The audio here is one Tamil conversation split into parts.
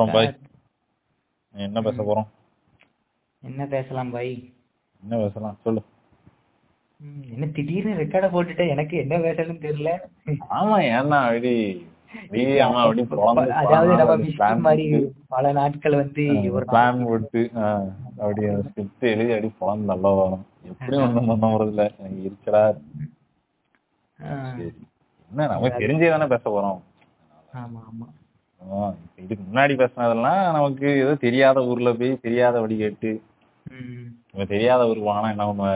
அப்புறம் பாய். என்ன பேச போறோம்? என்ன பேசலாம் பாய்? என்ன பேசலாம்? சொல்லு. என்ன திடீர்னு ரெக்கார்ட போட்டுட்ட? எனக்கு என்ன பேசணும்னு தெரியல. ஆமா ஏன்னா அப்படி அதாவது நம்ம மாதிரி பல நாட்கள் வந்து ஒரு பிளான் போட்டு அப்படி ஸ்கிரிப்ட் எழுதி அப்படி பொழந்து நல்லா வரும். எப்படி ஒண்ணும் பண்ண வரதில்ல எனக்கு இருக்கடா என்ன நமக்கு தெரிஞ்சே தானே பேச போறோம். ஆமா ஆமா. இதுக்கு முன்னாடி பேசினதெல்லாம் நமக்கு ஏதோ தெரியாத ஊர்ல போய் தெரியாத வழி கேட்டு. தெரியாத ஊருக்கு போனா என்ன பண்ணுவ?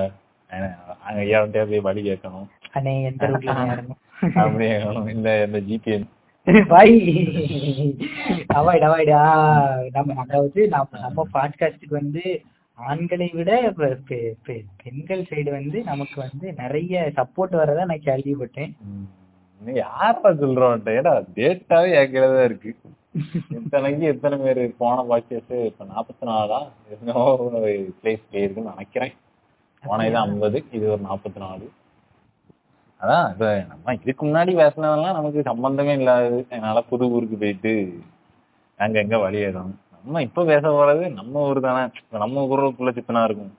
அங்க ஐயாவிட்டே போய் வழி கேட்கணும். அண்ணே எந்த ரூட்ல இறங்கும் அப்படி கேட்கணும் இல்ல இந்த ஜிபிஎன் பாய் அவாய்ட் அவாய்டா நம்ம அதாவது நம்ம நம்ம பாட்காஸ்டுக்கு வந்து ஆண்களை விட பெண்கள் சைடு வந்து நமக்கு வந்து நிறைய சப்போர்ட் வரதா நான் கேள்விப்பட்டேன். யாரா சொல்றோம் ஏடா டேட்டாவே ஏற்கனவே இருக்கு. எத்தனைக்கு எத்தனை பேர் போன பாட்காஸ்ட் இப்ப நாற்பத்தி நாலா எத்தனையோ பிளேஸ் போயிருக்குன்னு நினைக்கிறேன். போன இது ஐம்பது இது ஒரு நாற்பத்தி நாலு அதான் இப்ப நம்ம இதுக்கு முன்னாடி பேசினதெல்லாம் நமக்கு சம்பந்தமே இல்லாதது. அதனால புது ஊருக்கு போயிட்டு அங்க எங்க வழி ஏறணும் நம்ம இப்ப பேச போறது நம்ம ஊர் தானே. நம்ம ஊருக்குள்ள சித்தனா இருக்கும்.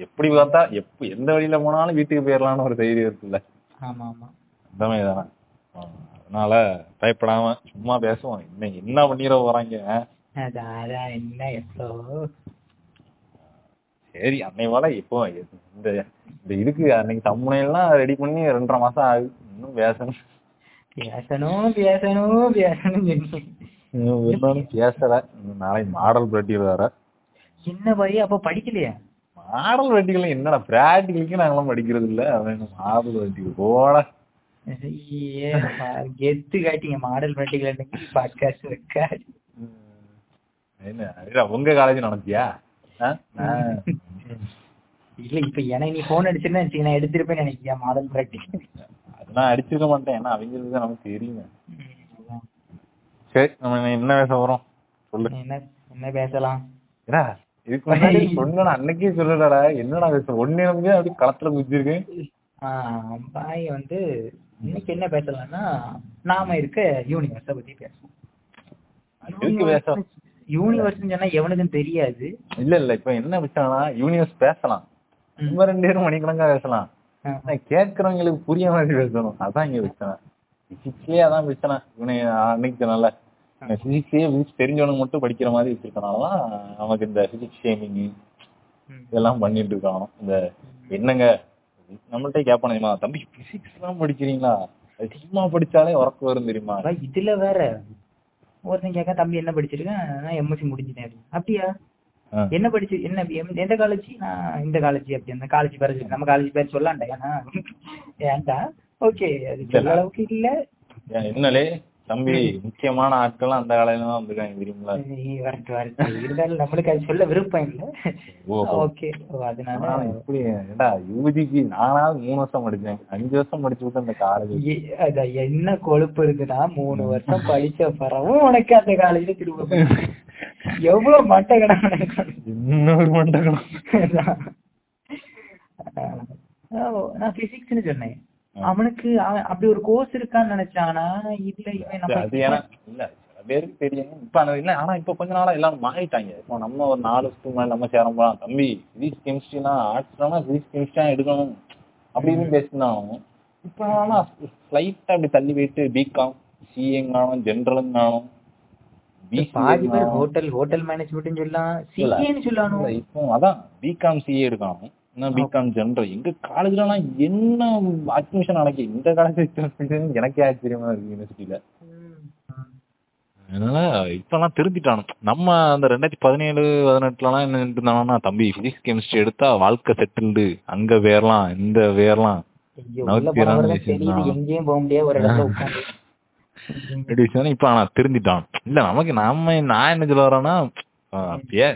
எப்படி பார்த்தா எப்ப எந்த வழியில போனாலும் வீட்டுக்கு போயிடலாம்னு ஒரு தைரியம் இருக்குல்ல. ஆமா ஆமா அந்த மாதிரி தானே அதனால பயப்படாம சும்மா பேசுவோம். இன்னைக்கு என்ன பண்ணிட போறாங்க? என்ன எவ்வளோ? சரி அன்னை போல இப்போ இந்த இந்த இதுக்கு அன்னைக்கு தம்முனையெல்லாம் ரெடி பண்ணி ரெண்டரை மாசம் ஆகுது. இன்னும் பேசணும். பேசணும் பேசணும் பேசணும். பேசல. நாளைக்கு மாடல் பிராக்டிகல் வேற. என்ன பாய் அப்ப படிக்கலையா? மாடல் பிராக்டிகல் என்னடா பிராக்டிகலுக்கு நாங்களாம் படிக்கிறது இல்ல மாடல் பிராக்டிகல் போட. கெத்து காட்டிங்க மாடல் ப்ராக்டிகல் பாட்காஸ்ட் ரெக்கார்ட் என்ன உங்க காலேஜ் நடத்தியா இல்ல இப்ப எனக்கு நீ போன் அடிச்சிருந்தா நான் எடுத்திருப்பேன்னு நினைக்கியா மாடல் ப்ராக்டிகல் நான் அடிச்சிருக்க மாட்டேன் ஏன்னா அவங்களுக்கு தான் நமக்கு தெரியுமே. சரி நம்ம என்ன பேச போறோம்? சொல்லு. என்ன என்ன பேசலாம்? ஏடா இதுக்கு முன்னாடி சொன்னா அன்னைக்கே சொல்லலடா என்னடா பேச ஒண்ணு நம்பி அப்படி களத்துல குதிச்சிருக்கேன் பாய் வந்து இன்னைக்கு என்ன பேசலாம்னா நாம இருக்க யூனிவர்ஸ பத்தி பேசலாம் யூனிவர்ஸ் சொன்னா எவனுக்கும் தெரியாது. இல்ல இல்ல இப்ப என்ன பிரச்சனைனா யூனிவர்ஸ் பேசலாம். நம்ம ரெண்டு பேரும் மணிக்கணக்கா பேசலாம். கேக்குறவங்களுக்கு புரிய மாதிரி பேசணும். அதான் இங்க பிரச்சனை. பிசிக்ஸ்லயே அதான் பிரச்சனை. இவனை அன்னைக்கு சொன்னல பிசிக்ஸ்லயே பிசிக்ஸ் தெரிஞ்சவனுக்கு மட்டும் படிக்கிற மாதிரி வச்சிருக்கனாலதான் நமக்கு இந்த பிசிக்ஸ் ஷேமிங். இதெல்லாம் பண்ணிட்டு இருக்கானோ. இந்த என்னங்க நம்மள்ட்ட கேட்பானுமா தம்பி பிசிக்ஸ் எல்லாம் படிக்கிறீங்களா? அது சும்மா படிச்சாலே உறக்க வரும் தெரியுமா? இதுல வேற. ஒருத்தன் கேட்க தம்பி என்ன படிச்சிருக்கேன்? நான் எம்எஸ்சி முடிச்சிட்டேன் அப்படியா. என்ன படிச்சு என்ன எந்த காலேஜ் நான் இந்த காலேஜ் அப்படி அந்த காலேஜ் பேர். நம்ம காலேஜ் பேர் சொல்லாண்டா ஏன்னா ஏன்டா? ஓகே அது சொல்ல அளவுக்கு இல்ல. என்னலே? தம்பி முக்கியமான ஆட்கள்லாம் அந்த காலையில தான் வந்திருக்காங்க தெரியுங்களா? வரட்டு இருந்தாலும் நம்மளுக்கு அது சொல்ல விருப்பம் இல்ல. ஓகே அதனால இப்படி ஏடா யூஜிக்கு நானாவது மூணு வருஷம் படிச்சேன். அஞ்சு வருஷம் படிச்சு விட்டு அந்த காலேஜ் அதான் என்ன கொழுப்பு இருக்குன்னா மூணு வருஷம் படிச்ச பிறவும் உனக்கு அந்த காலேஜ்ல திரும்ப. எவ்வளவு மட்டகடா உனக்கு? இன்னொரு அதான். ஆஹ் நான் பிசிக்ஸ்னு சொன்னேன். அவனுக்கு அவன் அப்படி ஒரு கோர்ஸ் இருக்கான்னு நினைச்சானா இல்ல இல்ல பேருக்கு தெரியும். இப்ப அந்த இல்ல ஆனா இப்ப கொஞ்ச நாளா எல்லாரும் மாறிட்டாங்க. இப்போ நம்ம ஒரு நாலு வருஷத்துக்கு முன்னாடி நம்ம சேர போலாம் தம்பி பிசிக்ஸ் கெமிஸ்ட்ரினா ஆர்ட்ஸ்னா பிசிக்ஸ் கெமிஸ்ட்ரி எடுக்கணும். அப்படின்னு பேசினாலும் இப்ப ஸ்லைட்டா அப்படி தள்ளி போயிட்டு பிகாம் சிஏங்கானும் ஜென்ரலுங்கானும் பாதி பேர் ஹோட்டல் ஹோட்டல் மேனேஜ்மெண்ட் சொல்லலாம் சிஏன்னு சொல்லணும் இப்போ அதான் பிகாம் சிஏ எடுக்கணும். என்ன பிகாம் ஜென்ரல் எங்க காலேஜ்லாம் என்ன அட்மிஷன் நடக்கு இந்த காலேஜ் எனக்கே ஆச்சரியமா இருக்கு யூனிவர்சிட்டியில அதனால இப்பெல்லாம் திருந்திட்டானு. நம்ம அந்த ரெண்டாயிரத்தி பதினேழு பதினெட்டுலலாம் என்ன இருந்தாங்கன்னா தம்பி பிசிக்ஸ் கெமிஸ்ட்ரி எடுத்தா வாழ்க்கை செட்டில்டு அங்க வேறலாம் இந்த வேறலாம். இப்ப ஆனா திருந்திட்டான். இல்ல நமக்கு நாம நான் என்ன சொல்ல வரேன்னா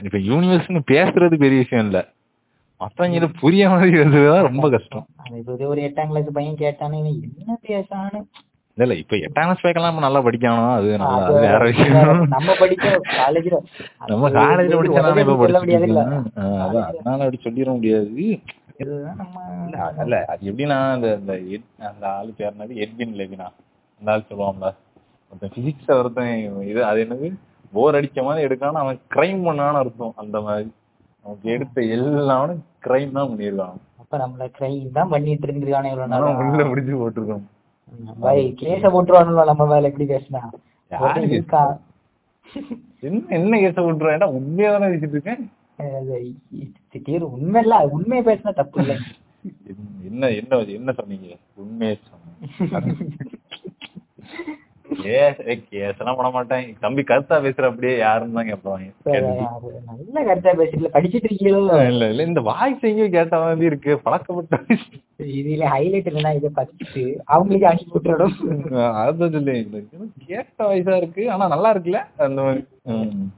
இப்ப யூனிவர்ஸ்னு பேசுறது பெரிய விஷயம் இல்ல. மத்தவங்களுக்கு புரிய மாதிரி பேசுறதுதான் ரொம்ப கஷ்டம். இப்ப ஒரு எட்டாம் கிளாஸ் பையன் கேட்டானே என்ன பேசானு இல்ல இல்ல இப்ப எட்டாம் கிளாஸ் இப்ப நல்லா படிக்கணும். அது நல்லா வேற. விஷயம். நம்ம படிக்க காலேஜ்ல நம்ம காலேஜ்ல படிச்சாலும் இப்ப. ஆஹ் அதான். அதனால அப்படி சொல்லிட முடியாது. இல்ல அது எப்படின்னா அந்த அந்த ஆளு பேர் என்னது? எட்வின் லெவினா. அந்த ஆள் சொல்லுவான்ல. ஒருத்தன் பிசிக்ஸ் ஒருத்தன் இது அது என்னது? போர் அடிச்ச மாதிரி எடுக்கான்னு அவன் கிரைம் பண்ணான்னு அர்த்தம். அந்த மாதிரி. அவனுக்கு எடுத்த எல்லாமே கிரைம் தான் பண்ணியிருக்கான் அப்ப நம்மள கிரைம் தான் பண்ணிட்டு இருந்திருக்கானே இவ்வளவு நாளா? உள்ள முடிச்சு போட்டிருக்கான் பாய் கேஸ போட்டுருவானுல நம்ம மேல எப்படி பேசினா? என்ன என்ன கேச விட்டுருவேன் ஏன்டா உண்மையா தானே வச்சுட்டு இருக்கேன்? உண்மை இல்ல உண்மையை பேசினா தப்பு இல்லை. என்ன என்ன என்ன சொன்னீங்க? உண்மையே சொன்னேன் ஏ கேஸ்லாம் பண்ண மாட்டேன் தம்பி கருத்தா பேசுற அப்படியே யாருன்னு தான் கேட்பாங்க கேட்டுட்டு. நல்ல கருத்தா பேசிட்டு படிச்சிட்டு இருக்கீங்களோ இல்ல இல்ல இந்த வாய்ஸ் எங்கேயும் கேட்ட மாதிரி இருக்கு பழக்கப்பட்ட இதுல ஹைலைட் என்னன்னா இதை படிச்சுட்டு அவங்களுக்கு அனுப்பி விட்டுறோம் அதான் சொல்லி கேட்ட வயசா இருக்கு ஆனா நல்லா இருக்குல்ல அந்த மாதிரி ம்.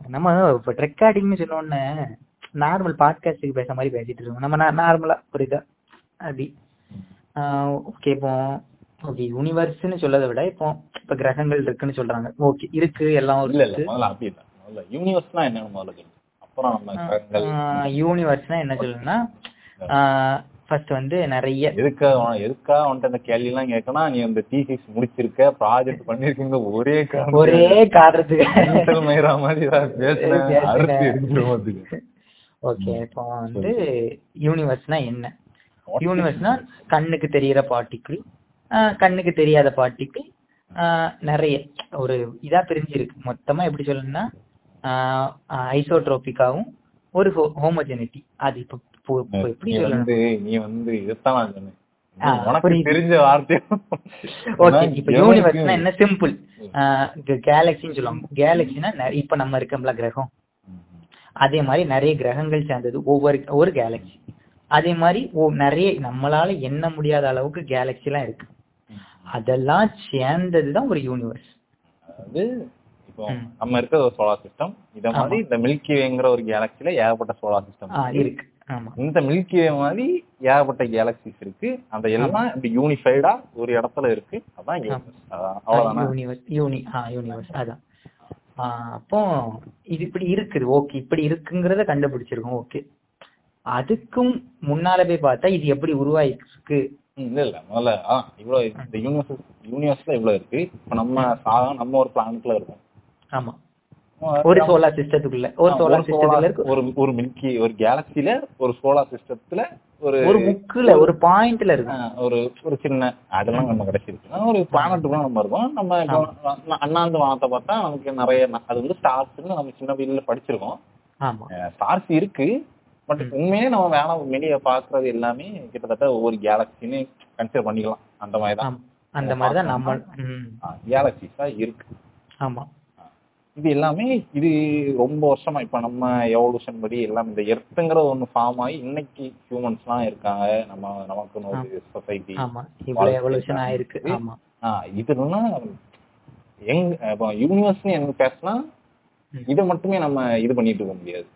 நம்ம இப்ப ரெக்கார்டிங்னு சொன்னோடனே நார்மல் பாட்காஸ்டுக்கு பேச மாதிரி பேசிட்டு இருக்கோம் நம்ம நார்மலா புரியுதா அப்படி ஓகே இப்போ ஓகே யூனிவர்ஸ்னு சொல்லதை விட இப்போ இப்ப கிரகங்கள் இருக்குன்னு சொல்றாங்க. ஓகே இருக்கு எல்லாம் இல்ல இல்ல முதல்ல அப்படி இல்ல முதல்ல யூனிவர்ஸ்னா என்னன்னு முதல்ல அப்புறம் நம்ம கிரகங்கள். யூனிவர்ஸ்னா என்ன சொல்லுன்னா ஃபர்ஸ்ட் வந்து நிறைய எதுக்கா எதுக்கா உன்கிட்ட இந்த கேள்வி எல்லாம் கேட்கணும் நீ அந்த தீசிஸ் முடிச்சிருக்க ப்ராஜெக்ட் பண்ணிருக்கீங்க ஒரே ஒரே காரணத்துக்கு மயிரா மாதிரி அதுக்கு ஓகே இப்போ வந்து யூனிவர்ஸ்னா என்ன? யூனிவர்ஸ்னா கண்ணுக்கு தெரியிற பார்ட்டிக்கிள் கண்ணுக்கு தெரியாத பார்ட்டிக்கிள் நிறைய. ஒரு இதா பிரிஞ்சிருக்கு. மொத்தமா எப்படி சொல்லணும்னா ஐசோட்ரோபிக்காவும் ஒரு ஹோமோஜெனிட்டி. அது இப்போ எப்படி சொல்லணும்? வந்து நீ வந்து சொன்னேன். தெரிஞ்ச வார்த்தை ஓகே இப்ப யூனிவர்ஸ்னா என்ன? சிம்பிள் கேலக்சின்னு சொல்லுவாங்க. கேலக்சினா இப்ப நம்ம இருக்கோம்ல கிரகம். அதே மாதிரி நிறைய கிரகங்கள் சேர்ந்தது. ஒவ்வொரு ஒரு கேலக்சி அதே மாதிரி நிறைய நம்மளால எண்ண முடியாத அளவுக்கு கேலக்சி எல்லாம் இருக்கு. அதெல்லாம் சேர்ந்ததுதான் ஒரு யூனிவர்ஸ் அதாவது இப்போ. நம்ம இருக்கிற ஒரு சோலார் சிஸ்டம் இத மாதிரி இந்த மில்கி வேங்கிற ஒரு கேலக்சில ஏகப்பட்ட சோலார் சிஸ்டம் இருக்கு. இந்த மில்கி வே மாதிரி ஏகப்பட்ட கேலக்சிஸ் இருக்கு. அந்த எல்லாம் இப்படி யூனிஃபைடா ஒரு இடத்துல இருக்கு. அதான் யூனிவர்ஸ் அவ்வளவுதானே? யூனிவர்ஸ் யூனி ஆ யூனிவர்ஸ் அதான். ஆ, அப்போ இது இப்படி இருக்குது. ஓகே இப்படி இருக்குங்கிறத கண்டுபிடிச்சிருக்கோம். ஓகே. அதுக்கும் முன்னால போய் பார்த்தா இது எப்படி உருவாயிருக்கு? இல்ல இல்ல. முதல்ல ஆ இவ்வளவு இந்த யூனிவர்ஸ் யூனிவர்ஸ்ல இவ்வளவு இருக்கு. இப்ப நம்ம சாதா நம்ம ஒரு பிளானட்ல இருக்கோம். ஆமா. ஒரு சோலார் சிஸ்டத்துக்குள்ள ஒரு சோலார் சிஸ்டத்துல இருக்கு. ஒரு ஒரு மில்கி ஒரு கேலக்சில ஒரு சோலார் சிஸ்டத்துல ஒரு ஒரு முக்குல ஒரு பாயிண்ட்ல இருக்கு. ஒரு ஒரு சின்ன அதெல்லாம் நம்ம கிடைச்சிருக்குன்னா ஒரு பிளானட்டுக்குள்ள நம்ம இருக்கோம். நம்ம அண்ணாந்து வானத்தை பார்த்தா நமக்கு நிறைய அது வந்து ஸ்டார்ஸ்னு நம்ம சின்ன வீட்ல படிச்சிருக்கோம். ஸ்டார்ஸ் இருக்கு. பட் உண்மையே நம்ம வேணாம் வெளியே பாக்குறது எல்லாமே கிட்டத்தட்ட ஒவ்வொரு கேலக்சின்னு கன்சிடர் பண்ணிக்கலாம். அந்த மாதிரி தான் ஆமா. அந்த மாதிரிதான் நம்ம கேலக்சிஸா இருக்கு. ஆமா. இது எல்லாமே இது ரொம்ப வருஷமா இப்ப நம்ம எவல்யூஷன் படி எல்லாம் இந்த எர்த்துங்கிற ஒண்ணு ஃபார்ம் ஆகி இன்னைக்கு ஹியூமன்ஸ்லாம் இருக்காங்க. நம்ம நமக்குன்னு ஒரு சொசைட்டி எவல்யூஷன் ஆயிருக்கு. ஆமா. இதுலாம் எங் இப்போ யூனிவர்ஸ்னு எனக்கு பேசினா. இதை மட்டுமே நம்ம இது பண்ணிட்டு இருக்க முடியாது.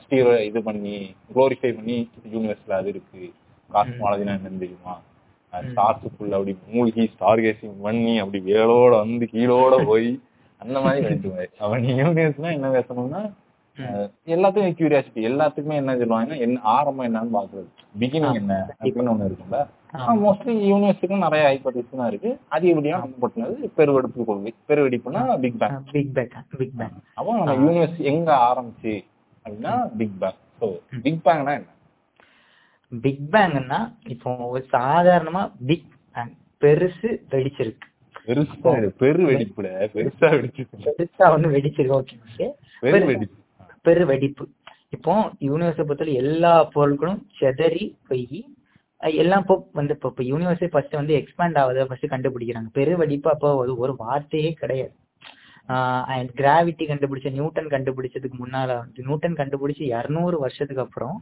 ஸ்டீரோ இது பண்ணி குளோரிஃபை பண்ணி யூனிவர்ஸ்ல அது இருக்கு. காஸ்மாலஜினா என்னன்னு தெரியுமா? ஸ்டார்ஸுக்குள்ள அப்படி மூழ்கி ஸ்டார் கேசிங் பண்ணி அப்படி வேலோட வந்து கீழோட போய் அந்த மாதிரி பண்ணிட்டு அவன் யூனிவர்ஸ்னா என்ன பேசணும்னா எல்லாத்துக்கும் கியூரியாசிட்டி எல்லாத்துக்குமே என்ன சொல்லுவாங்கன்னா என்ன ஆரம்பம் என்னன்னு பாக்குறது. பிகினிங் என்ன? அப்படின்னு ஒண்ணு இருக்குல்ல மோஸ்ட்லி யூனிவர்ஸுக்கு நிறைய ஹைப்போதிஸ் தான் இருக்கு. அதிகப்படியா நம்பப்பட்டது பெருவெடுப்பு கொள்கை. பெருவெடிப்புனா big bang big bang big bang அப்போ நம்ம யூனிவர்ஸ் எங்க ஆரம்பிச்சு அப்படின்னா பிக் பேங் ஸோ பிக் பேங்னா என்ன? பிக் பேங்னா இப்போ ஒரு சாதாரணமா பிக் பேங் பெருசு வெடிச்சிருக்கு. பெருசா பெரு வெடிப்புல. பெருசா வெடிச்சிருக்கு. பெருசா ஒண்ணு வெடிச்சிருக்கு ஓகே பெரு வெடிப்பு. பெரு வெடிப்பு. இப்போ யூனிவர்ஸை பொறுத்தவரை எல்லா பொருட்களும் செதறி போய் எல்லாம் இப்போ வந்து இப்போ இப்போ யூனிவர்ஸே ஃபர்ஸ்ட் வந்து எக்ஸ்பேண்ட் ஆகுது ஃபர்ஸ்ட் கண்டுபிடிக்கிறாங்க. பெரு வெடிப்பு அப்போ ஒரு வார்த்தையே கிடையாது. அண்ட் கிராவிட்டி கண்டுபிடிச்ச நியூட்டன் கண்டுபிடிச்சதுக்கு முன்னால வந்து நியூட்டன் கண்டுபிடிச்சு இருநூறு வருஷத்துக்கு அப்புறம்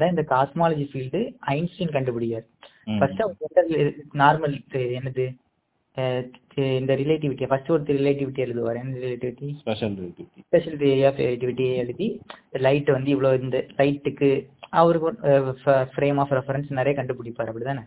தான் இந்த காஸ்மாலஜி ஃபீல்டு ஐன்ஸ்டீன் கண்டுபிடிக்காரு. ஃபர்ஸ்ட் நார்மல் என்னது? இந்த ரிலேட்டிவிட்டி ஃபர்ஸ்ட் ஒரு ரிலேட்டிவிட்டி எழுதுவார். என்ன relativity special relativity special theory of relativity எழுதி லைட் வந்து இவ்வளோ இந்த லைட்டுக்கு அவருக்கு ஃப்ரேம் ஆஃப் ரெஃபரன்ஸ் நிறைய கண்டுபிடிப்பார். அப்படிதானே?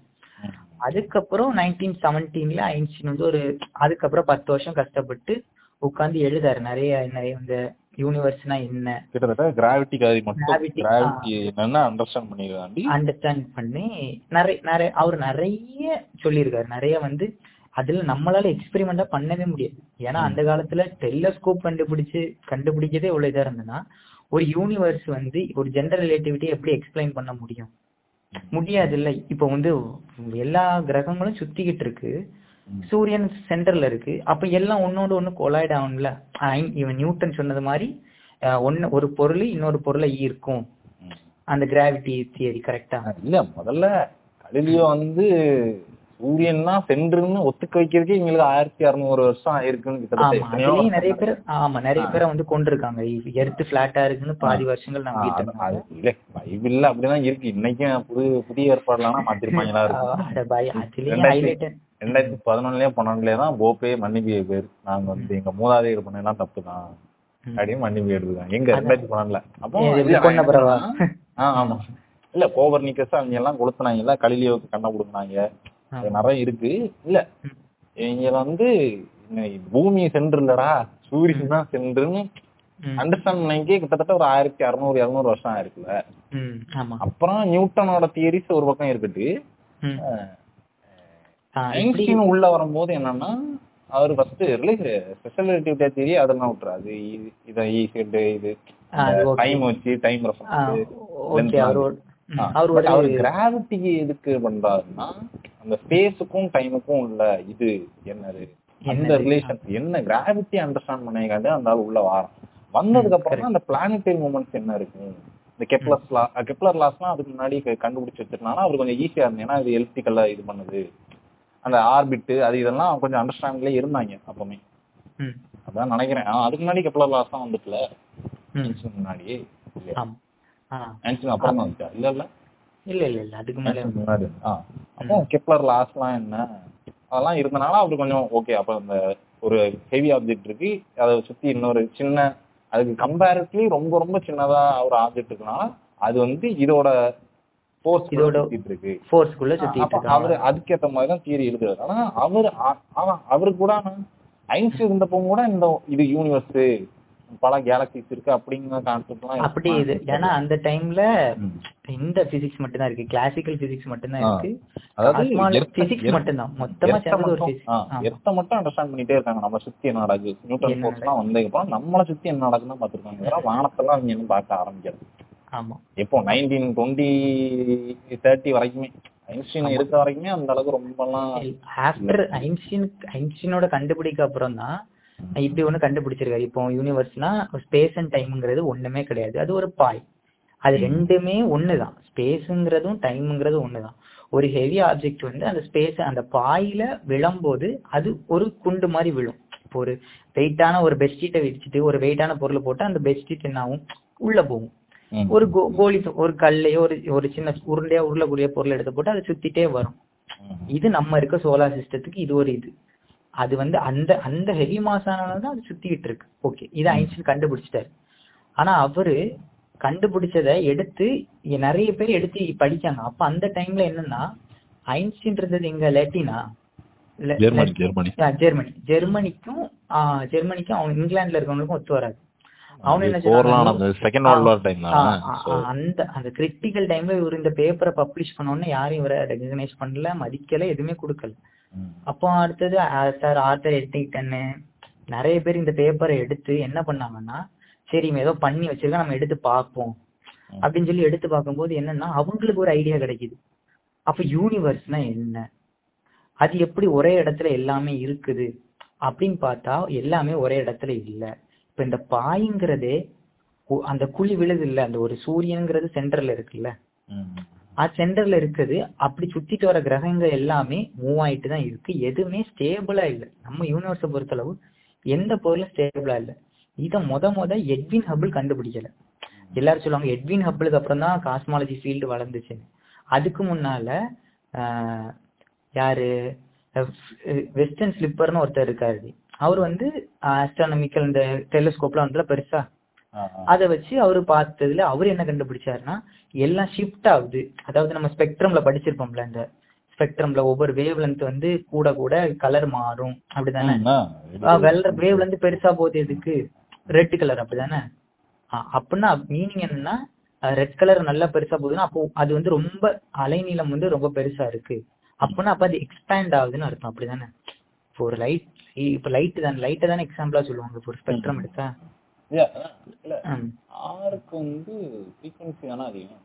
அதுக்கப்புறம் நைன்டீன் செவன்டீன்ல ஐன்ஸ்டீன் வந்து ஒரு அதுக்கப்புறம் பத்து வருஷம் கஷ்டப்பட்டு உட்கார்ந்து எழுதாரு. நிறைய நிறைய இந்த யூனிவர்ஸ்னா என்ன? கிட்டத்தட்ட கிராவிட்டி காதி மட்டும். கிராவிட்டி என்னன்னு அண்டர்ஸ்டாண்ட் பண்ணிடுறாண்டி. அண்டர்ஸ்டாண்ட் பண்ணி நிறைய நிறைய அவர் நிறைய சொல்லியிருக்காரு. நிறைய வந்து அதுல நம்மளால எக்ஸ்பெரிமெண்டா பண்ணவே முடியாது. ஏன்னா அந்த காலத்துல டெலஸ்கோப் கண்டுபிடிச்சு கண்டுபிடிக்கதே இவ்வளவு இதா இருந்ததுன்னா ஒரு யூனிவர்ஸ் வந்து ஒரு ஜெனரல் ரிலேட்டிவிட்டி எப்படி எக்ஸ்பிளைன் பண்ண முடியும்? முடியாது இல்ல. இப்போ வந்து எல்லா கிரகங்களும் சுத்திக்கிட்டு இருக்கு. சூரியன் சென்டர்ல இருக்கு. அப்ப எல்லாம் ஒன்னோட ஒண்ணு கொலாய்ட் ஆகும்ல? இவன் நியூட்டன் சொன்னது மாதிரி ஒண்ணு ஒரு பொருள் இன்னொரு பொருளை ஈர்க்கும். அந்த கிராவிட்டி தியரி கரெக்டா இல்ல முதல்ல கலிலியோ வந்து சூரியன் தான் சென்றுன்னு ஒத்துக்க வைக்கிறதுக்கே எங்களுக்கு ஆயிரத்தி அறுநூறு வருஷம் ஆயிருக்குன்னு நிறைய பேர் ஆமா நிறைய பேரை வந்து கொண்டிருக்காங்க. எர்த்து பிளாட்டா இருக்குன்னு பாதி வருஷங்கள் அது இல்ல பைபிள்ல அப்படிதான் இருக்கு. இன்னைக்கும் புது புதிய ஏற்பாடுலாம் மாத்திருப்பாங்களா அதுலயும் ரெண்டாயிரத்தி highlight ரெண்டாயிரத்தி பதினொன்னுலயே பன்னெண்டுலயே தான் போப்பே மன்னிப்பு பேர் நாங்க வந்து எங்க மூதாதையர் பண்ணலாம் தப்பு தான். அப்படின்னு மன்னிப்பு எடுத்துருக்காங்க எங்க? ரெண்டாயிரத்தி பன்னெண்டுல. அப்போ இது எப்படி இல்ல, கொன்ன பிறவா? ஆ, ஆமா. இல்ல கோபர் நிக்கஸ் அவங்க எல்லாம் கொளுத்துனாங்கல்ல கலிலியோவுக்கு கண்ணை கொடுக்குனாங்க. நிறைய இருக்கு. இல்ல. இங்க வந்து பூமி சென்று இல்லடா சூரியன் தான் சென்றுன்னு. அண்டர்ஸ்டாண்ட் பண்ணிக்கே கிட்டத்தட்ட ஒரு ஆயிரத்தி அறுநூறு இருநூறு வருஷம் ஆயிருக்குல்ல. அப்புறம் நியூட்டனோட தியரிஸ் ஒரு பக்கம் இருக்கட்டு ம். அஹ், ஆ, இப்படி ஐன்ஸ்டீன் உள்ள வரும்போது என்னன்னா அவர் ஃபர்ஸ்ட் ரிலேஸ் ஸ்பெஷல் ரிலேட்டிவிட்டி தியரி அதெல்லாம் விட்டுறாரு இது இதை ஈஸிட் இது ஆ, அது okay. டைம் வச்சு டைம் அவர் கிராவிட்டிக்கு எதுக்கு பண்றாருன்னா அந்த ஸ்பேஸுக்கும் டைமுக்கும் உள்ள இது என்னது? அந்த? ரிலேஷன் என்ன கிராவிட்டி அண்டர்ஸ்டாண்ட் பண்ணிக்காண்டு அந்த ஆள் உள்ள வாரம் வந்ததுக்கு அப்புறம் அந்த பிளானட்டரி மூமெண்ட்ஸ் என்ன இருக்கும்? இந்த கெப்லர்ஸ் லா கெப்லர் லாஸ்லாம் அதுக்கு முன்னாடி கண்டுபிடிச்சு வச்சிருந்தாலும் அவர் கொஞ்சம் ஈஸியா இருந்தது. ஏன்னா இது எலக்ட்ரிக்கலா இது பண்ணுது. அந்த ஆர்பிட் அது இதெல்லாம் கொஞ்சம் அண்டர்ஸ்டாண்ட்லயே இருந்தாங்க அப்பவுமே. அதான் நினைக்கிறேன். அதுக்கு முன்னாடி கெப்லர் லாஸ் தான் வந்துட்டுல. ம், ஐன்ஸ்டீன் முன்னாடி. இல்லையா? ஆமா. ஆ, ஐன்ஸ்டீன் அப்புறம் தான் இல்ல இல்ல? இல்ல இல்ல இல்ல. அதுக்கு முன்னாடி அப்போ கெப்லர் லாஸ்லாம் என்ன? அதெல்லாம் இருந்தனால அவர் கொஞ்சம் ஓகே அப்ப அந்த ஒரு ஹெவி ஆப்ஜெக்ட் இருக்கு. அதை சுத்தி இன்னொரு சின்ன அதுக்கு கம்பேரிட்டிவ்லி ரொம்ப ரொம்ப சின்னதா ஒரு ஆப்ஜெக்ட் இருக்கனால அது வந்து இதோட இதோட இருக்கு ஃபோர்ஸ்க்குள்ள சுத்திட்டு இருக்காங்க. அவரு அதுக்கேத்த மாதிரி தான் தியரி எழுதுறாரு. ஆனா அவர் ஆனா அவரு கூட ஐன்ஸ்டீன் இருந்தப்போ கூட இந்த இது யூனிவர்ஸ் பல கேலக்சிஸ் இருக்கு அப்படிங்கிற கான்செப்ட்லாம் அப்படி இது. ஏன்னா அந்த டைம்ல. இந்த பிசிக்ஸ் மட்டும் தான் இருக்கு. கிளாசிக்கல் பிசிக்ஸ் மட்டும் தான். இருக்கு. அதாவது பிசிக்ஸ் மட்டும் தான் மொத்தமா சேர்ந்தது ஒரு எர்த்த மட்டும் அண்டர்ஸ்டாண்ட் பண்ணிட்டே இருக்காங்க. நம்ம சுத்தி என்ன நடக்குது? நியூட்டன் ஃபோர்ஸ் எல்லாம் வந்ததுக்கு அப்புறம் நம்மள சுத்தி என்ன நடக்குதுன்னு பாத்துருக்காங்க வானத்தெல்லாம் அவங்க பார்க்க ஆரம்பிக்கிறது. ஆமா. எப்போ நைன்டீன் டுவெண்ட்டி தேர்ட்டி வரைக்குமே ஐன்ஸ்டீன் இருக்க வரைக்குமே அந்த அளவுக்கு ரொம்பலாம் ஆஃப்டர் ஐன்ஸ்டீன் ஐன்ஸ்டீனோட கண்டுபிடிக்க அப்புறம் தான் இப்படி ஒண்ணு கண்டுபிடிச்சிருக்காரு. இப்போ யூனிவர்ஸ்னா ஸ்பேஸ் அண்ட் டைம்ங்கிறது ஒண்ணுமே கிடையாது. அது ஒரு பாய். அது ரெண்டுமே ஒண்ணுதான். ஸ்பேஸுங்கிறதும் டைம்ங்கிறதும் ஒண்ணுதான். ஒரு ஹெவி ஆப்ஜெக்ட் வந்து அந்த ஸ்பேஸ் அந்த பாயில விழும்போது அது ஒரு குண்டு மாதிரி விழும். இப்போ ஒரு வெயிட்டான ஒரு பெட்ஷீட்டை விரிச்சிட்டு ஒரு வெயிட்டான பொருளை போட்டு அந்த பெட்ஷீட் என்ன ஆகும் உள்ள போகும். ஒரு கோலி ஒரு கல்லையோ ஒரு ஒரு சின்ன உருண்டையா உருளக்கூடிய பொருள் எடுத்து போட்டு அதை சுத்திட்டே வரும். இது நம்ம இருக்க சோலார் சிஸ்டத்துக்கு இது ஒரு இது. அது வந்து அந்த அந்த ஹெவி மாஸ் தான் அது சுத்திக்கிட்டு இருக்கு. ஓகே இது ஐன்ஸ்டீன் கண்டுபிடிச்சிட்டாரு. ஆனா அவரு கண்டுபிடிச்சதை எடுத்து நிறைய பேர் எடுத்து படிச்சாங்க அப்ப அந்த டைம்ல என்னன்னா ஐன்ஸ்டீன் இருந்தது எங்க லேட்டினா ஜெர்மனி ஜெர்மனி. ஜெர்மனிக்கும் ஜெர்மனிக்கும் அவங்க இங்கிலாந்துல இருக்கவங்களுக்கும் ஒத்து வராது. அந்த அந்த கிரிட்டிக்கல் டைம்ல இவர் இந்த பேப்பரை பப்ளிஷ் பண்ணோன்னு யாரும் இவரை ரெகனைஸ் பண்ணல மதிக்கல எதுவுமே கொடுக்கல. அப்போ அடுத்தது சார் ஆர்த்தர் எட்டிங்டன்னு நிறைய பேர் இந்த பேப்பரை எடுத்து என்ன பண்ணாங்கன்னா சரி இவன் ஏதோ பண்ணி வச்சிருக்கா நம்ம எடுத்து பார்ப்போம். அப்படின்னு சொல்லி எடுத்து பார்க்கும்போது என்னன்னா அவங்களுக்கு ஒரு ஐடியா கிடைக்குது. அப்ப யூனிவர்ஸ்னா என்ன? அது எப்படி ஒரே இடத்துல எல்லாமே இருக்குது அப்படின்னு பார்த்தா எல்லாமே ஒரே இடத்துல இல்ல. இப்ப இந்த பாய்ங்கிறதே அந்த குழி விழுது இல்ல அந்த ஒரு சூரியன்ங்கிறது சென்டர்ல இருக்குல்ல? அது சென்டர்ல இருக்குது. அப்படி சுத்திட்டு வர கிரகங்கள் எல்லாமே மூவ் ஆயிட்டு தான் இருக்கு. எதுவுமே ஸ்டேபிளா இல்ல. நம்ம யூனிவர்ஸை பொறுத்தளவு எந்த பொருளும் ஸ்டேபிளா இல்ல. இத முத முத எட்வின் ஹபிள் கண்டுபிடிக்கல. எல்லாரும் சொல்லுவாங்க எட்வின் ஹபிளுக்கு அப்புறம் தான் காஸ்மாலஜி ஃபீல்டு வளர்ந்துச்சுன்னு. அதுக்கு முன்னால யாரு? வெஸ்டர்ன் ஸ்லிப்பர்னு ஒருத்தர் இருக்காரு. அவர் வந்து ஆஸ்ட்ரானமிக்கல் இந்த டெலிஸ்கோப்லாம் வந்துல பெருசா. அதை வச்சு அவரு பார்த்ததுல அவர் என்ன கண்டுபிடிச்சாருன்னா எல்லாம் ஷிஃப்ட் ஆகுது. அதாவது நம்ம ஸ்பெக்ட்ரம்ல படிச்சிருப்போம்ல இந்த ஸ்பெக்ட்ரம்ல ஒவ்வொரு வேவ் லென்த் வந்து கூட கூட கலர் மாறும். அப்படிதானே? வெள்ள வேவ் லென்த் பெருசா போகுது எதுக்கு? ரெட் கலர் அப்படிதானே? அப்படின்னா மீனிங் என்னன்னா ரெட் கலர் நல்லா பெருசா போகுதுன்னா அப்போ அது வந்து ரொம்ப அலைநீளம் வந்து ரொம்ப பெருசா இருக்கு. அப்படின்னா அப்ப அது எக்ஸ்பேண்ட் ஆகுதுன்னு அர்த்தம். அப்படிதானே? இப்போ ஒரு லைட் இப்போ லைட் தான் லைட்டை தானே எக்ஸாம்பிளா சொல்லுவாங்க ஒரு ஸ்பெக்ட்ரம் எடுத்தா? ஆருக்கு வந்து ஃப்ரீக்வன்சி தானே அதிகம்.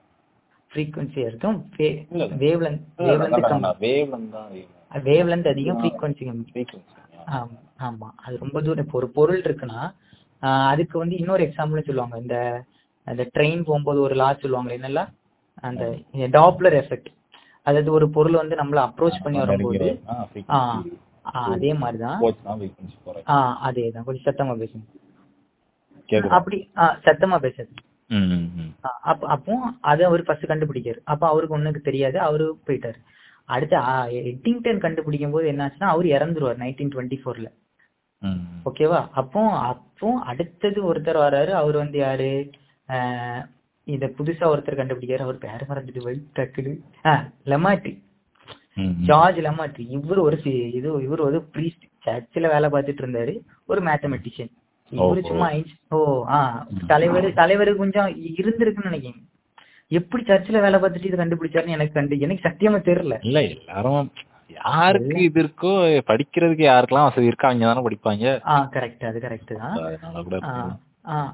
ஃப்ரீக்வன்சி இருக்கும் இல்ல. வேவ் லென்த் வேவ் லென்த் கம்மி வேவ் லென்த் தான் அதிகம். ஃப்ரீக்வன்சி கம்மி. ஆமா ஆமா. அது ரொம்ப தூரம் இப்போ ஒரு பொருள் இருக்குன்னா அதுக்கு வந்து இன்னொரு எக்ஸாம்பிள் சொல்லுவாங்க. இந்த அந்த ட்ரெயின் போகும்போது ஒரு லா சொல்லுவாங்க என்னல்ல? அந்த டாப்லர் எஃபெக்ட் அதாவது ஒரு பொருள் வந்து நம்மள அப்ரோச் பண்ணி வரும்போது அதே மாதிரிதான். ஃப்ரீக்வன்சி குறையும் ஆ அதேதான். கொஞ்சம் சத்தமா பேசுங்க. அப்படி சத்தமா பேசுறது அப்ப அப்போ அதை அவர் ஃபர்ஸ்ட் கண்டுபிடிக்காரு அப்ப அவருக்கு ஒண்ணுக்கு தெரியாது. அவரு போயிட்டாரு. அடுத்து எட்டிங்டன் கண்டுபிடிக்கும் போது என்னாச்சுன்னா அவர் இறந்துருவார் நைன்டீன் டுவெண்ட்டி ஃபோர்ல. ஓகேவா? அப்போ அப்போ அடுத்தது ஒருத்தர் வராரு. அவர் வந்து யாரு? இத புதுசா ஒருத்தர் கண்டுபிடிக்காரு அவர் பேர் மறந்துட்டு போய் டக்குனு லெமாட்ரி. ஜார்ஜ் லெமாட்ரி இவர் ஒரு இது இவர் ஒரு ப்ரீஸ்ட் சர்ச்சில் வேலை பார்த்துட்டு இருந்தாரு. ஒரு மேத்தமெட்டிஷியன் இவரு. சும்மா ஓ ஆ தலைவர் தலைவர் கொஞ்சம் இருந்திருக்குன்னு நினைக்கிறேன். எப்படி சர்ச்சில் வேலை பார்த்துட்டு இது கண்டுபிடிச்சாருன்னு எனக்கு கண்டு எனக்கு சத்தியமா தெரியல. இல்ல எல்லாரும் யாருக்கு இது இருக்கோ படிக்கிறதுக்கு யாருக்கெல்லாம் வசதி இருக்கோ அவங்க தானே படிப்பாங்க. ஆ கரெக்ட் அது கரெக்ட் தான்.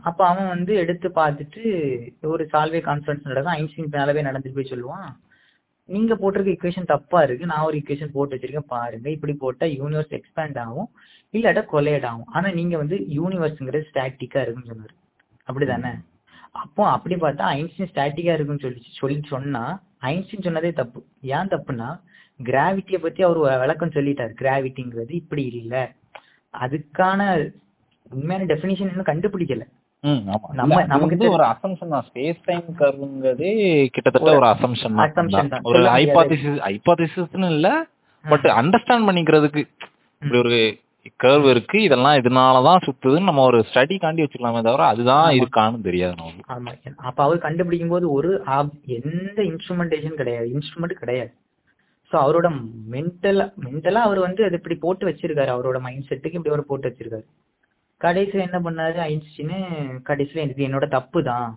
அப்ப அவன் வந்து எடுத்து பார்த்துட்டு ஒரு சால்வே கான்ஃபரன்ஸ் நடக்கும் ஐன்ஸ்டீன் மேலவே நடந்துட்டு போய் சொல்லுவான். நீங்க போட்டிருக்க இக்குவேஷன் தப்பா இருக்கு. நான் ஒரு இக்குவேஷன் போட்டு வச்சிருக்கேன் பாருங்க. இப்படி போட்டா யூனிவர்ஸ் எக்ஸ்பேண்ட் ஆகும். இல்லாட்டா கொலையட் ஆகும். ஆனா நீங்க வந்து யூனிவர்ஸ்ங்கிறது ஸ்டாட்டிக்கா இருக்குன்னு சொன்னாரு. அப்படிதானே? அப்போ அப்படி பார்த்தா ஐன்ஸ்டின் ஸ்டாட்டிக்கா இருக்குன்னு சொல்லி சொல்லி சொன்னா ஐன்ஸ்டின் சொன்னதே தப்பு. ஏன் தப்புன்னா கிராவிட்டியை பத்தி அவர் விளக்கம் சொல்லிட்டாரு. கிராவிட்டிங்கிறது இப்படி இல்லை. அதுக்கான உண்மையான டெஃபினிஷன் இன்னும் கண்டுபிடிக்கல. நம்ம- நமக்கு ஒரு அசம்ஷன் தான். ஸ்பேஸ் டைம் கர்வ்ங்கிறதே கிட்டத்தட்ட ஒரு அசம்ஷன் தான். ஒரு. ஹைபாதிசிஸ் ஹைபாதிசிஸ்னு இல்ல பட் அண்டர்ஸ்டாண்ட் பண்ணிக்கிறதுக்கு. இப்படி ஒரு கர்வ் இருக்கு இதெல்லாம் இதனாலதான் சுத்துதுன்னு நம்ம ஒரு ஸ்டடி காண்டி வச்சுக்கலாமே தவிர அதுதான் இருக்கான்னு தெரியாது நமக்கு. ஆமா. அப்ப அவர் கண்டுபிடிக்கும் போது ஒரு எந்த இன்ஸ்ட்ருமெண்டேஷன் கிடையாது. இன்ஸ்ட்ருமெண்ட் கிடையாது. சோ அவரோட மென்டலா மென்டலா அவர் வந்து அது இப்படி போட்டு வச்சிருக்காரு. அவரோட மைண்ட் செட்டுக்கு இப்படி அவர் போட்டு வச்சிருக்காரு. கடைசியில என்ன பண்ணாரு ஐன்ஸ்டீன் கடைசியில இது என்னோட தப்பு தான்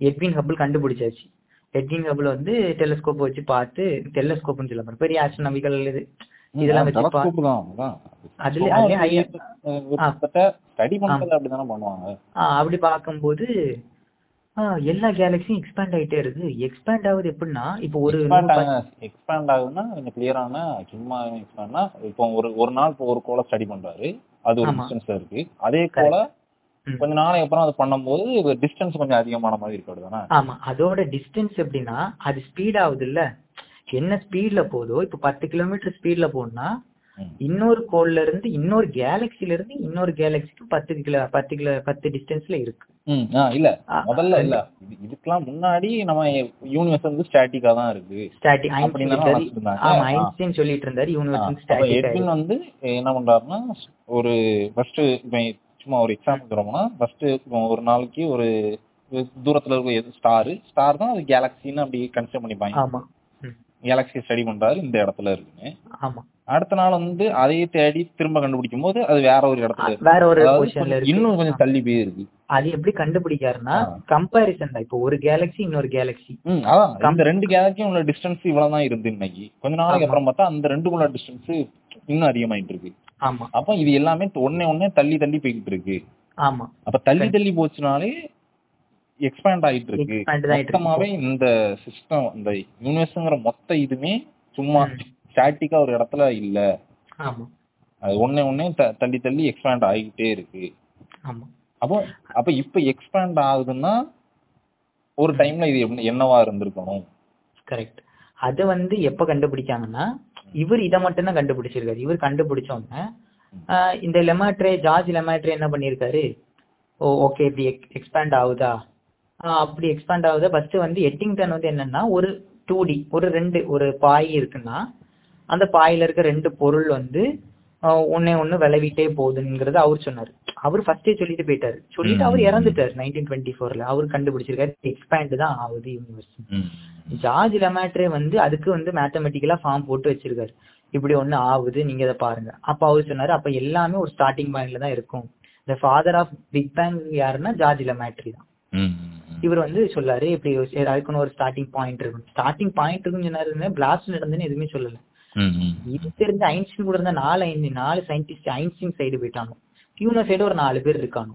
எட்வின் ஹபிள் கண்டுபிடிச்சாச்சு. எட்வின் ஹபிள் வந்து டெலஸ்கோப் வச்சு பார்த்து டெலஸ்கோப்னு சொல்ல பெரிய ஆஸ்ட்ரோனமிக்கல் இது. இதெல்லாம் வச்சு அப்படி பார்க்கும்போது எல்லா கேலக்சியும் எக்ஸ்பேண்ட் ஆயிட்டே இருக்கு. எக்ஸ்பேண்ட் ஆகுது எப்படின்னா இப்போ ஒரு எக்ஸ்பேண்ட் ஆகுதுன்னா கொஞ்சம் கிளியரான சும்மா எக்ஸ்பேண்ட்னா இப்போ ஒரு ஒரு நாள் இப்போ ஒரு கோலை ஸ்டடி பண்றாரு. அது ஒரு. டிஸ்டன்ஸ்ல இருக்கு. அதே கோலை ம். கொஞ்ச நாளைக்கு அப்புறம் அது பண்ணும்போது டிஸ்டன்ஸ் கொஞ்சம் அதிகமான மாதிரி இருக்கு தானே ஆமா. அதோட டிஸ்டன்ஸ் எப்படின்னா அது ஸ்பீட் ஆகுது இல்ல என்ன ஸ்பீட்ல போதோ இப்போ பத்து கிலோமீட்டர் ஸ்பீட்ல போனா இன்னொரு கோல்ல இருந்து இன்னொரு கேலக்சில இருந்து இன்னொரு கேலக்சிக்கு பத்து கிலோ பத்து கிலோ பத்து டிஸ்டன்ஸ்ல இருக்கு. இல்ல. முதல்ல இல்ல. இது- இதுக்கெல்லாம் முன்னாடி நம்ம யூனிவர்ஸ் வந்து ஸ்டாட்டிக்கா தான் இருக்கு. ஸ்டாட்டிக். ஆமா. ஐன்ஸ்டீன் சொல்லிட்டு இருந்தாரு யூனிவர்ஸ் அப்ப ஸ்டாட்டிக் வந்து என்ன பண்றாருன்னா ஒரு ஃபர்ஸ்ட் சும்மா ஒரு எக்ஸாம்பிள் தரோம்னா ஃபர்ஸ்ட் ஒரு நாளைக்கு ஒரு தூரத்துல இருக்க ஸ்டார் ஸ்டார் தான் அது கேலக்சின்னு அப்படி கன்சிடர் பண்ணிப்பாங்க. கேலக்சி ஸ்டடி பண்றாரு இந்த இடத்துல இருக்குன்னு ஆமா. அடுத்த நாள் வந்து அதையே தேடி திரும்ப கண்டுபிடிக்கும் போது அது வேற ஒரு இடத்துல வேற ஒரு இன்னும் கொஞ்சம் தள்ளி போயிருக்கு. அது எப்படி கண்டுபிடிக்காருன்னா. கம்பாரிசன் தான். இப்போ ஒரு கேலக்சி இன்னொரு கேலக்சி அதான். இந்த ரெண்டு கேலக்சியும் உள்ள டிஸ்டன்ஸ் இவ்வளவுதான் இருந்து இன்னைக்கு. கொஞ்ச நாளைக்கு. அப்புறம் பார்த்தா அந்த ரெண்டுக்குள்ள டிஸ்டன்ஸ் இன்னும் அதிகமாயிட்டு இருக்கு. ஆமா. அப்ப இது எல்லாமே ஒன்னே ஒன்னே தள்ளி தள்ளி போய்கிட்டு இருக்கு. ஆமா. அப்ப தள்ளி தள்ளி போச்சுனாலே எக்ஸ்பேண்ட் ஆயிட்டு இருக்கு. மொத்தமாவே இந்த சிஸ்டம் இந்த யூனிவர்ஸ்ங்கிற மொத்த இதுமே சும்மா. ஸ்டாட்டிக்கா ஒரு இடத்துல இல்ல. ஆமா. அது ஒன்னே ஒன்னே தள்ளி தள்ளி எக்ஸ்பேண்ட் ஆகிட்டே இருக்கு. ஆமா. அப்போ அப்ப இப்ப எக்ஸ்பேண்ட் ஆகுதுன்னா ஒரு டைம்ல இது என்ன- என்னவா இருந்திருக்கணும்? கரெக்ட் அது வந்து எப்ப கண்டுபிடிச்சாங்கன்னா இவர் இதை மட்டும் தான் கண்டுபிடிச்சிருக்காரு. இவர் கண்டுபிடிச்ச உடனே ஆஹ் இந்த லெமாட்ரே ஜார்ஜ் லெமாட்ரே என்ன பண்ணியிருக்காரு? ஓ ஓகே இப்படி எக்ஸ்பேண்ட் ஆகுதா? அப்படி எக்ஸ்பேண்ட் ஆகுதா. ஃபர்ஸ்ட் வந்து எட்டிங்டன் வந்து என்னன்னா ஒரு டூ டி ஒரு ரெண்டு ஒரு பாய் இருக்குன்னா அந்த பாயில இருக்க ரெண்டு பொருள் வந்து ஒண்ணே ஒண்ணு விளைவிட்டே போகுதுங்கிறத அவர் சொன்னாரு. அவர் ஃபர்ஸ்டே சொல்லிட்டு போயிட்டாரு. சொல்லிட்டு அவர். இறந்துட்டாரு நைன்டீன் டுவெண்ட்டி ஃபோர்ல அவர் கண்டுபிடிச்சிருக்காரு. எக்ஸ்பேண்ட் தான் ஆகுது யூனிவர்ஸ் ஜார்ஜ் லெமாட்ரே வந்து அதுக்கு வந்து மேத்தமெட்டிக்கலா ஃபார்ம் போட்டு வச்சிருக்காரு. இப்படி ஒண்ணு ஆகுது நீங்க இதை பாருங்க. அப்ப அவர் சொன்னாரு அப்ப எல்லாமே ஒரு ஸ்டார்டிங் பாயிண்ட்ல தான் இருக்கும். இந்த ஃபாதர் ஆஃப் பிக் பேங் யாருன்னா ஜார்ஜ் லெமாட்ரி தான். இவர் வந்து சொல்லாரு இப்படி ஒரு- அதுக்குன்னு ஒரு ஸ்டார்டிங் பாயிண்ட் இருக்கும். ஸ்டார்டிங் பாயிண்ட் இருக்குன்னு சொன்னாரு பிளாஸ்ட் நடந்துன்னு எதுவுமே சொல்லல. இது தெரிஞ்ச ஐன்ஸ்டீன் கூட இருந்த நாலு ஐன் நாலு சயின்டிஸ்ட் ஐன்ஸ்டீன் சைடு போயிட்டாங்க. டியூனர் சைடு ஒரு நாலு பேர் இருக்காங்க.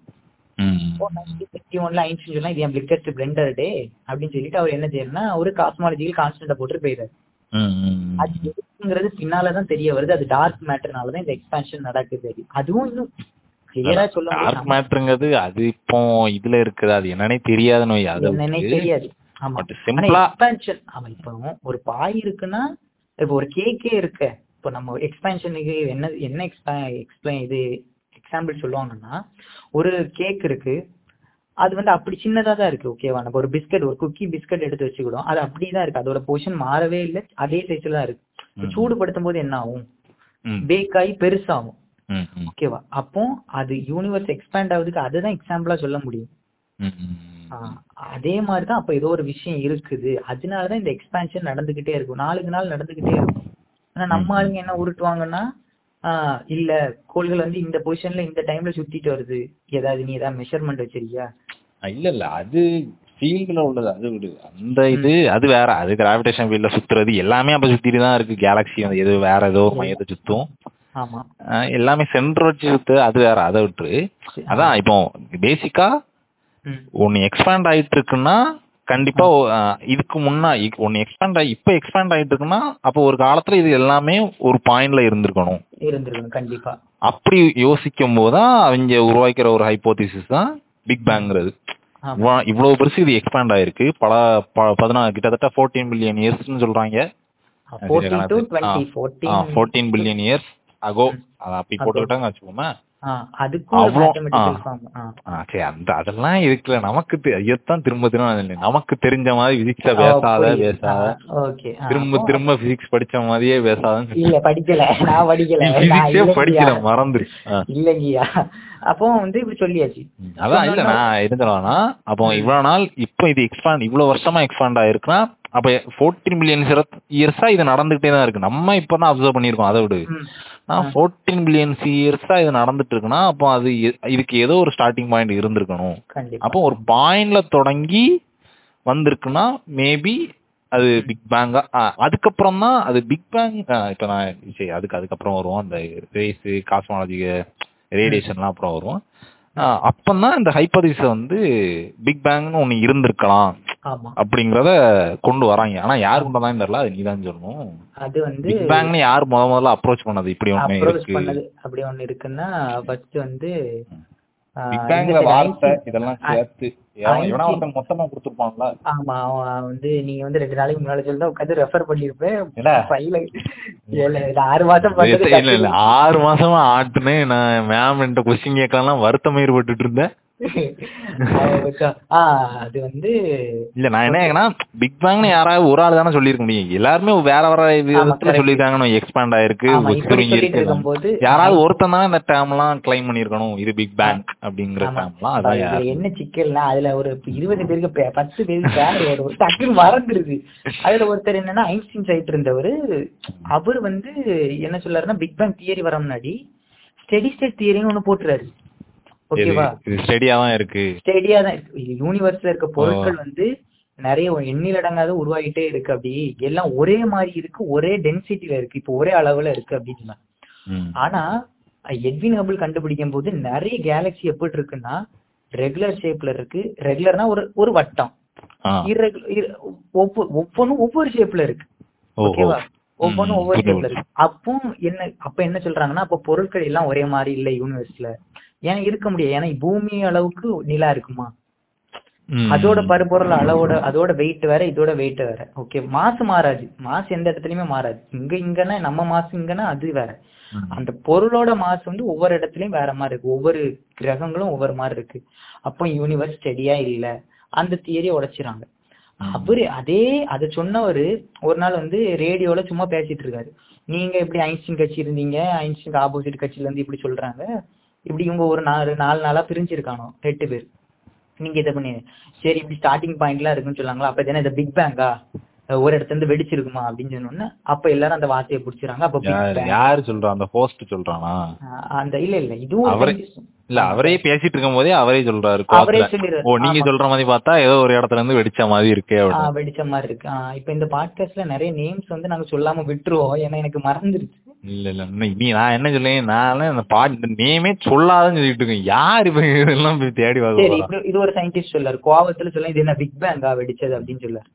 டே அப்படின்னு சொல்லிட்டு அவர் என்ன செய்யறதுன்னா ஒரு காஸ்மாலஜிக்கல் கான்ஸ்டன்ட போட்டு ம். அது பின்னாலதான் தெரிய வருது. அது டார்க் மேட்டர்னாலதான் இந்த எக்ஸ்பான்ஷன் நடக்குது. அதுவும் இன்னும் டார்க் மேட்டருங்கிறது அது இப்போ இதுல இருக்குது. அது என்னன்னே தெரியாத நோய். அது என்னன்னே தெரியாது. ஆமா. சிம்பிளா எக்ஸ்பான்ஷன் ஆமா இப்போ ஒரு பாய் இருக்குன்னா இப்போ ஒரு கேக்கே இருக்க. இப்போ நம்ம எக்ஸ்பான்ஷனுக்கு என்ன என்ன எக்ஸ்பிளைன் இது எக்ஸாம்பிள் சொல்லுவாங்கன்னா ஒரு கேக் இருக்கு. அது வந்து அப்படி சின்னதா தான் இருக்கு ஓகேவா நம்ம ஒரு பிஸ்கட் ஒரு குக்கி பிஸ்கட் எடுத்து வச்சுக்கிடும் அது அப்படிதான் இருக்கு. அதோட பொசிஷன் மாறவே இல்லை. அதே சைஸ்ல தான் இருக்கு. சூடுபடுத்தும் போது என்ன ஆகும்? பேக் ஆகி பெருசாகும். ஓகேவா? அப்போ அது யூனிவர்ஸ் எக்ஸ்பேண்ட் ஆகுதுக்கு அதுதான் எக்ஸாம்பிளா சொல்ல முடியும். அதே மாதிரிதான் அப்ப ஏதோ ஒரு விஷயம் இருக்குது. அதனாலதான் இந்த எக்ஸ்பான்ஷன் நடந்துகிட்டே இருக்கும். நாளுக்கு நாள் நடந்துகிட்டே இருக்கும். ஆனா நம்ம ஆளுங்க என்ன உருட்டுவாங்கன்னா இல்ல கோள்கள் வந்து இந்த பொசிஷன்ல இந்த டைம்ல சுத்திட்டு வருது. ஏதாவது நீ ஏதாவது மெஷர்மெண்ட் வச்சிருக்கியா? இல்ல இல்ல. அது ஃபீல்டுல உள்ளது. அது விடு. அந்த இது அது வேற. அது கிராவிடேஷன் ஃபீல்ட்ல சுத்துறது எல்லாமே அப்ப சுத்திட்டு தான் இருக்கு. கேலக்ஸி வந்து எது வேற ஏதோ மையத்தை சுத்தும். எல்லாமே சென்டர் வச்சு சுத்து அது வேற அதை விட்டுரு. அதான் இப்போ பேசிக்கா. ஒன்னு எக்ஸ்பேண்ட் ஆயிட்டு இருக்குன்னா கண்டிப்பா இதுக்கு முன்னா ஒன்னு எக்ஸ்பேண்ட் ஆகி இப்ப எக்ஸ்பேண்ட் ஆயிட்டு இருக்குன்னா அப்போ ஒரு காலத்துல இது எல்லாமே ஒரு பாயிண்ட்ல இருந்திருக்கணும். இருந்திருக்கணும் கண்டிப்பா. அப்படி யோசிக்கும் போதுதான் அவங்க உருவாக்கிற ஒரு ஹைப்போதிசிஸ் தான் பிக் பேங்கிறது இவ்வளவு பெருசு இது எக்ஸ்பேண்ட் ஆயிருக்கு. பல பதினாறு கிட்டத்தட்ட ஃபோர்டீன் பில்லியன் இயர்ஸ்னு சொல்றாங்க. ஃபோர்டீன் பில்லியன் இயர்ஸ் அகோ அதை அப்படி போட்டுக்கிட்டாங்க வச்சுக்கோமே சரி அந்த அதெல்லாம் இருக்குல்ல நமக்கு ஐயத்தான் திரும்ப திரும்ப. நமக்கு தெரிஞ்ச மாதிரி பிசிக்ஸ பேசாத பேசாத திரும்ப திரும்ப பிசிக்ஸ் படிச்ச மாதிரியே பேசாத இல்ல படிக்கல நான் படிக்கல பிசிக்ஸே. படிக்கல மறந்துரு. இல்லைங்கய்யா அப்போ வந்து இப்படி சொல்லியாச்சு அதான் இல்ல நான் இருந்துடலாம்னா அப்போ இவ்வளவு நாள் இப்போ இது எக்ஸ்பாண்ட் இவ்வளவு வருஷமா எக்ஸ்பாண்ட் ஆயிருக்குன்னா அப்ப ஃபோர்டீன் மில்லியன் இயர்ஸா இது நடந்துகிட்டே தான் இருக்கு. நம்ம இப்பதான் அப்சர்வ் பண்ணிருக்கோம் அதை விடு. நான் ஃபோர்டீன் பில்லியன்ஸ் இயர்ஸா இது நடந்துட்டு இருக்குன்னா அப்போ அது இதுக்கு ஏதோ ஒரு ஸ்டார்டிங் பாயிண்ட் இருந்திருக்கணும். அப்போ ஒரு பாயிண்ட்ல தொடங்கி வந்திருக்குன்னா மேபி அது பிக் பேங்கா அதுக்கப்புறம் தான் அது பிக் பேங் இப்ப நான் சரி அதுக்கு அதுக்கப்புறம் வரும் அந்த ரேஸ் காஸ்மாலஜி ரேடியேஷன்லாம் அப்புறம் வரும் ஆஹ் அப்பதான் இந்த ஹைப்போதிஸ வந்து பிக் பேங்னு ஒண்ணு இருந்திருக்கலாம். அப்படிங்கறத கொண்டு வராங்க. ஆனா யார் கொண்டு வந்தாங்கன்னு தெரியல. அது நீதான் சொல்லணும். அது வந்து பிக் பேங்னு யார் முத முதல்ல அப்ரோச் பண்ணது? இப்படி ஒண்ணு அப்ரோச் இருக்கு. பண்ணது. அப்படி ஒண்ணு இருக்குன்னா ஃபர்ஸ்ட் வந்து பிக் side வார்த்தை இதெல்லாம் சேர்த்து எவன் ஒருத்தன் மொத்தமா கொடுத்துருப்பான்ல. ஆமா அவன் வந்து நீங்க வந்து ரெண்டு நாளைக்கு முன்னால சொல்லிதான் உட்காந்து ரெஃபர் பண்ணிருப்பேன் இல்ல. ஃபைல இது ஆறு மாசம் இல்ல இல்ல ஆறு மாசமா ஆட்டுனே நான் மேம் என்கிட்ட கொஸ்டின் கேட்கலாம் வருத்தம் ஏற்பட்டுட்டு இருந்தேன். அது வந்து இல்ல நான் என்ன பிக் பேங்னு யாராவது ஒரு ஆள் தானே சொல்லியிருக்க முடியும். எல்லாருமே வேற வேற விதத்துல correct. சொல்லியிருக்காங்க எக்ஸ்பேண்ட் ஆயிருக்கு இருக்கும்போது யாராவது ஒருத்தன் தான் இந்த டேர்ம் எல்லாம் கிளைம் பண்ணிருக்கணும் இது பிக் பேங் அப்படிங்கிற ஆமா. டேர்ம் எல்லாம் அதான் என்ன சிக்கல்னா அதுல ஒரு இருபது பேருக்கு பத்து பேருக்கு பேர் வரும் டக்குன்னு மறந்துருது. அதுல ஒருத்தர் என்னன்னா ஐன்ஸ்டீன் சைட் இருந்தவர் அவர் வந்து என்ன சொல்றாருன்னா பிக் பேங் தியரி வர முன்னாடி ஸ்டெடி ஸ்டேட் தியரின்னு ஒண்ணு போட்டுறாரு. ஓகேவா? ஸ்டெடியா தான் இருக்கு. ஸ்டெடியா தான் இருக்கு யூனிவர்ஸ்ல இருக்க பொருட்கள் வந்து நிறைய எண்ணில் அடங்காத உருவாகிட்டே இருக்கு அப்படி. எல்லாம் ஒரே மாதிரி இருக்கு ஒரே டென்சிட்டில இருக்கு. இப்போ ஒரே அளவுல இருக்கு அப்படின்னு. ஆனா எட்வின் ஹபிள் கண்டுபிடிக்கும் போது நிறைய கேலக்ஸி எப்படி இருக்குன்னா ரெகுலர் ஷேப்ல இருக்கு. ரெகுலர்னா ஒரு ஒரு வட்டம். ஆ. irregular- ஒவ்வொ- ஒவ்வொன்றும் ஒவ்வொரு ஷேப்ல இருக்கு. ஓகேவா? ஒவ்வொன்றும் ம், ஒவ்வொரு. ஷேப்ல இருக்கு. அப்போ என்ன அப்ப என்ன சொல்றாங்கன்னா அப்ப பொருட்கள் எல்லாம் ஒரே மாதிரி இல்ல யூனிவர்ஸ்ல. ஏன்னா இருக்க முடியாது. ஏன்னா பூமி அளவுக்கு நிலா இருக்குமா. அதோட பருப்பொருள் அளவோட அதோட வெயிட் வேற இதோட வெயிட் வேற. ஓகே மாசு மாறாது. மாசு எந்த இடத்துலயுமே மாறாது. இங்க இங்கன்னா நம்ம மாசு இங்கன்னா அது வேற. அந்த பொருளோட மாசு வந்து ஒவ்வொரு இடத்துலயும் வேற மாதிரி இருக்கு. ஒவ்வொரு கிரகங்களும் ஒவ்வொரு மாதிரி இருக்கு. அப்போ யூனிவர்ஸ் ஸ்டெடியா இல்ல. அந்த தியரியை உடைச்சிறாங்க அவரு அதே அதை சொன்னவரு ஒரு நாள் வந்து ரேடியோல சும்மா பேசிட்டு இருக்காரு. நீங்க எப்படி ஐன்ஸ்டீன் கட்சி இருந்தீங்க? ஐன்ஸ்டீன் ஆப்போசிட் கட்சியில இருந்து இப்படி சொல்றாங்க. இப்படி இவங்க ஒரு நாலு நாலு நாளா பிரிஞ்சிருக்கானோ எட்டு பேர். நீங்க இதை பண்ணி சரி இப்படி ஸ்டார்டிங் பாயிண்ட்லாம் இருக்குன்னு சொன்னாங்களா அப்ப இந்த பிக் பேங்கா ஒரு இடத்துல இருந்து வெடிச்சிருக்குமா அப்படின்னு சொன்னோன்னே அப்ப எல்லாரும் அந்த வார்த்தையை பிடிச்சிறாங்க அப்ப யார் பேங் யாரு சொல்றா அந்த ஹோஸ்ட் சொல்றானா? அந்த இல்ல இல்ல இதுவும் அவரே-. இல்ல அவரே பேசிட்டு இருக்கும் போதே அவரே சொல்றாரு அவரே ஓ நீங்க. சொல்ற மாதிரி பார்த்தா ஏதோ ஒரு இடத்துல இருந்து வெடிச்ச மாதிரி இருக்கே வெடிச்ச மாதிரி இருக்கு. இப்ப இந்த பாட்காஸ்ட்ல நிறைய நேம்ஸ் வந்து நாங்க சொல்லாம விட்டுருவோம். ஏன்னா எனக்கு மறந்துருச்சு. இல்ல இல்ல. இன்னும் நீ நான் என்ன சொல்லேன் நான் இந்த பாட்டு இந்த நேமே சொல்லாதன்னு சொல்லிட்டு இருக்கேன். யார் இப்ப இதெல்லாம் போய் தேடி இப்படி இது ஒரு சயின்டிஸ்ட் சொல்லாரு. கோவத்துல சொல்ல இது என்ன பிக் பேங்கா வெடிச்சது அப்படின்னு சொல்லாரு.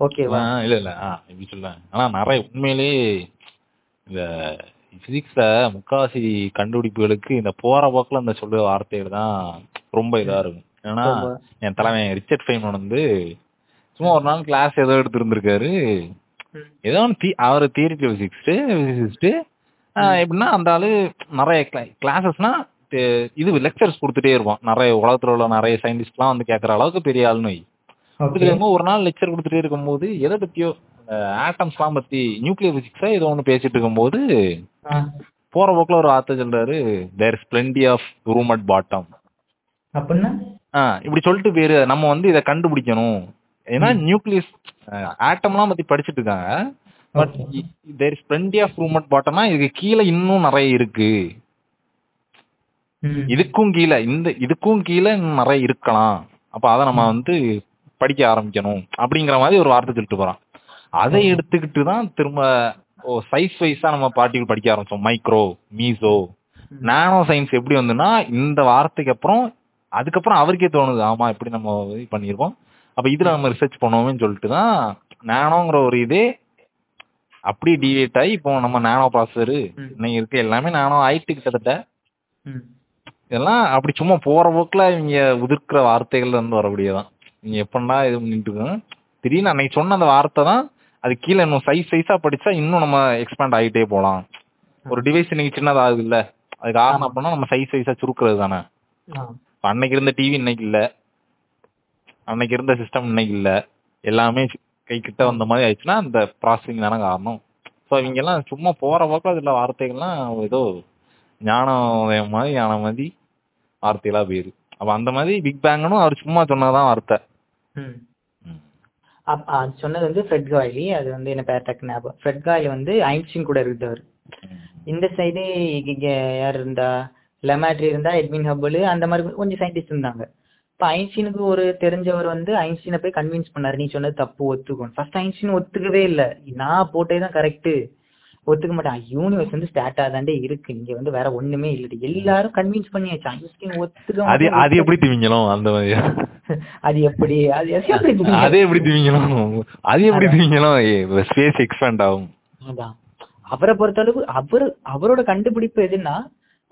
ஓகேவா இல்ல இல்ல. இப்படி சொல்ல ஆனா நிறைய உண்மையிலேயே இந்த பிசிக்ஸ்ல முக்காவாசி கண்டுபிடிப்புகளுக்கு இந்த போற போக்குல இந்த சொல்ற வார்த்தைகள் தான் ரொம்ப இதா இருக்கும். ஏன்னா. என் தலைமை ரிச்சர்ட் ஃபைமன் வந்து சும்மா ஒரு நாள் கிளாஸ் ஏதோ எடுத்து இருந்திருக்காரு ம். ஏதோ ஒன்று தீ அவர் தியரிட்டிக்கல் ஃபிசிக்ஸ்ட்டு ஃபிசிக்ஸ்ட்டு எப்படின்னா அந்த ஆளு நிறைய கிளாஸஸ்னா இது லெக்சர்ஸ் கொடுத்துட்டே இருப்பான். நிறைய உலகத்துல உள்ள நிறைய சயின்டிஸ்ட்லாம் வந்து கேட்குற அளவுக்கு பெரிய வை. ஓகே. இதுல ஒரு நாள் லெக்சர் கொடுத்துட்டே இருக்கும்போது எதை பத்தியோ ஆட்டம்ஸ்லாம் பத்தி நியூக்ளியர் பிசிக்ஸா ஏதோ ஒன்று பேசிட்டு இருக்கும்போது ஆ, போற போக்குல ஒரு வார்த்தை சொல்றாரு there is plenty of room at bottom அப்படின்னா? இப்படி சொல்லிட்டு பேரு நம்ம வந்து இதை கண்டுபிடிக்கணும். ஏன்னா நியூக்ளியஸ் ஆட்டம்லாம் பத்தி படிச்சிட்டு இருக்காங்க. But. There is plenty of room at பாட்டம்னா இதுக்கு கீழே இன்னும் நிறைய இருக்கு. இதுக்கும் கீழே இந்த இதுக்கும் கீழே இன்னும் நிறைய இருக்கலாம். அப்ப அதை நம்ம வந்து படிக்க ஆரம்பிக்கணும். அப்படிங்கிற மாதிரி ஒரு வார்த்தை சொல்லிட்டு போறான். அதை எடுத்துக்கிட்டு தான் திரும்ப ஓ சைஸ் வைஸா நம்ம பார்ட்டிகள் படிக்க ஆரம்பிச்சோம். மைக்ரோ மீசோ நானோ சயின்ஸ் எப்படி வந்துன்னா இந்த வார்த்தைக்கு அப்புறம் அதுக்கப்புறம் அவருக்கே தோணுது. ஆமா இப்படி நம்ம இது பண்ணியிருக்கோம் அப்ப இதுல நம்ம ரிசர்ச் பண்ணுவோம்னு சொல்லிட்டு தான் நானோங்கிற ஒரு இதே அப்படியே டிவேட் ஆகி இப்போ நம்ம நானோ ப்ராசஸர். இன்னைக்கு இருக்க எல்லாமே நானோ ஆயிட்டு கிட்டத்தட்ட. இதெல்லாம் அப்படி சும்மா போற போக்குல இவங்க உதிர்க்கிற வார்த்தைகள்ல இருந்து வரக்கூடியதான் நீங்க எப்படா இது பண்ணிட்டு இருக்கோம் திடீர்னு அன்னைக்கு சொன்ன அந்த வார்த்தை தான் அது கீழே இன்னும் சைஸ் சைஸா படிச்சா இன்னும் நம்ம எக்ஸ்பேண்ட் ஆகிட்டே போலாம். ஒரு டிவைஸ் இன்னைக்கு சின்னதாகுது இல்ல அது காரணம் அப்படின்னா நம்ம சைஸ் சைஸா சுருக்குறது தானே அன்னைக்கு இருந்த டிவி இன்னைக்கு இல்ல. அன்னைக்கு இருந்த சிஸ்டம் இன்னைக்கு இல்ல. எல்லாமே கை கிட்ட வந்த மாதிரி ஆயிடுச்சுன்னா அந்த ப்ராசஸிங் தானே காரணம். ஸோ இவங்க எல்லாம் சும்மா போற போக்கில் அதுல வார்த்தைகள்லாம் ஏதோ ஞானம் மாதிரி ஞானம் மாதிரி வார்த்தைகளா போயிரு அப்ப அந்த மாதிரி பிக் பேங்கனும் அவர் சும்மா சொன்னதான் வார்த்தை. சொன்னது வந்து ஃப்ரெட் காய்லி அது வந்து என்ன பேர் டக்கு ஞாபகம். ஃப்ரெட் காய்லி வந்து ஐன்ஸ்டீன் கூட இருந்தவர். இந்த சைடு யார் இருந்தா? லெமாட்ரி இருந்தா எட்வின் ஹப்பிள் அந்த மாதிரி கொஞ்சம் சயின்டிஸ்ட் இருந்தாங்க. இப்போ ஐன்ஸ்டீனுக்கு ஒரு தெரிஞ்சவர் வந்து ஐன்ஸ்டீனை போய் கன்வின்ஸ் பண்ணாரு. நீ சொன்னது தப்பு ஒத்துக்கணும் ஃபர்ஸ்ட் ஐன்ஸ்டீன் ஒத்துக்கவே இல்லை. நான் போட்டே தான் கரெக்ட் ஒத்துக்க மாட்டேன். யூனிவர்ஸ் வந்து ஸ்டார்ட் ஆதாண்டே இருக்கு. இங்க வந்து வேற ஒண்ணுமே இல்லடி. எல்லாரும் கன்வின்ஸ் பண்ணியாச்சு. ஐன்ஸ்டீன் ஒத்துக்க அது. அது எப்படி திவிங்கணும் அந்த மாதிரி. அது எப்படி? அது எப்படி? அதே எப்படி திவிங்கணும் அது எப்படி திவிங்கணும் ஸ்பேஸ் எக்ஸ்பேண்ட் ஆகும். அதான். அவரை பொறுத்தளவு அவர் அவரோட கண்டுபிடிப்பு எதுன்னா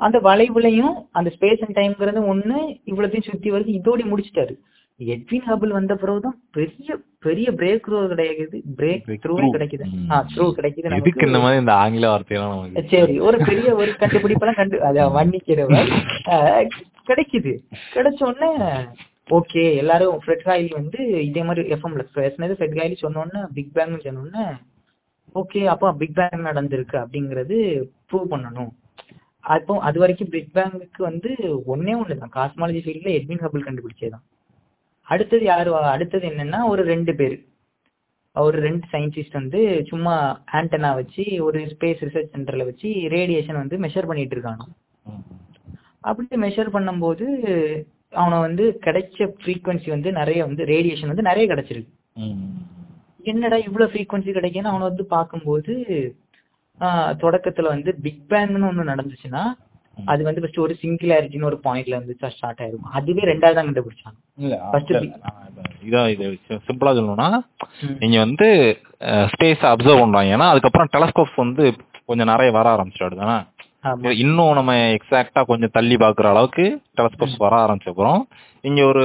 அந்த வளைவுலையும் அந்த ஸ்பேஸ் அண்ட் டைம்ங்கிறது ஒண்ணு இவ்வளத்தையும் சுத்தி வருது இதோட முடிச்சிட்டாரு. எட்வின் ஹபிள் வந்த பிறகுதான் பெரிய பெரிய பிரேக் த்ரூ கிடைக்குது. Break Breakthrough. கிடைக்குது. ஆ த்ரூ கிடைக்குது எதுக்கு இந்த மாதிரி இந்த ஆங்கில வார்த்தையெல்லாம் சரி ஒரு பெரிய ஒரு கண்டுபிடிப்பெல்லாம் கண்டு அத வன்னிக்கிறவர். ஆஹ், கிடைக்குது. கிடைச்ச உடனே ஓகே எல்லாரும் ஃப்ரெட் காயில் வந்து இதே மாதிரி எஃப்எம்ல பேசினது ஃப்ரெட் காயில் சொன்னோன்னே பிக் பேங்னு சொன்னோன்னே ஓகே அப்போ பிக் பேங் நடந்திருக்கு அப்படிங்கறது ப்ரூவ் பண்ணணும். அப்போ அது வரைக்கும் பிக் பேங்குக்கு வந்து ஒன்னே ஒன்று தான் காஸ்மாலஜி ஃபீல்ட்ல எட்வின் ஹபிள் கண்டுபிடிச்சதுதான். அடுத்தது யாரு அடுத்தது என்னன்னா ஒரு ரெண்டு பேர். ஒரு ரெண்டு சயின்டிஸ்ட் வந்து சும்மா ஆண்டனா வச்சு ஒரு ஸ்பேஸ் ரிசர்ச் சென்டர்ல வச்சு ரேடியேஷன் வந்து மெஷர் பண்ணிட்டு இருக்கானோ. அப்படி மெஷர் பண்ணும்போது அவனை வந்து கிடைச்ச ஃப்ரீக்வன்சி வந்து நிறைய வந்து ரேடியேஷன் வந்து நிறைய கிடைச்சிருக்கு. என்னடா இவ்வளவு ஃப்ரீக்வன்சி கிடைக்குன்னு அவனை வந்து பார்க்கும்போது தொடக்கத்துல வந்து பிக் பேங்னு ஒண்ணு நடந்துச்சுன்னா அது வந்து ஃபர்ஸ்ட் ஒரு சிங்குலாரிட்டின்னு ஒரு பாயிண்ட்ல வந்து ஸ்டார்ட் ஆயிருக்கும் அதுவே ரெண்டாவது தான் கண்டுபிடிச்சாங்க. இப்ப இதா இது சிம்பிளா சொல்லணும்னா. நீங்க வந்து ஸ்பேஸ் அப்சர்வ் பண்றாங்க. ஏன்னா அதுக்கப்புறம் டெலஸ்கோப்ஸ் வந்து கொஞ்சம் நிறைய வர தானே? ஆமா. இன்னும் நம்ம எக்ஸாக்டா கொஞ்சம் தள்ளி பாக்குற அளவுக்கு டெலஸ்கோப்ஸ் வர ஆரம்பிச்ச அப்புறம் இங்க ஒரு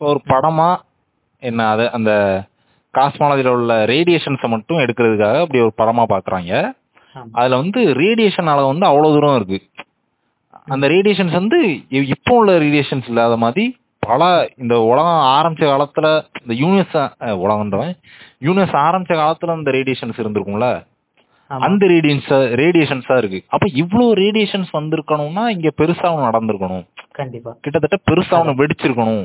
ஒரு படமா என்ன அது அந்த காஸ்மாலஜில உள்ள ரேடியேஷன்ஸை மட்டும் எடுக்கிறதுக்காக அப்படி ஒரு படமா பாக்குறாங்க அதுல வந்து ரேடியேஷன் அளவு வந்து அவ்வளவு தூரம் இருக்கு. அந்த ரேடியேஷன்ஸ் வந்து இப்போ உள்ள ரேடியேஷன்ஸ் இல்லாத மாதிரி பல இந்த உலகம் ஆரம்பிச்ச காலத்துல இந்த யூனிவர்ஸ் உலகன்றவன் யூனிவர்ஸ் ஆரம்பிச்ச காலத்துல அந்த ரேடியேஷன்ஸ் இருந்திருக்கும்ல? அந்த ரேடியன்ஸ் ரேடியேஷன்ஸா இருக்கு. அப்ப இவ்ளோ ரேடியேஷன்ஸ் வந்திருக்கணும்னா இங்க பெருசா ஒண்ணு நடந்திருக்கணும். கண்டிப்பா. கிட்டத்தட்ட பெருசா ஒண்ணு வெடிச்சிருக்கணும்.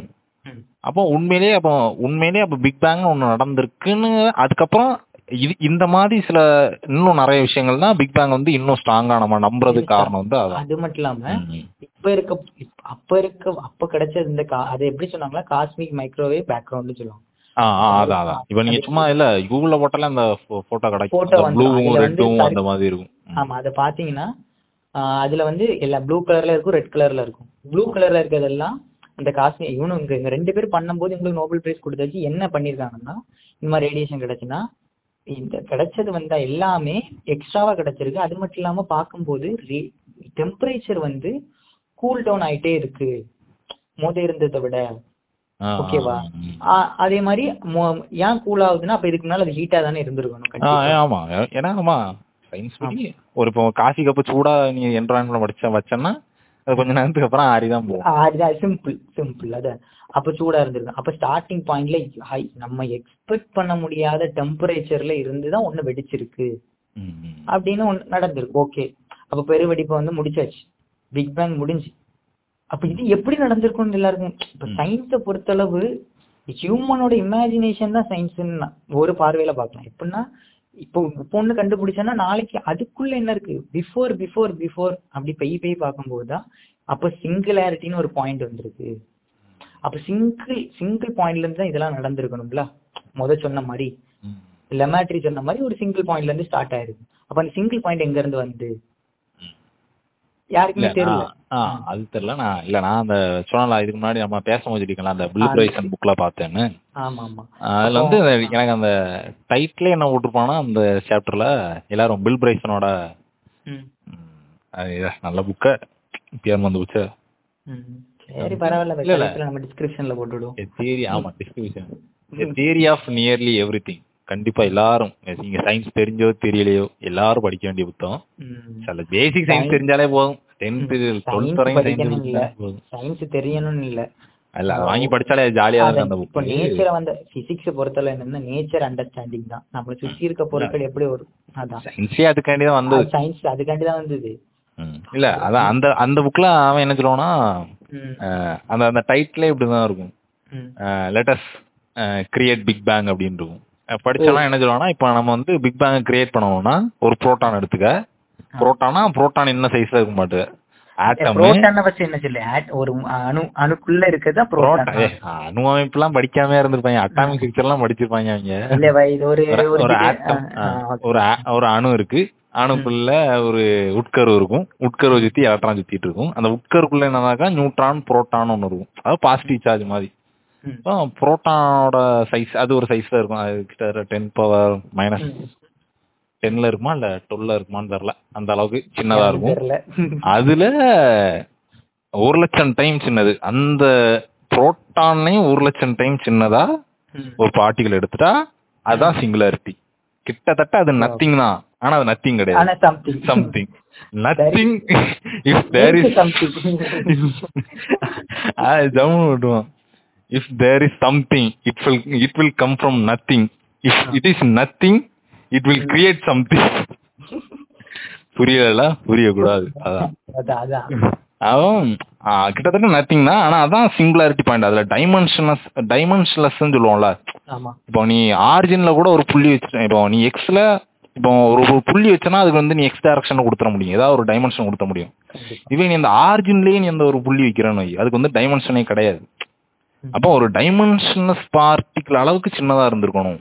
அப்போ உண்மையிலேயே அப்போ உண்மையிலேயே அப்ப பிக் பேங் ஒண்ணு நடந்திருக்குன்னு அதுக்கப்புறம் இது இந்த மாதிரி சில இன்னும் நிறைய விஷயங்கள் தான் பிக் பேங் வந்து இன்னும் ஸ்ட்ராங்கா நம்ம நம்புறதுக்கு? காரணம் வந்து அது மட்டும் இல்லாம. இப்ப இருக்க அப்ப இருக்க அப்ப கிடைச்சது இந்த அது எப்படி சொன்னாங்களா காஸ்மிக் மைக்ரோவேவ் பேக்ரவுண்ட் சொல்லுவாங்க. ஆ ஆ, அதான் அதான். இப்ப நீங்க சும்மா இல்ல கூகுள்ல போட்டாலே அந்த போட்டோ கிடைக்கும். ப்ளூவும் ரெட்டும் அந்த மாதிரி இருக்கும். ஆமா அதை பாத்தீங்கன்னா அதுல வந்து எல்லாம் ப்ளூ கலர்ல இருக்கும் ரெட் கலர்ல இருக்கும். ப்ளூ கலர்ல இருக்கிறதெல்லாம் இந்த காஸ்மிக் இவனு இங்க இங்க ரெண்டு பேரும் பண்ணும்போது இவங்களுக்கு நோபல் பிரைஸ் கொடுத்தாச்சு. என்ன பண்ணிருக்காங்கன்னா இந்த மாதிரி ரேடியேஷன் கிடைச்சுன்னா இந்த கிடைச்சது வந்தா எல்லாமே எக்ஸ்ட்ராவா கிடைச்சிருக்கு. அது மட்டும் இல்லாம பார்க்கும்போது டெம்பரேச்சர் வந்து கூல் டவுன் ஆயிட்டே இருக்கு. முத இருந்ததை விட. ஓகேவா அதே மாதிரி ஏன் கூல் ஆகுதுன்னா அப்ப இதுக்கு முன்னால அது ஹீட்டா தானே இருந்திருக்கணும் ஆமா. ஏன்னா ஆமா சயின்ஸ் படி ஒரு இப்போ காஃபி கப்பு சூடா நீ என்வரான்மெண்ட்ல வச்ச வச்சேன்னா அது கொஞ்ச நேரத்துக்கு அப்புறம் ஆறிதான் போகும். ஆ, அதுதான் சிம்பிள் சிம்பிள் அதான். அப்ப சூடா இருந்திருக்கு. அப்ப ஸ்டார்டிங் பாயிண்ட்ல ஹை நம்ம எக்ஸ்பெக்ட் பண்ண முடியாத டெம்பரேச்சர்ல இருந்து தான் ஒண்ணு வெடிச்சிருக்கு. அப்படின்னு ஒண்ணு நடந்திருக்கு. ஓகே அப்ப பெருவெடிப்பை வந்து முடிச்சாச்சு. பிக் பேங் முடிஞ்சு. அப்ப இது எப்படி நடந்திருக்கும்னு எல்லாருக்கும் இப்ப. சயின்ஸை பொறுத்தளவு ஹியூமனோட இமேஜினேஷன் தான் சயின்ஸ்ன்னு ஒரு பார்வையில பார்க்கலாம். எப்படின்னா இப்போ இப்போ ஒண்ணு கண்டுபிடிச்சோன்னா நாளைக்கு அதுக்குள்ள என்ன இருக்கு? பிஃபோர் பிஃபோர் பிஃபோர் அப்படி பெய் பெய் பார்க்கும்போது தான் அப்ப சிங்குலாரிட்டின்னு ஒரு பாயிண்ட் வந்திருக்கு. அப்ப சிங்கிள் சிங்கிள் பாயிண்ட்ல இருந்து தான் இதெல்லாம் நடந்திருக்கணும்ல? முத சொன்ன மாதிரி. லெமாட்ரி சொன்ன மாதிரி ஒரு சிங்கிள் பாயிண்ட்ல இருந்து ஸ்டார்ட் ஆயிருக்கு. அப்ப அந்த சிங்கிள் பாயிண்ட் எங்க இருந்து வந்து? யாருக்குமே தெரியல. அது தெரியல. நான் இல்ல நான் அந்த சொன்னல இதுக்கு முன்னாடி நம்ம பேசும்போது சொல்லிக்கலாம் அந்த பில் ஆ, பிரைசன் புக்ல பார்த்தேன்னு. ஆமா ஆமா அதுல வந்து எனக்கு அந்த டைட்டிலே என்ன போட்டிருப்பானா அந்த சாப்டர்ல எல்லாரும் பில் பிரைசனோட நல்ல புக்க பேர் வந்து. சரி பரவாயில்ல இல்ல, நம்ம டிஸ்கிரிப்ஷன்ல போட்டு விடுவோம் தியரி ஆமா description theory of nearly everything கண்டிப்பா எல்லாரும் நீங்க சயின்ஸ் தெரிஞ்சோ தெரியலையோ எல்லாரும் படிக்க வேண்டிய புத்தகம். சில பேசிக் சயின்ஸ் தெரிஞ்சாலே போதும். டென்த் டுவெல்த் இல்ல. சயின்ஸ் தெரியணும்னு இல்ல. இல்ல அது வாங்கி படிச்சாலே ஜாலியா இருக்கும் அந்த இப்போ நேச்சரை வந்து பிசிக்ஸ் பொறுத்தவரை என்னன்னா நேச்சர் அண்டர்ஸ்டாண்டிங் தான். நம்மள சுத்தி இருக்க பொருட்கள் எப்படி வரும் அதான். சயின்ஸே அதுக்காண்டி தான் வந்தது. சயின்ஸ் அதுக்காண்டி தான் வந்தது. இல்ல அதான் அந்த அந்த புக்ல அவன் என்ன சொல்லுவானா அந்த அந்த டைட்டிலே இப்படிதான் இருக்கும். லெட்டஸ் கிரியேட் பிக் பேங் அப்படின்னு இருக்கும். படிச்சோம்னா என்ன சொல்லுவானா இப்போ நம்ம வந்து பிக் பேங் கிரியேட் பண்ணணும்னா ஒரு புரோட்டான் எடுத்துக்க. புரோட்டானா புரோட்டான் என்ன சைஸ்ல இருக்க மாட்டேது. ஆட்டம் புரோட்டானை வச்சு என்ன சொல்லு? At- ஒரு அணு அணுக்குள்ள இருக்கிறதா புரோட்டான் புரோட்டான் அணு அமைப்புலாம் படிக்காம இருந்திருப்பாங்க. அட்டாமிக் எல்லாம் படிச்சிருப்பாங்க அவங்க. ஒரு ஒரு அணு இருக்கு. அணுக்குள்ள ஒரு உட்கரு இருக்கும். உட்கருவை சுத்தி எலக்ட்ரான் சுத்திட்டு இருக்கும். அந்த உட்கருக்குள்ள என்னன்னாக்கா நியூட்ரான் புரோட்டான் ஒன்று இருக்கும். அதாவது பாசிட்டிவ் சார்ஜ் மாதிரி. புரோட்டானோட சைஸ் அது ஒரு சைஸ்ல இருக்கும். அது கிட்ட டென் பவர் மைனஸ். டென்ல இருக்குமா இல்ல டுவெல்ல இருக்குமான்னு தெரியல. அந்த அளவுக்கு சின்னதா இருக்கும். அதுல ஒரு லட்சம் டைம் சின்னது. அந்த புரோட்டானையும் ஒரு லட்சம் டைம் சின்னதா. ஒரு பார்ட்டிகள் எடுத்துட்டா அதுதான் சிங்குலாரிட்டி கிட்டத்தட்ட அது நத்திங் தான். ஆனா அது நத்திங் கிடையாது. ஆனா something something nothing if there is something Jammu விட்டுவான் if there is something it will it will come from nothing if it is nothing it will create something புரியல புரியக்கூடாது. அதான். அவன் கிட்டத்தட்ட நத்திங் தான். ஆனா அதான் சிங்குலாரிட்டி பாயிண்ட் அதுல டைமென்ஷனஸ் டைமென்ஷன்லெஸ் சொல்லுவோம்ல. இப்போ நீ ஆரிஜின்ல கூட ஒரு புள்ளி வச்சு இப்போ நீ எக்ஸ்ல இப்போ ஒரு ஒரு புள்ளி வச்சனா அதுக்கு வந்து நீ எக்ஸ் டைரக்ஷன் கொடுத்துட முடியும். ஏதாவது ஒரு டைமென்ஷன் கொடுத்த முடியும். இவன் நீ இந்த ஆரிஜின்லயே நீ அந்த ஒரு புள்ளி வைக்கிறன்னு அதுக்கு வந்து டைமென்ஷனே கிடையாது. அப்போ ஒரு டைமென்ஷனஸ் பார்ட்டிக்கல் அளவுக்கு சின்னதா இருந்திருக்கணும்.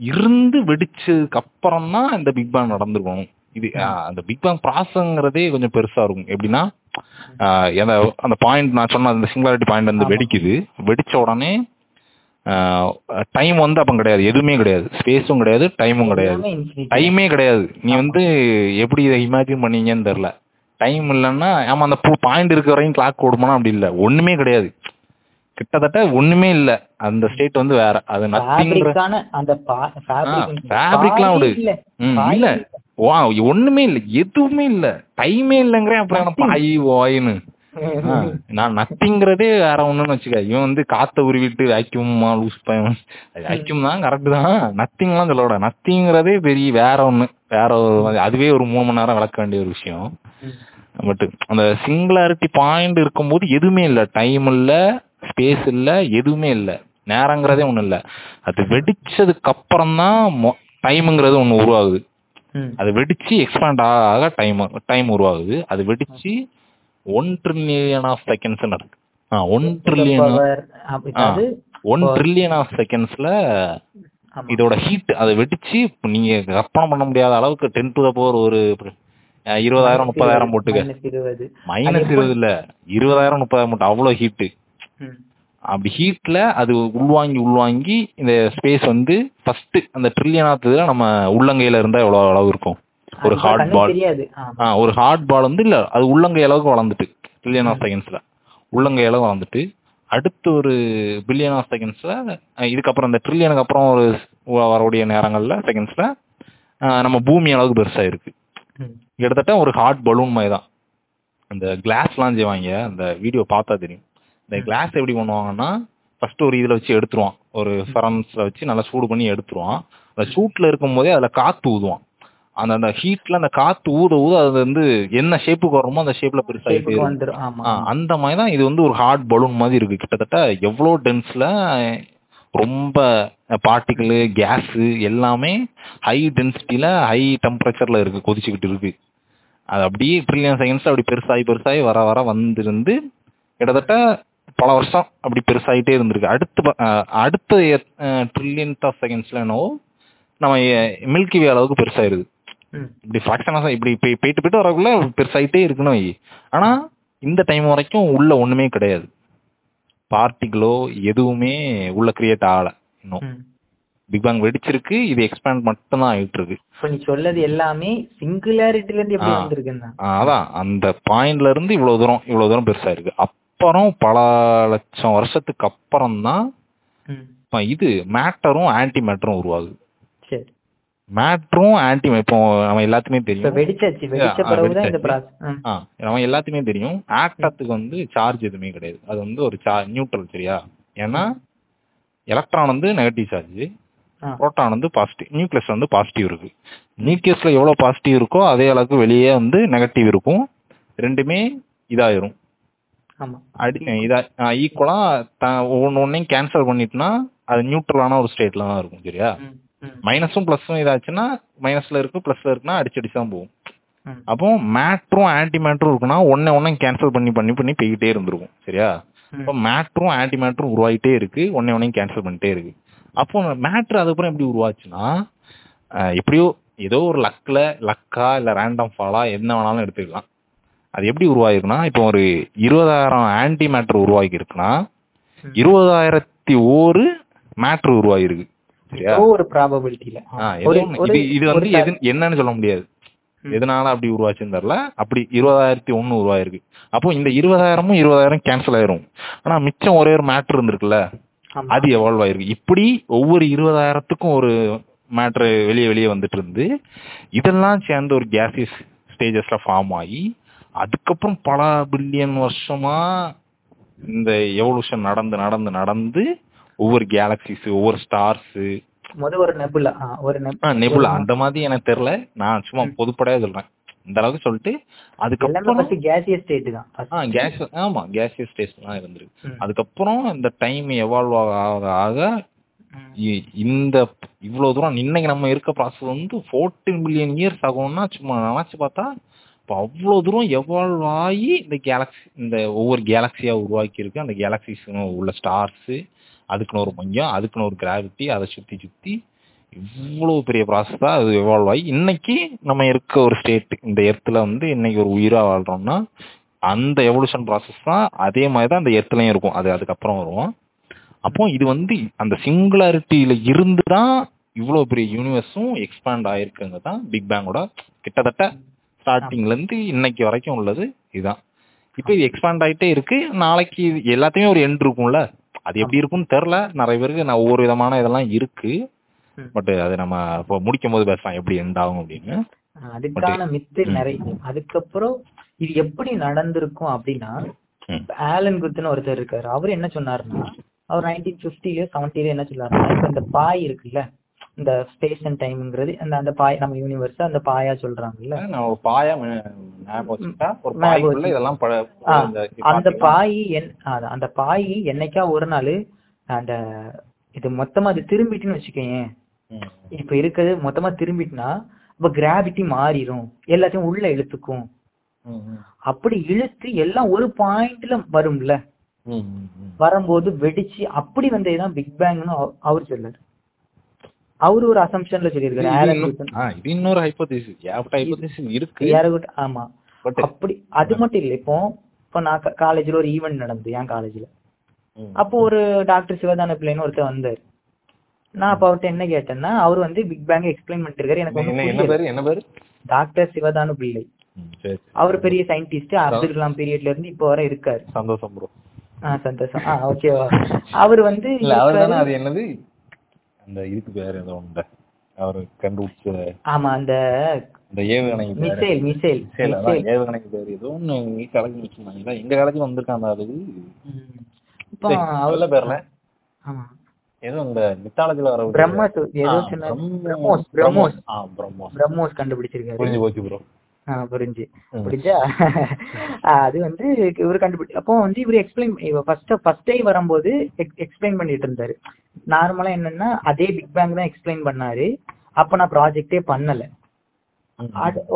இருந்து வெடிச்சதுக்கு அப்புறம் தான் இந்த பிக் பேங் நடந்திருக்கணும். இது அந்த பிக் பேங் ப்ராசங்கிறதே கொஞ்சம் பெருசா இருக்கும். எப்படின்னா அந்த அந்த பாயிண்ட் நான் சொன்ன அந்த சிங்குலாரிட்டி பாயிண்ட் வந்து. வெடிக்குது. வெடிச்ச உடனே டைம் வந்து அப்ப கிடையாது. எதுவுமே கிடையாது. ஸ்பேஸும் கிடையாது டைமும் கிடையாது. டைமே கிடையாது. நீ வந்து எப்படி இதை இமேஜின் பண்ணீங்கன்னு தெரியல. டைம் இல்லைன்னா ஆமா அந்த பாயிண்ட் இருக்க வரையும் கிளாக் ஓடுமானா அப்படி இல்ல. ஒண்ணுமே கிடையாது. கிட்டத்தட்ட ஒண்ணுமே இல்ல. அந்த ஸ்டேட் வந்து வேற. அது பா- ஃபேப்ரிக்லாம் விடு. இல்ல. ஒண்ணுமே இல்ல. எதுவுமே இல்ல. டைமே இல்லங்கிறேன். அப்புறம். பாய் வாயின்னு. நான் நத்திங்கிறதே வேற ஒண்ணுன்னு வச்சுக்க. இவன் வந்து காத்த உருவிட்டு வேக்யூமா லூஸ் பையன் வேக்யூம் தான் கரெக்ட் தான். நத்திங்லாம் சொல்ல விட நத்திங்கிறதே பெரிய வேற ஒண்ணு. வேற ஒரு அதுவே ஒரு மூணு மணி நேரம் விளக்க வேண்டிய ஒரு விஷயம். பட் அந்த சிங்குலாரிட்டி பாயிண்ட் இருக்கும்போது எதுவுமே இல்ல. டைம் இல்ல ஸ்பேஸ் இல்ல எதுவுமே இல்ல. நேரங்கிறதே ஒண்ணு இல்ல. அது வெடிச்சதுக்கு அப்புறம் தான் டைம்ங்கிறது ஒண்ணு உருவாகுது. அது வெடிச்சு எக்ஸ்பேண்ட் ஆக டைம் டைம் உருவாகுது. அது வெடிச்சு one trillion of seconds ah one trillion one trillion of செகண்ட்ஸ்ல இதோட ஹீட் அதை வெடிச்சு நீங்க கற்பனை பண்ண முடியாத அளவுக்கு டென் டு த பவர் ஒரு இருபதாயிரம் முப்பதாயிரம் போட்டுக்க. மைனஸ் இருபது. இல்ல இருபதாயிரம் முப்பதாயிரம் போட்டு அவ்வளவு ஹீட்டு ம். அப்படி ஹீட்ல அது உள்வாங்கி உள்வாங்கி இந்த ஸ்பேஸ் வந்து ஃபர்ஸ்ட் அந்த ட்ரில்லியன் ஆத்துதுல நம்ம உள்ளங்கையில இருந்தா எவ்வளவு அளவு இருக்கும்? ஒரு ஹார்ட் பால் ஒரு ஹார்ட் பால் வந்து இல்ல அது உள்ளங்கை அளவுக்கு வளர்ந்துட்டு ட்ரில்லியன் ஆஃப் செகண்ட்ஸ்ல உள்ளங்கை அளவு வளர்ந்துட்டு அடுத்து ஒரு பில்லியன் ஆஃப் செகண்ட்ஸ்ல இதுக்கப்புறம் இந்த ட்ரில்லியனுக்கு அப்புறம் ஒரு வரக்கூடிய நேரங்கள்ல செகண்ட்ஸ்ல நம்ம பூமி அளவுக்கு பெருசா இருக்கு ம். கிட்டத்தட்ட ஒரு ஹார்ட் பலூன் மாதிரி தான். அந்த கிளாஸ்லாம் செய்வாங்க அந்த வீடியோ பார்த்தா தெரியும். இந்த கிளாஸ் எப்படி பண்ணுவாங்கன்னா ஃபர்ஸ்ட் ஒரு இதுல வச்சு எடுத்துருவான். ஒரு ஃபரன்ஸ்ல வச்சு நல்லா சூடு பண்ணி எடுத்துருவான். அந்த சூட்ல இருக்கும் போதே அதுல காத்து ஊதுவான். அந்த அந்த ஹீட்ல அந்த காத்து ஊத ஊத அது வந்து என்ன ஷேப்புக்கு வருமோ அந்த ஷேப்ல பெருசாகிட்டே அந்த மாதிரி தான் இது வந்து ஒரு ஹார்ட் பலூன் மாதிரி இருக்கு. கிட்டத்தட்ட எவ்வளோ டென்ஸ்ல ரொம்ப பார்ட்டிக்கிள் கேஸ் எல்லாமே ஹை டென்சிட்டியில ஹை டெம்பரேச்சர்ல இருக்கு கொதிச்சுக்கிட்டு இருக்கு. அது அப்படியே ட்ரில்லியன் செகண்ட்ஸ் அப்படி பெருசாகி பெருசாகி வர வர வந்திருந்து கிட்டத்தட்ட பல வருஷம் அப்படி பெருசாகிட்டே இருந்திருக்கு. அடுத்து அடுத்த ட்ரில்லியன் ஆஃப் செகண்ட்ஸ்ல என்னவோ நம்ம மில்கி வே அளவுக்கு பெருசாயிருது. இப்படி ஃபிராக்ஷனாக இப்படி போய் போயிட்டு போயிட்டு வரக்குள்ள பெருசாயிட்டே இருக்கணும். ஆனா இந்த டைம் வரைக்கும் உள்ள ஒண்ணுமே கிடையாது பார்ட்டிகளோ எதுவுமே உள்ள கிரியேட் ஆகல இன்னும். பிக் பேங் வெடிச்சிருக்கு இது எக்ஸ்பேண்ட் மட்டும் தான் ஆயிட்டு இருக்கு இப்ப நீ சொல்லது எல்லாமே சிங்குலாரிட்டில இருந்து எப்படி. வந்திருக்குன்னா அதான் அந்த பாயிண்ட்ல இருந்து இவ்வளவு தூரம் இவ்வளவு தூரம் பெருசா இருக்கு அப்புறம் பல லட்சம் வருஷத்துக்கு அப்புறம் தான். இது மேட்டரும் ஆன்டி மேட்டரும் உருவாகுது மேட்டரும் ஆன்டி இப்போ நம்ம எல்லாத்துக்குமே தெரியும். நம்ம எல்லாத்துக்குமே தெரியும். ஆக்டத்துக்கு வந்து சார்ஜ் எதுவுமே கிடையாது. அது வந்து ஒரு நியூட்ரல் சரியா? ஏன்னா எலக்ட்ரான் வந்து நெகட்டிவ் சார்ஜ் புரோட்டான் வந்து பாசிட்டிவ் நியூக்ளியஸ் வந்து பாசிட்டிவ் இருக்கு. நியூக்ளியஸ்ல எவ்வளவு பாசிட்டிவ் இருக்கோ அதே அளவுக்கு வெளியே வந்து நெகட்டிவ் இருக்கும். ரெண்டுமே இதாயிரும். அடி இதா ஈக்குவலா ஒன்னு ஒன்னையும் கேன்சல் பண்ணிட்டுனா அது நியூட்ரலான ஒரு ஸ்டேட்ல தான் இருக்கும் சரியா. மைனஸும் பிளஸும் இதாச்சுன்னா மைனஸ்ல இருக்கு பிளஸ்ல இருக்குன்னா அடிச்சு அடிச்சு தான் போகும். அப்போ மேட்ரும் ஆன்டி மேட்ரும் இருக்குன்னா ஒன்னை ஒன்னை கேன்சல் பண்ணி பண்ணி பண்ணி போய்கிட்டே இருந்திருக்கும் சரியா. இப்போ மேட்ரும் ஆன்டி மேட்ரும் உருவாகிட்டே இருக்கு ஒன்னை ஒன்னையும் கேன்சல் பண்ணிட்டே இருக்கு அப்போ மேட்ரு அதுக்கப்புறம் எப்படி உருவாச்சுன்னா எப்படியோ ஏதோ ஒரு லக்ல லக்கா இல்ல ரேண்டம் ஃபாலா என்ன வேணாலும் எடுத்துக்கலாம் அது எப்படி உருவாயிருக்குன்னா இப்போ ஒரு இருபதாயிரம் ஆன்டி மேட்ரு உருவாகி இருக்குன்னா. இருபதாயிரத்தி ஒரு மேட்ரு உருவாகிருக்கு ஒரு ஒண்ணு. இது வந்து என்னன்னு சொல்ல முடியாது. எதனால அப்படி உருவாச்சுன்னு தெரியல. அப்படி இருபதாயிரத்தி ஒண்ணு உருவாயிருக்கு. அப்போ இந்த இருபதாயிரமும் இருபதாயிரம் கேன்சல் ஆயிரும். ஆனா மிச்சம் ஒரே ஒரு மேட்ரு இருந்திருக்குல்ல. அது எவால்வ் ஆயிருக்கு. இப்படி ஒவ்வொரு இருபதாயிரத்துக்கும் ஒரு மேட்ரு வெளியே வெளியே வந்துட்டு இருந்து இதெல்லாம் சேர்ந்து ஒரு கேசியஸ் ஸ்டேஜஸ்ல ஃபார்ம் ஆகி அதுக்கப்புறம் பல பில்லியன் வருஷமா இந்த எவல்யூஷன் நடந்து நடந்து நடந்து ஒவ்வொரு கேலக்சிஸ் ஒவ்வொரு ஸ்டார்ஸ் ஒரு நெபுலா ஒரு நெப் நெபுலா அந்த மாதிரி எனக்கு தெரியல. நான் சும்மா பொதுப்படையா சொல்றேன். இந்த அளவுக்கு சொல்லிட்டு அதுக்கப்புறம் கேசியஸ் ஸ்டேட் தான். கேஸ் ஆமா கேசியஸ் ஸ்டேஜ் தான் இருந்திருக்கு. அதுக்கப்புறம் இந்த டைம் எவால்வ் ஆக ஆக இந்த இவ்வளவு தூரம் இன்னைக்கு நம்ம இருக்க ப்ராசஸ் வந்து ஃபோர்டீன் பில்லியன் இயர்ஸ் ஆகும்னா சும்மா நினைச்சு பார்த்தா இப்போ அவ்வளவு தூரம் எவால்வ் ஆகி இந்த கேலக்ஸி இந்த ஒவ்வொரு கேலக்சியா உருவாக்கி இருக்கு அந்த கேலக்சிஸ் உள்ள ஸ்டார்ஸ் அதுக்குன்னு ஒரு மையம் அதுக்குன்னு ஒரு கிராவிட்டி அதை சுத்தி சுத்தி இவ்வளவு பெரிய ப்ராசஸ் தான் அது எவால்வ் ஆகி இன்னைக்கு நம்ம இருக்க ஒரு ஸ்டேட் இந்த எர்த்துல வந்து இன்னைக்கு ஒரு உயிரா வாழ்றோம்னா அந்த எவல்யூஷன் ப்ராசஸ் தான் அதே மாதிரி தான் அந்த எர்த்துலயும் இருக்கும். அது அதுக்கப்புறம் வரும். அப்போ இது வந்து அந்த சிங்குலாரிட்டியில இருந்து தான் இவ்வளவு பெரிய யூனிவர்ஸும் எக்ஸ்பேண்ட் ஆயிருக்குங்க தான் பிக் பேங்கோட கிட்டத்தட்ட ஸ்டார்டிங்ல இருந்து இன்னைக்கு வரைக்கும் உள்ளது. இதுதான் இப்போ இது எக்ஸ்பேண்ட் ஆயிட்டே இருக்கு. நாளைக்கு எல்லாத்தையுமே ஒரு எண்ட் இருக்கும்ல. அது எப்படி இருக்கும்னு தெரில நிறைய பேருக்கு நான் ஒவ்வொரு விதமான இதெல்லாம் இருக்கு. பட் அது நம்ம இப்போ முடிக்கும் போது பேசலாம் எப்படி எண்ட் ஆகும் அப்படின்னு. அதுக்கான மித்து. நிறைய அதுக்கப்புறம் இது எப்படி நடந்திருக்கும் அப்படின்னா ஆலன் குத்துன்னு ஒருத்தர் இருக்காரு. அவர் என்ன சொன்னாருன்னா அவர் நைன்டீன் பிப்டில செவன்டில என்ன இப்ப இந்த பாய் இருக்குல்ல இந்த ஸ்பேஸ் அண்ட் டைம்ங்கிறது அந்த அந்த பாய் நம்ம யூனிவர்ஸ் அந்த பாயா சொல்றாங்கல்ல ஒரு பாயா. இதெல்லாம் அந்த பாய் அந்த பாய் என்னைக்கா ஒரு நாள் அந்த இது மொத்தமா அது திரும்பிட்டுன்னு வச்சுக்கோயேன் ம். இப்ப இருக்கிறது மொத்தமா திரும்பிட்டுனா இப்ப கிராவிட்டி மாறிடும் எல்லாத்தையும் உள்ள இழுத்துக்கும். அப்படி இழுத்து எல்லாம் ஒரு பாயிண்ட்ல வரும்ல. வரும்போது வெடிச்சு அப்படி வந்ததுதான் பிக் பேங்னு அவர் சொல்லாரு அவரு ஒரு அசம்ஷன்ல சொல்லியிருக்காரு. இன்னொரு ஏகப்பட்ட இருக்கு. ஆமா. பட் அப்படி அது மட்டும் இல்ல. இப்போ இப்போ நான் காலேஜ்ல ஒரு ஈவெண்ட் நடந்தது என் காலேஜ்ல அப்போ ஒரு டாக்டர் சிவதான பிள்ளைன்னு ஒருத்தர் வந்தார். நான் அப்ப அவர்ட்ட என்ன கேட்டேன்னா அவர் வந்து பிக் பேங் எக்ஸ்பிளைன் பண்ணிட்டு இருக்காரு எனக்கு என்ன. பேரு? டாக்டர் சிவதானு பிள்ளை. அவர் பெரிய சயின்டிஸ்ட் அப்துல் கலாம் பீரியட்ல இருந்து இப்போ வரை இருக்காரு. சந்தோஷம் ப்ரோ சந்தோஷம். ஆ ஓகேவா அவர் வந்து அது என்னது? அந்த இதுக்கு பேரு ஏதோ உண்டு. அவர் கண்டுபிடிச்ச ஆமா அந்த ஏவுகணைக்கு பேரு. மிசைல் மிசைல் மிசைல் அதான் ஏவுகணைக்கு பேரு. ஏதோ ஒண்ணு எங்க காலேஜ் வச்சிருந்தாங்க எங்க காலேஜ் வந்திருக்கான் அந்த அது இப்போ பேர்ல. ஆமா. ஏதோ இந்த மித்தாலஜில வர பிரம்மோஸ் ஏதோ. பிரம்மோஸ். பிரம்மோஸ். பிரம்மோஸ். கண்டுபிடிச்சிருக்காரு. புரிஞ்சு போச்சு ப்ரோ புரிஞ்சு. புரிஞ்சா? அது வந்து இவர் கண்டுபிடி அப்போ வந்து இவர் எக்ஸ்பிளைன் ஃபர்ஸ்ட் ஃபர்ஸ்ட் டே வரும்போது எக்ஸ்பிளைன் பண்ணிட்டு இருந்தாரு. நார்மலா என்னன்னா அதே பிக் பேங் தான் எக்ஸ்பிளைன் பண்ணாரு. அப்ப நான் ப்ராஜெக்டே பண்ணல.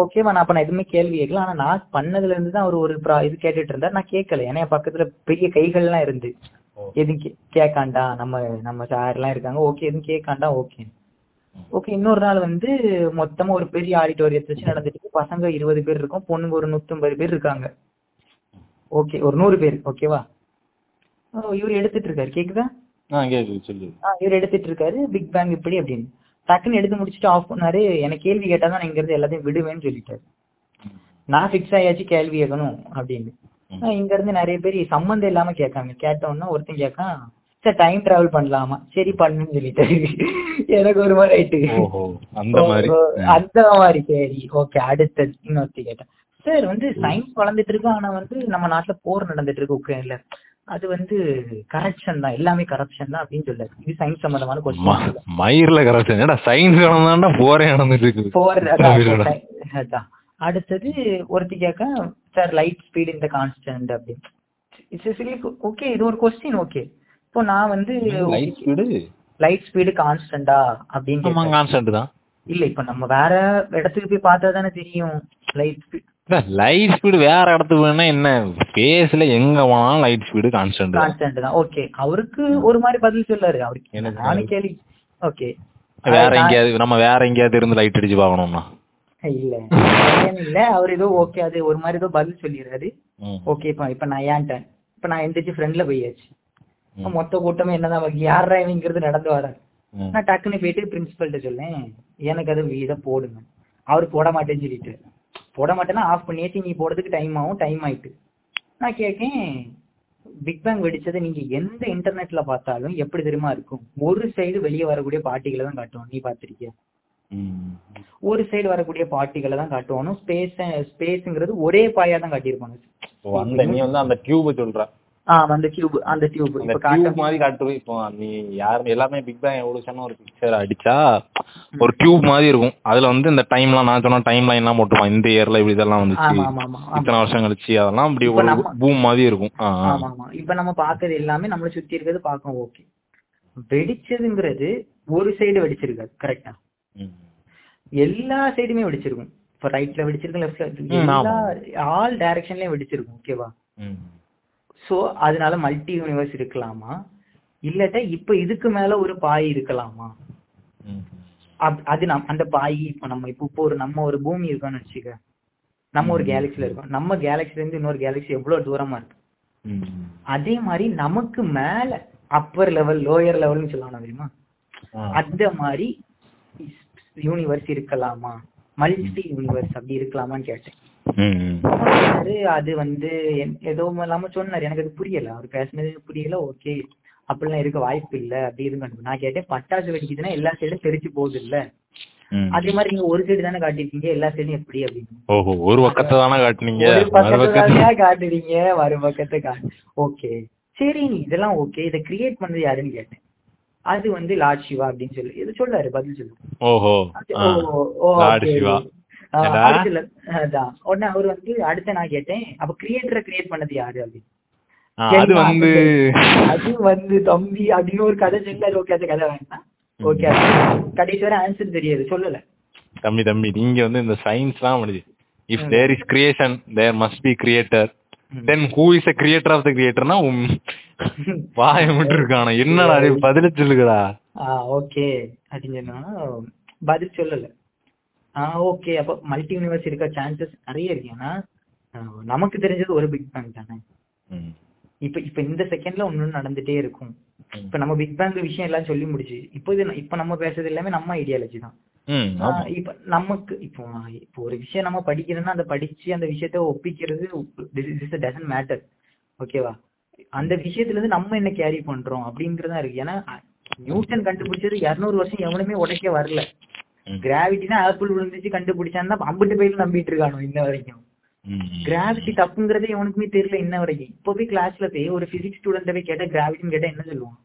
ஓகேவா நான் அப்ப நான் எதுவுமே கேள்வி கேட்கல. ஆனா நான் பண்ணதுல இருந்து தான் அவர் ஒரு இது கேட்டுட்டு இருந்தாரு. நான் கேட்கல. ஏன்னா என் பக்கத்துல பெரிய கைகள்லாம் இருந்து. ஓ. எதுவும் கேட்காண்டா? நம்ம நம்ம சார் எல்லாம் இருக்காங்க. ஓகே எதுவும் கேட்காண்டா? ஓகே ஓகே இன்னொரு நாள் வந்து மொத்தமா ஒரு பெரிய ஆடிட்டோரியத்தை வச்சு நடந்துட்டு இருக்கு. பசங்க இருபது பேர் இருக்கும் பொண்ணுங்க ஒரு நூத்தம்பது பேர் இருக்காங்க. ஓகே ஒரு நூறு பேர் ஓகேவா இவர் எடுத்துட்டு இருக்காரு கேக்குதா? இவர் எடுத்துட்டு இருக்காரு பிக் பேங் இப்படி அப்படின்னு. டக்குன்னு எடுத்து முடிச்சுட்டு ஆஃப் பண்ணாரு எனக்கு கேள்வி கேட்டாதான் நான் இங்க இருந்து எல்லாத்தையும் விடுவேன்னு சொல்லிட்டாரு. நான் ஃபிக்ஸ் ஆயாச்சு கேள்வி கேட்கணும் அப்படின்னு. இங்க இருந்து நிறைய பேர் சம்மந்தம் இல்லாம கேட்காங்க. கேட்டோன்னா ஒருத்தன் கேட்கான் சார் டைம் டிராவல் பண்ணலாமா? சரி பண்ணுன்னு சொல்லிட்டாரு எனக்கு ஒரு மாதிரி ஆயிட்டு. அந்த மாதிரி. சரி ஓகே அடுத்தது. இன்னொருத்தி கேட்டேன். சார் வந்து சயின்ஸ் வளர்ந்துட்டு இருக்கு ஆனா வந்து நம்ம நாட்டுல போர் நடந்துட்டு இருக்கு உக்ரைன்ல அது வந்து கரப்ஷன் தான் எல்லாமே கரப்ஷன் தான் அப்படின்னு சொல்லாரு இது சயின்ஸ் சம்பந்தமான கொஸ்டின் மயிர்ல கரெக்ட் ஏடா சயின்ஸ் நடந்தாண்டா போரே நடந்துட்டு இருக்குது போர் அடுத்தது ஒருத்தி கேட்க சார் லைட் ஸ்பீட் இந்த கான்ஸ்டன்ட் அப்படின்னு. ஓகே இது ஒரு கொஸ்டின் ஓகே இப்போ நான் வந்து லைட் ஸ்பீடு லைட் ஸ்பீடு கான்ஸ்டன்டா அப்படின்னு. கான்ஸ்டன்ட் தான். இல்ல இப்ப நம்ம வேற இடத்துக்கு போய் பார்த்தா தானே தெரியும். லைட் ஸ்பீட் லைட் ஸ்பீடு வேற இடத்துக்கு வேணா என்ன? ஸ்பேஸ்ல எங்க போனாலும் லைட் ஸ்பீடு கான்ஸ்டன்ட் கான்ஸ்டன்ட் தான். ஓகே அவருக்கு ஒரு மாதிரி பதில் சொல்லாரு. அவருக்கு நானும் கேள்வி ஓகே வேற எங்கேயாவது நம்ம வேற எங்கேயாவது இருந்து லைட் அடிச்சு பார்க்கணும்னா? இல்ல. ஏன் இல்ல? அவர் ஏதோ ஓகே அது ஒரு மாதிரி ஏதோ பதில் சொல்லிடுறாரு. ஓகே இப்ப இப்ப நான் ஏன்ட்டேன். இப்ப நான் எந்திரிச்சு ஃப்ரெண்ட்ல போயாச்சு. மொத்த கூட்டமே என்னதான் வகை யாரா இவங்கிறது நடந்து வராரு ம். நான் டக்குன்னு போயிட்டு பிரின்சிபல்ட்ட சொன்னேன் எனக்கு அது இதை போடுங்க. அவர் போட மாட்டேன்னு சொல்லிட்டு. போட மாட்டேன்னா ஆஃப் பண்ணியாச்சு நீ போடுறதுக்கு டைம் ஆகும் டைம் ஆயிட்டு. நான் கேட்கேன் பிக் பேங் வெடிச்சதை நீங்க எந்த இன்டர்நெட்ல பார்த்தாலும் எப்படி தெரியுமா இருக்கும்? ஒரு சைடு வெளியே வரக்கூடிய பார்ட்டிகளை தான் காட்டுவோம் நீ பார்த்திருக்கியா? ம். ஒரு சைடு வரக்கூடிய பார்ட்டிகளை தான் காட்டுவானும். ஸ்பேஸ் ஸ்பேஸ்ங்கிறது ஒரே பாயா தான் காட்டியிருப்பாங்க. நீ வந்து அந்த கியூப சொல்ற. அந்த கியூப் அந்த டியூப் இப்ப காட்ட கியூப் மாதிரி காட்டுவே இப்போ நீ யாரு எல்லாமே பிக் பேங் எவல்யூஷன் ஒரு பிக்சர் அடிச்சா ஒரு டியூப் மாதிரி இருக்கும். அதுல வந்து இந்த டைம்லாம் நான் சொன்ன டைம் லைன்லாம் போட்டுருப்பான். இந்த இயர்ல இப்படி இதெல்லாம் வந்துச்சு. இத்தனை வருஷம் கழிச்சு அதெல்லாம் அப்படி இப்ப ஒரு நம்ம- பூம் மாதிரி இருக்கும். ஆமா ஆமா. இப்ப நம்ம பாக்குறது எல்லாமே நம்மள சுத்தி இருக்கிறது பார்க்கும் ஓகே வெடிச்சதுங்கிறது ஒரு சைடு வெடிச்சிருக்காது கரெக்டா. எல்லா சைடுமே வெடிச்சிருக்கும். இப்ப ரைட்ல வெடிச்சிருக்கும் லெஃப்ட்ல எல்லா. ஆல் டைரக்ஷன்லயும் வெடிச்சிருக்கும். ஓகேவா சோ அதனால மல்டி யூனிவர்ஸ் இருக்கலாமா? இல்லாட்டா இப்ப இதுக்கு மேல ஒரு பாய் இருக்கலாமா? அது நம் அந்த பாய் இப்ப நம்ம இப்ப இப்போ ஒரு நம்ம ஒரு பூமி இருக்கோம்னு வச்சுக்க. நம்ம ஒரு கேலக்சில இருக்கோம். நம்ம கேலக்சில இருந்து இன்னொரு கேலக்சி எவ்வளவு தூரமா இருக்கு. அதே மாதிரி நமக்கு மேல அப்பர் லெவல் லோயர் லெவல்னு சொல்லுவாங்க தெரியுமா. அந்த மாதிரி யூனிவர்ஸ் இருக்கலாமா? மல்டி யூனிவர்ஸ் அப்படி இருக்கலாமான்னு கேட்டேன். அது வந்து ஏதோ இல்லாம சொன்னாரு. எனக்கு அது புரியல. அவர் பேசுனது புரியல. ஓகே. அப்படிலாம் இருக்க வாய்ப்பு இல்ல. அப்படி இருக்கு நான் கேட்டேன். பட்டாசு வெடிக்குதுன்னா எல்லா சைடும் தெரிச்சு போகுது இல்ல. அதே மாதிரி நீங்க ஒரு சைடு தானே காட்டிருக்கீங்க எல்லா சைடும் எப்படி அப்படின்னு. ஓஹோ. ஒரு பக்கத்தை தானே காட்டுனீங்க. பக்கத்தை காட்டுறீங்க மறுபக்கத்தை காட்டு. ஓகே. சரி நீ இதெல்லாம் ஓகே. இதை கிரியேட் பண்ணது யாருன்னு கேட்டேன். அது வந்து லார்ட் சிவா அப்படின்னு சொல்லி. இது சொல்லாரு. பதில் சொல்லு. ஓஹோ. ஓ, ஓ, அதான். உடனே அவர் வந்து அடுத்த நான் கேட்டேன் அப்ப கிரியேட்டரை கிரியேட் பண்ணது யாரு அப்படின்னு. அது வந்து அது வந்து தம்பி அப்படின்னு ஒரு கதை சொல்லாரு ஓகே அந்த கதை வேண்டாம். ஓகே கடைசி வரை ஆன்சர் தெரியாது சொல்லல. தம்பி தம்பி நீங்க வந்து இந்த சயின்ஸ்லாம் முடிஞ்சு. If there is creation there must be creator then who is a creator of the கிரியேட்டர்னா வாய விட்டு இருக்கான என்னடா பதில சொல்லுங்கடா ஓகே அப்படின்னு பதில் சொல்லல. ஆ ஓகே அப்போ மல்டி யூனிவர்ஸ் இருக்க சான்சஸ் நிறைய இருக்கு. ஏன்னா நமக்கு தெரிஞ்சது ஒரு பிக் பேங் தானே. இப்ப இப்ப இந்த செகண்ட்ல ஒண்ணு நடந்துட்டே இருக்கும். இப்ப நம்ம பிக் பேங் விஷயம் எல்லாம் சொல்லி முடிச்சு இப்போ இது இப்ப நம்ம பேசுறது எல்லாமே நம்ம ஐடியாலஜி தான். இப்ப நமக்கு இப்போ இப்போ ஒரு விஷயம் நம்ம படிக்கிறோம்னா அதை படிச்சு அந்த விஷயத்த ஒப்பிக்கிறது டசன்ட் மேட்டர் ஓகேவா அந்த விஷயத்துல இருந்து நம்ம என்ன கேரி பண்றோம் அப்படிங்கறதா இருக்கு. ஏன்னா நியூட்டன் கண்டுபிடிச்சது இருநூறு வருஷம் எவனுமே உடைக்க வரல. கிராவிட்டினா ஆப்பிள் விழுந்துச்சு கண்டுபிடிச்சான்னா அம்பிட்டு பேர்ல நம்பிட்டு இருக்கானோ இன்ன வரைக்கும். கிராவிட்டி தப்புங்கிறதே எவனுக்குமே தெரியல இன்ன வரைக்கும் இப்போ போய் கிளாஸ்ல போய் ஒரு பிசிக்ஸ் ஸ்டூடெண்ட் போய் கேட்டா கிராவிட்டின்னு கேட்டா என்ன சொல்லுவான்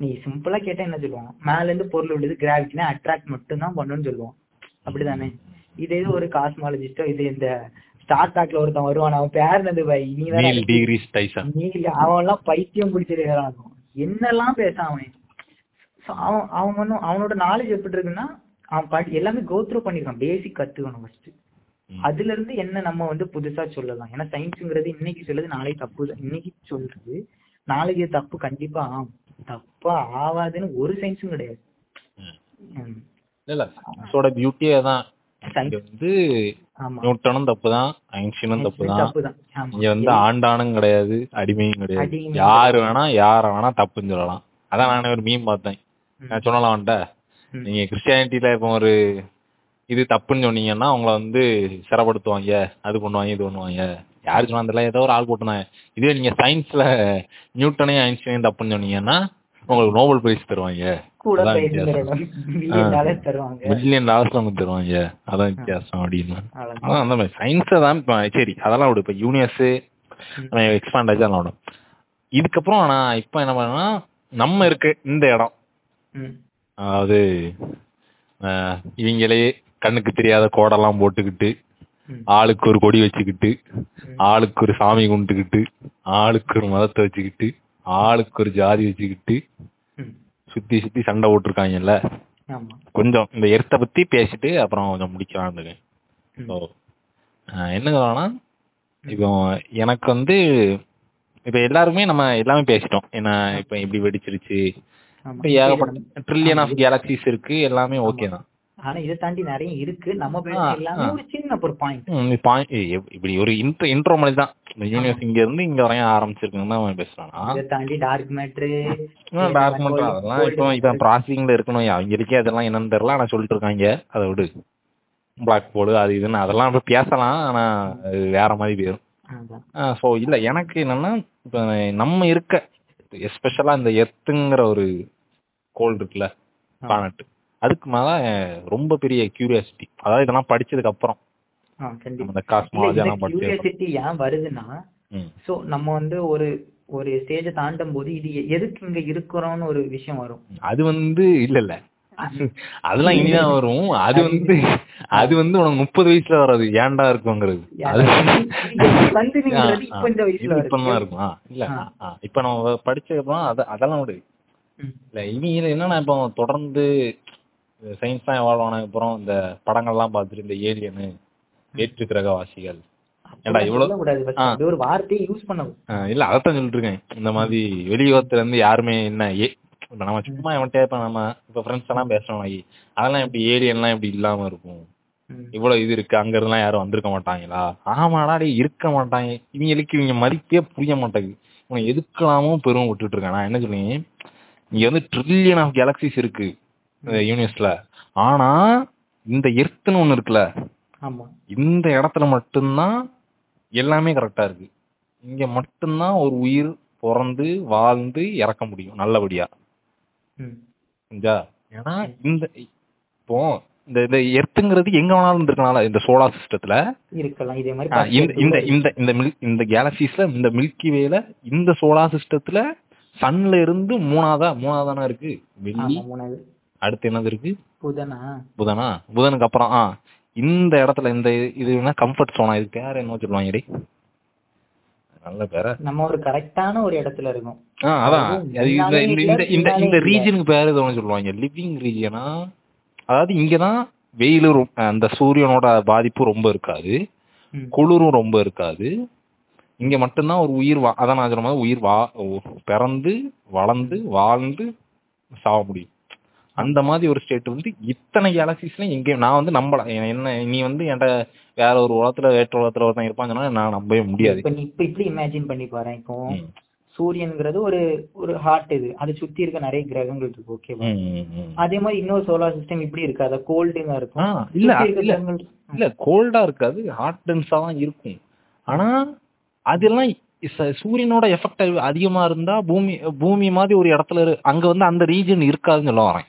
நீ சிம்பிளா கேட்டா என்ன சொல்லுவான் மேல இருந்து பொருள் விழுது கிராவிட்டினா அட்ராக்ட் மட்டும் தான் பண்ணுன்னு சொல்லுவான் அப்படிதானே இதே ஒரு காஸ்மாலஜிஸ்டோ இது இந்த ஸ்டார் ட்ராக்ல ஒருத்தன் வருவான் அவன் பேர் என்னது பை நீ வேற நீ அவன் எல்லாம் பைத்தியம் பிடிச்சிருக்கான் என்னெல்லாம் பேச அவன் So, அவன் அவன் வந்து அவனோட நாலேஜ் எப்படி இருக்குன்னா அவன் படி எல்லாமே கோ த்ரூ பண்ணிருக்கான் பேசிக் கத்துக்கணும் ஃபர்ஸ்ட் அதுல இருந்து என்ன நம்ம வந்து புதுசா சொல்லலாம். ஏன்னா சயின்ஸுங்கிறது இன்னைக்கு சொல்லுது நாளைக்கு தப்பு. இன்னைக்கு சொல்றது நாளைக்கு தப்பு கண்டிப்பா ஆகும் தப்பா ஆகாதுன்னு ஒரு சயின்ஸும் கிடையாது. இல்ல சயின்ஸோட பியூட்டியே தான். வந்து நியூட்டனும் தப்பு தான். ஐன்ஸ்டீனும் தப்பு தான். தப்புதான் இங்க வந்து ஆண்டானும் கிடையாது. அடிமையும் கிடையாது. யாரு வேணா யார வேணா தப்புன்னு சொல்லலாம். அதான் நானே ஒரு மீம் பார்த்தேன். நான் சொன்னலாம் அவன்கிட்ட. நீங்க கிறிஸ்டியானிட்டில இப்போ ஒரு இது தப்புன்னு சொன்னீங்கன்னா உங்களை வந்து சிறப்படுத்துவாங்க. அது பண்ணுவாங்க இது பண்ணுவாங்க யாரு சொன்னா ஏதோ ஒரு ஆள் போட்டுனாங்க இதுவே நீங்க சயின்ஸ்ல நியூட்டனையும் ஐன்ஸ்டைனையும் தப்புன்னு சொன்னீங்கன்னா உங்களுக்கு நோபல் பிரைஸ் தருவாங்க. மில்லியன் டாலர்ஸ்ல உங்களுக்கு தருவாங்க. அதான் வித்தியாசம் அப்படின்னு. அதான் அந்த மாதிரி. சயின்ஸை தான் சரி அதெல்லாம் விடு. இப்போ யூனிவர்ஸ் எக்ஸ்பாண்ட் ஆச்சு அதெல்லாம் விடும் இதுக்கப்புறம் நான் இப்போ என்ன பண்ணேன்னா நம்ம இருக்க இந்த இடம். அதாவது இவங்களே கண்ணுக்கு தெரியாத கோடெல்லாம் போட்டுக்கிட்டு. ஆளுக்கு ஒரு கொடி வச்சுக்கிட்டு ஆளுக்கு ஒரு சாமி கும்பிட்டுக்கிட்டு ஆளுக்கு ஒரு மதத்தை வச்சுக்கிட்டு ஆளுக்கு ஒரு ஜாதி வச்சுக்கிட்டு. சுத்தி சுத்தி சண்டை போட்டிருக்காங்கல்ல? கொஞ்சம் இந்த எர்த்தை பத்தி பேசிட்டு அப்புறம் கொஞ்சம் முடிக்கலாம்னு இருக்கேன் ம். ஸோ என்ன சொல்லலாம்னா இப்போ எனக்கு வந்து இப்போ எல்லாருமே நம்ம எல்லாமே பேசிட்டோம். என்ன இப்போ இப்படி வெடிச்சிருச்சு ஏகப்பட்ட ட்ரில்லியன் ஆஃப் கேலக்சிஸ் இருக்கு எல்லாமே ஓகே தான். ஆனா இதை தாண்டி நிறைய இருக்கு. நம்ம எல்லாமே. ஒரு சின்ன ஒரு பாயிண்ட் இப்- இப்படி ஒரு இன்ட்ரோ இன்ட்ரோ மாதிரி தான். யூனிவர்ஸ் இங்க இருந்து இங்க வரையும் ஆரம்பிச்சிருக்குன்னு தான் பேசுறானா? இதை தாண்டி டார்க் மேட்ரு டார்க் மட்டும் அதெல்லாம் இப்போ இப்போ ப்ராசஸிங்ல இருக்கணும். அவங்களுக்கே அதெல்லாம் என்னன்னு தெரியல. ஆனா சொல்லிட்டு இருக்காங்க. அதை விடு. பிளாக் போர்டு அது இதுன்னு அதெல்லாம் இப்போ பேசலாம். ஆனா வேற மாதிரி போயிடும் ஸோ இல்ல எனக்கு என்னன்னா இப்போ நம்ம இருக்க எஸ்பெஷலா இந்த எர்த்துங்கிற ஒரு கோல் இருக்குல்ல பிளானட் அதுக்கு மேல ரொம்ப பெரிய கியூரியாசிட்டி அதாவது இதெல்லாம் படிச்சதுக்கு அப்புறம். படிச்சது கியூரியாசிட்டி ஏன் வருதுன்னா சோ நம்ம வந்து ஒரு ஒரு ஸ்டேஜ தாண்டும் போது இது எதுக்கு இங்க இருக்கிறோம்னு ஒரு விஷயம் வரும். அது வந்து இல்ல இல்ல. அதெல்லாம் இனிதான் வரும். அது வந்து அது வந்து உனக்கு முப்பது வயசுல வராது. ஏன்டா இருக்குங்கிறது. இப்ப இந்த வயசுல இருக்கும். இல்ல இப்ப நம்ம படிச்சதுக்கப்புறம் அத அதெல்லாம் விடு. இல்ல இவங்க என்னன்னா இப்போ தொடர்ந்து சயின்ஸ் தான் எவால்வ் ஆனதுக்கு அப்புறம் இந்த படங்கள்லாம் பார்த்துட்டு இந்த ஏலியனு வேற்று கிரகவாசிகள். அப்படிலாம் இவ்வளவு ஒரு வார்த்தையை யூஸ் பண்ண இல்ல அதைத்தான் சொல்லிட்டு இருக்கேன் இந்த மாதிரி வெளியுலகத்துல இருந்து யாருமே என்ன ஏ இப்ப நம்ம சும்மா எவன்கிட்ட இப்ப நம்ம இப்ப ஃப்ரெண்ட்ஸ் எல்லாம் பேசுறோம். அதெல்லாம் எப்படி ஏலியன்லாம் எப்படி இல்லாம இருக்கும். இவ்வளவு இது இருக்கு அங்க இருந்தெல்லாம் யாரும் வந்திருக்க மாட்டாங்களா? ஆமாடா இருக்க மாட்டாங்க. இவங்களுக்கு இவங்க மதிப்பே புரிய மாட்டேங்குது. இவன் எதுக்கலாமோ பெரும் விட்டுட்டு இருக்கான். என்ன சொல்லுங்க இங்க வந்து ட்ரில்லியன் ஆஃப் கேலக்சிஸ் இருக்கு யூனிவர்ஸ்ல ஆனா இந்த எர்த்துன்னு ஒண்ணு இருக்குல்ல இந்த இடத்துல மட்டும்தான் எல்லாமே கரெக்டா இருக்கு. இங்க மட்டும்தான் ஒரு உயிர் பிறந்து வாழ்ந்து இறக்க முடியும் நல்லபடியா. புரிஞ்சா? ஏன்னா இந்த இப்போ இந்த இந்த எர்த்துங்கிறது எங்க வேணாலும் இருந்திருக்கனால இந்த சோலார் சிஸ்டத்துல இருக்கலாம் இதே மாதிரி இந்த இந்த இந்த இந்த இந்த கேலக்சிஸ்ல இந்த மில்கி வேல இந்த சோலார் சிஸ்டத்துல சன்ல இருந்து மூணாவதா? மூணாவதானா இருக்கு? வெள்ளி. அடுத்து என்னது இருக்கு? புதனா? புதனா? புதனுக்கு அப்புறம் ஆ இந்த இடத்துல இந்த இது என்ன? கம்ஃபர்ட் சோனா இது பேர் என்ன சொல்லுவாங்க நல்ல பேர. நம்ம ஒரு கரெக்டான ஒரு இடத்துல இருக்கோம். ஆ அதான். இந்த இந்த இந்த. ரீஜனுக்கு பேர் எதுவும் சொல்லுவாங்க. லிவிங் ரீஜனா அதாவது இங்கதான் வெயிலும் அந்த சூரியனோட பாதிப்பு ரொம்ப இருக்காது. குளிரும் ரொம்ப இருக்காது. இங்க மட்டும்தான் ஒரு உயிர் வா அதான் நான் சொன்ன மாதிரி உயிர் வா பிறந்து வளர்ந்து வாழ்ந்து சாக முடியும். அந்த மாதிரி ஒரு ஸ்டேட் வந்து இத்தனை கேலக்சிஸ்ல எங்கேயும் நான் வந்து நம்பல. என்ன நீ வந்து என்கிட்ட வேற ஒரு உலகத்துல வேற்று உலகத்துல ஒருத்தன் இருப்பான்னு சொன்னா நான் நம்பவே முடியாது. இப்ப இப்ப இப்படி இமேஜின் பண்ணி பாரு இப்போ. சூரியன்ங்கிறது ஒரு ஒரு ஹார்ட் இது. அதை சுத்தி இருக்க நிறைய கிரகங்கள் இருக்கு ஓகேவா. அதே மாதிரி இன்னொரு சோலார் சிஸ்டம் இப்படி இருக்காது. கோல்டுங்க இருக்கும். இல்ல இல்ல கோல்டா இருக்காது. ஹாட் டென்ஸா தான் இருக்கும். ஆனா அதெல்லாம் சூரியனோட எஃபெக்ட் அதிகமா இருந்தா பூமி பூமி மாதிரி ஒரு இடத்துல இரு- அங்க வந்து அந்த ரீஜன் இருக்காதுன்னு சொல்ல வரேன்.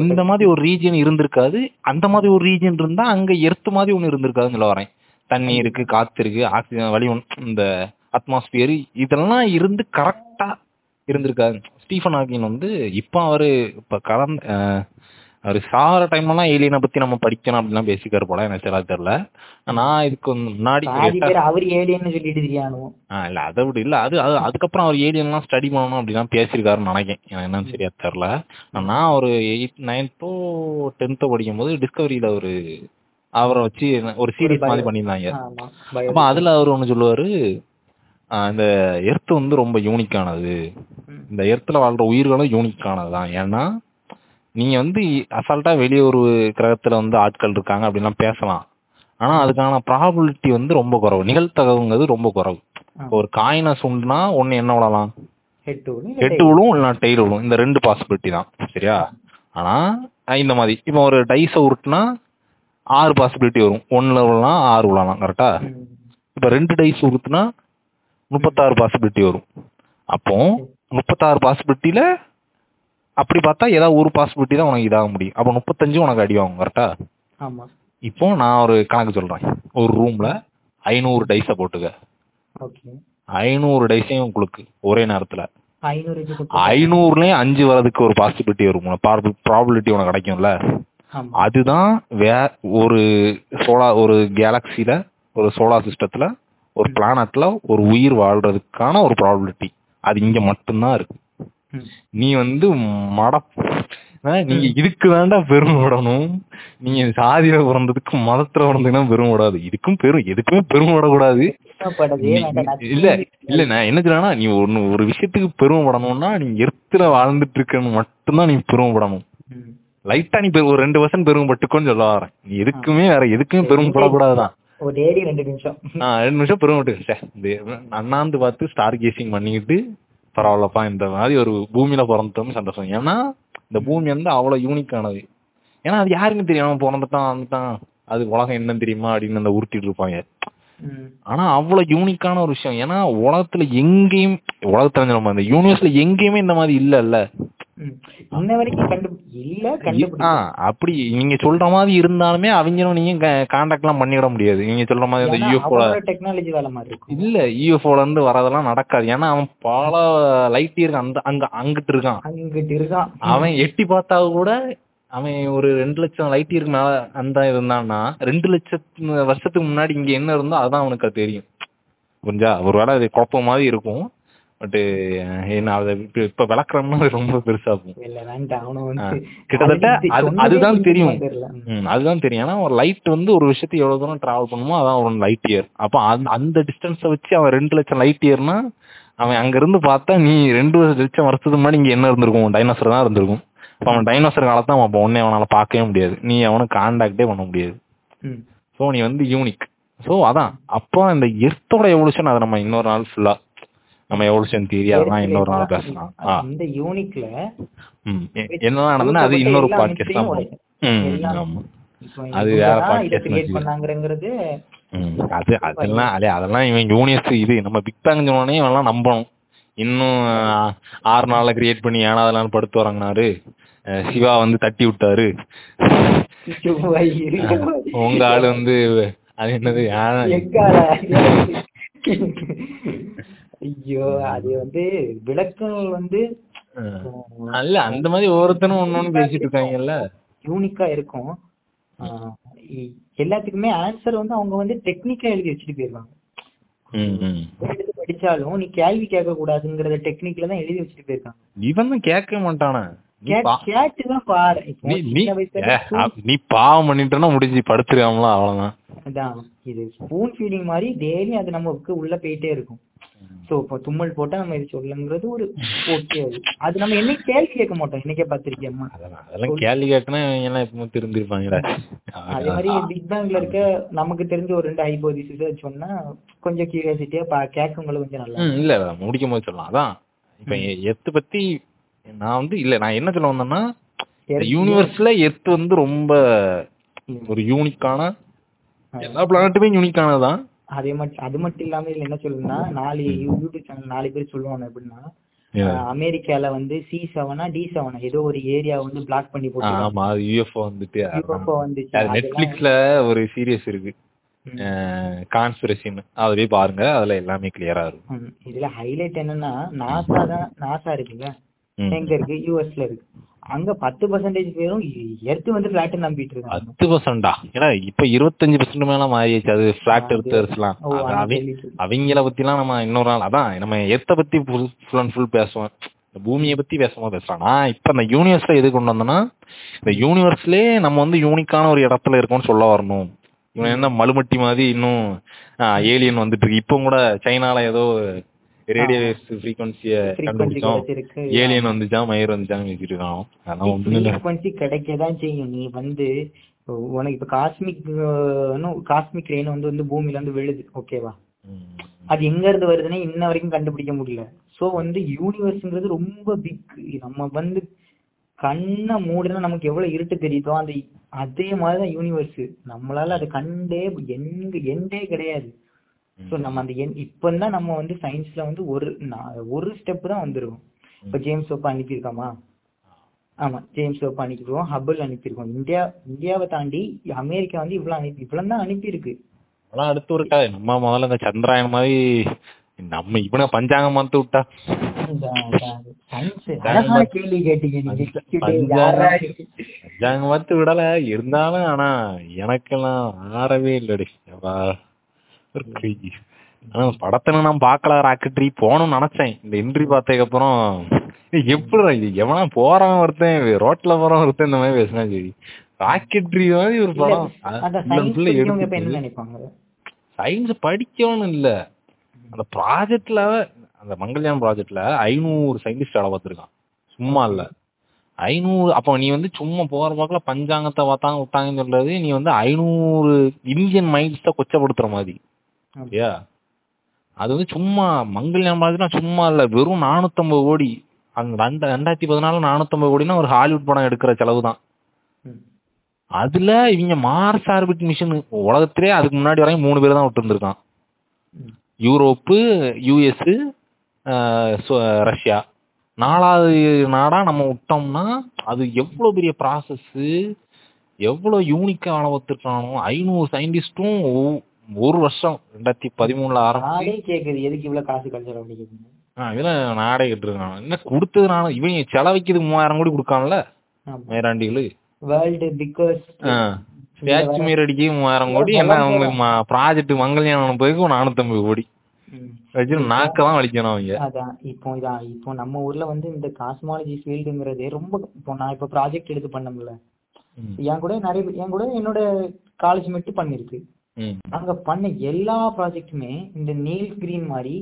இந்த மாதிரி ஒரு ரீஜன் இருந்திருக்காது. அந்த மாதிரி ஒரு ரீஜன் இருந்தா அங்க எர்த் மாதிரி ஒண்ணு இருந்திருக்காதுன்னு சொல்ல வரேன். தண்ணி இருக்கு காத்து இருக்கு ஆக்சிஜன் வழி இந்த அட்மாஸ்பியர் இதெல்லாம் இருந்து கரெக்டா இருந்திருக்காது. ஸ்டீஃபன் ஹாக்கின் வந்து இப்ப அவரு இப்ப கலந்த அவரு சாகிற டைம்லாம் ஏலியனை பத்தி நம்ம படிக்கணும் அப்படிலாம் பேசிக்காரு போல எனக்கு சரியா தெரியல. நான் இதுக்கு முன்னாடி அவர் ஏலியன்னு சொல்லிட்டு தெரியானுவோம் ஆ, இல்ல அதை விட இல்ல. அது அது அதுக்கப்புறம் அவர் ஏலியன்லாம் ஸ்டடி பண்ணணும் அப்படிலாம் பேசியிருக்காருன்னு நினைக்கிறேன். எனக்கு என்னன்னு சரியா தெரியல. நான் ஒரு எயிட் நைன்த்தோ டென்த்தோ படிக்கும் போது டிஸ்கவரியில ஒரு அவரை வச்சு ஒரு சீரிஸ் bio. மாதிரி பண்ணியிருந்தாங்க. அப்ப அதுல அவர் ஒண்ணு சொல்லுவாரு இந்த எர்த் வந்து ரொம்ப யூனிக்கானது. இந்த எர்த்துல வாழ்ற உயிர்களும் யூனிக்கானதுதான் ஏன்னா நீங்க வந்து அசால்ட்டா வெளியே ஒரு கிரகத்துல வந்து ஆட்கள் இருக்காங்க அப்படின்லாம் பேசலாம். ஆனா அதுக்கான ப்ராபபிலிட்டி வந்து ரொம்ப குறைவு. நிகழ்த்தகவுங்கிறது ரொம்ப குறைவு. ஒரு காயினை சுண்டுனா ஒண்ணு என்ன விழலாம் ஹெட் விழும் இல்லைனா டெய்ல் விழும் இந்த ரெண்டு பாசிபிலிட்டி தான். சரியா? ஆனா இந்த மாதிரி. இப்போ ஒரு டைஸை உருட்டுனா ஆறு பாசிபிலிட்டி வரும். ஒன்னுல விழலாம் ஆறு விழலாம் கரெக்டா இப்போ ரெண்டு டைஸ் உருட்டுனா முப்பத்தாறு பாசிபிலிட்டி வரும். அப்போ முப்பத்தாறு பாசிபிலிட்டியில அப்படி பார்த்தா ஏதாவது ஒரு பாசிபிலிட்டி தான் உனக்கு இதாக முடியும். அப்போ முப்பத்தஞ்சு உனக்கு அடி வாங்கும் கரெக்டா ஆமா. இப்போ நான் ஒரு கணக்கு சொல்றேன். ஒரு ரூம்ல ஐநூறு டைஸை போட்டுக்க. ஓகே. ஐநூறு டைஸையும் உங்களுக்கு ஒரே நேரத்துல. ஐநூறுலயும் அஞ்சு வரதுக்கு ஒரு பாசிபிலிட்டி வரும். ப்ராபிலிட்டி உனக்கு கிடைக்கும்ல? அதுதான் வே ஒரு சோலா ஒரு கேலக்சில ஒரு சோலார் சிஸ்டத்துல ஒரு பிளானட்ல ஒரு உயிர் வாழ்றதுக்கான ஒரு ப்ராபிலிட்டி அது இங்க மட்டும்தான் இருக்கு. நீ வந்து மட நீங்க இதுக்கு தாண்டா பெருமைப்படணும் நீங்க சாதியில பிறந்ததுக்கு மதத்துல பிறந்ததுன்னா பெருமைப்படாது இதுக்கும் பெரும் எதுக்குமே வேண்டாம். நான் இல்ல இல்ல நான் என்ன சொல்றேன்னா நீ ஒண்ணு ஒரு விஷயத்துக்கு பெருமைப்படணும்னா நீ எர்த்துல வாழ்ந்துட்டு இருக்கன்னு மட்டும்தான் நீ பெருமைப்படணும் ம். லைட்டா நீ ஒரு ரெண்டு வருஷம் பெருமைப்பட்டுக்கோன்னு சொல்ல வரேன். நீ எதுக்குமே வேற எதுக்குமே பெருமைப்படக்கூடாதுதான் ஒரு டேடி ரெண்டு நிமிஷம். ரெண்டு நிமிஷம் பெருமைப்பட்டு சே, இந்த அண்ணாந்து பார்த்து ஸ்டார் கேசிங் பண்ணிக்கிட்டு பரவாயில்லப்பா இந்த மாதிரி ஒரு பூமியில பிறந்தோம்னு சந்தோஷம். ஏன்னா இந்த பூமி வந்து அவ்வளவு யூனிக்கானது ஏன்னா அது யாருக்கும் தெரியும் பிறந்துட்டான் வந்துட்டான் அது உலகம் என்னன்னு தெரியுமா அப்படின்னு அந்த உருட்டிட்டு இருப்பாங்க. ஆனா அவ்வளவு யூனிக்கான ஒரு விஷயம். ஏன்னா உலகத்துல எங்கேயும் உலகத்துல நம்ம அந்த யூனிவர்ஸ்ல எங்கேயுமே இந்த மாதிரி இல்ல அப்படி நீங்க சொல்ற மாதிரி இருந்தாலுமே அவங்களும் நீங்க கான்டாக்ட் எல்லாம் பண்ணிவிட முடியாது. நீங்க சொல்ற மாதிரி அந்த யூஎஃப்ஓ டெக்னாலஜி வேலை மாதிரி இல்ல யூஎஃப்ஓல இருந்து வரதெல்லாம் நடக்காது. ஏன்னா அவன் பல லைட் இயருக்கு அந்த அங்க அங்கிட்டு இருக்கான். அங்கிட்டு இருக்கான். அவன் எட்டி பார்த்தா கூட அவன் ஒரு ரெண்டு லட்சம் லைட் இயருக்கு மேல அந்த இருந்தான்னா ரெண்டு லட்சத்து வருஷத்துக்கு முன்னாடி இங்க என்ன இருந்தோ அதான் அவனுக்கு தெரியும். புரிஞ்சா? ஒருவேளை அது குழப்பம் மாதிரி இருக்கும். பட் என்ன அதை இப்ப இப்ப விளக்குறோம்னா ரொம்ப பெருசா இருக்கும் கிட்டத்தட்ட அதுதான் தெரியும். அதுதான் தெரியும். ஏன்னா ஒரு லைட் வந்து ஒரு விஷயத்தை எவ்வளவு தூரம் டிராவல் பண்ணுமோ அதான் ஒரு லைட் இயர் அப்ப அந்த- அந்த டிஸ்டன்ஸை வச்சு அவன் ரெண்டு லட்சம் லைட் இயர்னா அவன் அங்க இருந்து பார்த்தா நீ ரெண்டு லட்சம் வருஷத்துக்கு முன்னாடி இங்க என்ன இருந்திருக்கும்? டைனோசர் தான் இருந்திருக்கும். அப்ப அவன் டைனோசர் காலத்தை அவன் அப்ப ஒன்னே அவனால பார்க்கவே முடியாது. நீ அவனுக்கு கான்டாக்டே பண்ண முடியாது. சோ நீ வந்து யூனிக் சோ அதான். அப்போ இந்த எர்த்தோட எவல்யூஷன் அதை நம்ம இன்னொரு நாள் ஃபுல்லா நம்ம எவல்யூஷன் தியரி அதெல்லாம் இன்னொரு நாள் பேசலாம். இந்த யூனிக்ல என்ன நடந்ததுன்னா அது இன்னொரு பாட்காஸ்ட் அது வேற ம், அது அதெல்லாம் அதே அதெல்லாம் இவன் யூனியர்ஸ் இது. நம்ம பிக் பேங் சொன்னோடனே இவன்லாம் நம்பணும். இன்னும் ஆறு நாள்ல கிரியேட் பண்ணி ஏனாதெல்லாம் படுத்து வரங்கினாரு சிவா வந்து தட்டி விட்டாரு. உங்க ஆளு வந்து அது என்னது? ஐயோ அது வந்து விளக்கங்கள் வந்து அல்ல அந்த மாதிரி ஒவ்வொருத்தனும் ஒன்னொன்னு பேசிட்டு இருக்காங்கல்ல? யூனிக்கா இருக்கும். எல்லாத்துக்குமே ஆன்சர் வந்து அவங்க வந்து டெக்னிக்கா எழுதி வச்சுட்டு போயிருவாங்க. படிச்சாலும் நீ கேள்வி கேட்க கூடாதுங்கிறத டெக்னிக்ல தான் எழுதி வச்சுட்டு போயிருக்காங்க. இவன் கேட்க மாட்டானே? நீ கேட் பா- கேட்டு தான் பாரு நீ பாவம் பண்ணிட்டேன்னா முடிஞ்சு படுத்துருக்காமல அவ்வளவுதான். அதான் இது ஸ்பூன் ஃபீடிங் மாதிரி டெய்லி அது நமக்கு உள்ள போயிட்டே இருக்கும். சோ இப்போ தும்மல் போட்டா நம்ம இது சொல்லுங்கிறது ஒரு ஓகே அது. அது நம்ம என்னைக்கு கேள்வி கேட்க மாட்டோம் இன்னைக்கே பார்த்திருக்கேன் அதெல்லாம் அதெல்லாம் கேள்வி இவங்க எல்லாம் எப்பவுமே திருந்திருப்பாங்கடா அதே மாதிரி பிக் பேங்ல இருக்க நமக்கு தெரிஞ்ச ஒரு ரெண்டு ஹைபோதிசிஸ் சொன்னா கொஞ்சம் கியூரியாசிட்டியா பா கேட்கவங்களுக்கு கொஞ்சம் நல்லா இல்ல முடிக்கும் போது சொல்லலாம். அதான் இப்ப எ- எர்த் பத்தி நான் வந்து இல்ல நான் என்ன சொல்ல வந்தேன்னா யூனிவர்ஸ்ல எர்த் வந்து ரொம்ப ஒரு யூனிக்கான எல்லா பிளானட்டுமே யூனிக்கானதான் அதே மட்டும் அது மட்டும் இல்லாம இதுல என்ன சொல்லுன்னா நாலு யூடியூப் சேனல் நாலு பேர் சொல்லுவாங்க எப்படின்னா அமெரிக்கால வந்து சி செவனா டி செவனா ஏதோ ஒரு ஏரியா வந்து பிளாக் பண்ணி போட்டு ஆமா அது யூஎஃப்ஓ வந்துட்டு UFO வந்துச்சு. நெட்ஃபிளிக்ஸ்ல ஒரு சீரியஸ் இருக்கு. கான்ஸ்பிரசின்னு அதை போய் பாருங்க அதுல எல்லாமே கிளியரா இருக்கும். இதுல ஹைலைட் என்னன்னா நாசா தான் நாசா இருக்குல்ல. எங்க இருக்கு? யூஎஸ்ல இருக்கு. அங்க பத்து பர்சன்டேஜ் பேரும் எர்த் வந்து பிளாட் நம்பிட்டு இருக்காங்க. பத்து பர்சன்டா ஏன்னா இப்ப இருபத்தஞ்சு பர்சன்ட் மேல மாறியாச்சு. அது பிளாட் எடுத்துலாம். அவங்கள பத்திலாம் நம்ம இன்னொரு நாள் அதான் நம்ம எர்த்த பத்தி ஃபுல் அண்ட் ஃபுல் பேசுவோம். பூமியை பத்தி பேசும்போது பேசலாம். நான் இப்ப இந்த யூனிவர்ஸ்ல எது கொண்டு வந்தேன்னா இந்த யூனிவர்ஸ்லயே நம்ம வந்து யூனிக்கான ஒரு இடத்துல இருக்கோம்னு சொல்ல வரணும். இவன் என்ன மலுமட்டி மாதிரி இன்னும் ஏலியன் வந்துட்டு இருக்கு. இப்போ கூட சைனால ஏதோ ரேடியோ ஃப்ரீக்வன்சிய கண்டுபிடிச்சோம். ஏலியன் வந்துச்சா? மயிர் வந்துச்சான்னு வச்சுட்டு இருக்கான் அதெல்லாம் ஒண்ணும் இல்ல ஃப்ரீக்வன்சி கிடைக்கதான் செய்யும். நீ வந்து உனக்கு இப்ப காஸ்மிக் காஸ்மிக் ரெயின் வந்து வந்து பூமியில இருந்து விழுது. ஓகேவா. அது எங்க இருந்து வருதுன்னு இன்ன வரைக்கும் கண்டுபிடிக்க முடியல. சோ வந்து யூனிவர்ஸ்ங்கிறது ரொம்ப பிக் நம்ம வந்து கண்ணை மூடுனா நமக்கு எவ்வளவு இருட்டு தெரியுதோ அந்த அதே மாதிரிதான் யூனிவர்ஸ் நம்மளால அதை கண்டே எங்க எண்டே கிடையாது. சோ நம்ம அந்த எண் இப்பதான் நம்ம வந்து சயின்ஸ்ல வந்து ஒரு ஒரு ஸ்டெப் தான் வந்துருவோம். இப்ப ஜேம்ஸ் வெப் அனுப்பியிருக்காமா? ஆமா ஜேம்ஸ் வெப் அனுப்பிடுவோம் ஹபிள் அனுப்பியிருக்கோம். இந்தியா இந்தியாவை தாண்டி அமெரிக்கா வந்து இவ்வளவு அனுப்பி இவ்வளவு தான் அனுப்பியிருக்கு. அதெல்லாம் அடுத்து ஒரு கதை நம்ம முதல்ல இந்த சந்திராயன் மாதிரி நம்ம இவனை பஞ்சாங்கம் மாத்து விட்டா. பஞ்சாங்கம். பஞ்சாங்கம் மாத்து விடல. இருந்தாலும் ஆனா எனக்கெல்லாம் ஆறவே இல்லடி. படத்துல நான் பார்க்கல ராக்கெட்ரி போகணும்னு நினைச்சேன். இந்த என்ட்ரி பார்த்ததுக்கு அப்புறம் ஏய், எப்படிடா இது? எவனா போறவன் ஒருத்தன் ரோட்ல போறவன் ஒருத்தன் இந்த மாதிரி பேசினா சரி. ராக்கெட்ரி மாதிரி ஒரு படம். சயின்ஸ் படிக்கணும்னு இல்ல. அந்த ப்ராஜெக்ட்ல அந்த மங்கள்யான் ப்ராஜெக்ட்ல ஐநூறு சயின்டிஸ்ட் வேலை பார்த்திருக்கான். சும்மா இல்ல. ஐநூறு அப்போ நீ வந்து சும்மா போற போக்குல பஞ்சாங்கத்தை பார்த்தாங்க விட்டாங்கன்னு சொல்றது நீ வந்து ஐநூறு இந்தியன் மைண்ட்ஸ் கொச்சப்படுத்துற மாதிரி. சரியா அது வந்து சும்மா மங்கள்யான் ப்ராஜெக்ட்னா சும்மா இல்ல. வெறும் நானூத்தம்பது கோடி. அந்த ரெண்டு ரெண்டாயிரத்தி பதினாலு நானூத்தம்பது கோடினா ஒரு ஹாலிவுட் படம் எடுக்கிற செலவு தான். அதுல இவங்க மார்ஸ் ஆர்பிட் மிஷன் உலகத்திலே அதுக்கு முன்னாடி வரையும் மூணு பேர் தான் விட்டு இருந்திருக்கான் ம். Europe US Russia. நாலாவது நாடா நம்ம விட்டோம்னா அது எவ்வளவு பெரிய ப்ராசஸ் எவ்வளவு யூனிக்கா வேலை பார்த்துருக்கானோ ஐநூறு சயின்டிஸ்டும் ஒரு வருஷம் ரெண்டாயிரத்தி பதிமூணுல ஆரம்பிச்சு. கேக்குது எதுக்கு இவ்வளவு காசு கல்ச்சர் ஆ, இதெல்லாம் நாடே கட்டுருக்கான் என்ன கொடுத்தது நானும் இவங்க செலவைக்கிறதுக்கு மூவாயிரம் கோடி கொடுக்கான்ல மேராண்டிகளு. வேர்ல்டு பிகாஸ் ஸ்டாச்சு மீறடிக்கு மூவாயிரம் கோடி என்ன அவங்க ப்ராஜெக்ட் மங்கள்யானம் அனுப்புறதுக்கு ஒரு நானூத்தம்பது கோடி. வச்சு நாக்க தான் வலிக்கணும் அவங்க. அதான் இப்போ இதான் இப்போ நம்ம ஊர்ல வந்து இந்த காஸ்மாலஜி ஃபீல்டுங்கிறதே ரொம்ப இப்போ நான் இப்போ ப்ராஜெக்ட் எடுத்து பண்ணோம்ல. ம். என் கூட நிறைய என் கூட என்னோட காலேஜ் மட்டும் பண்ணிருக்கு. அங்க பண்ண எல்லா ப்ராஜெக்ட்டுமே இந்த நீல் கிரீன் மாதிரி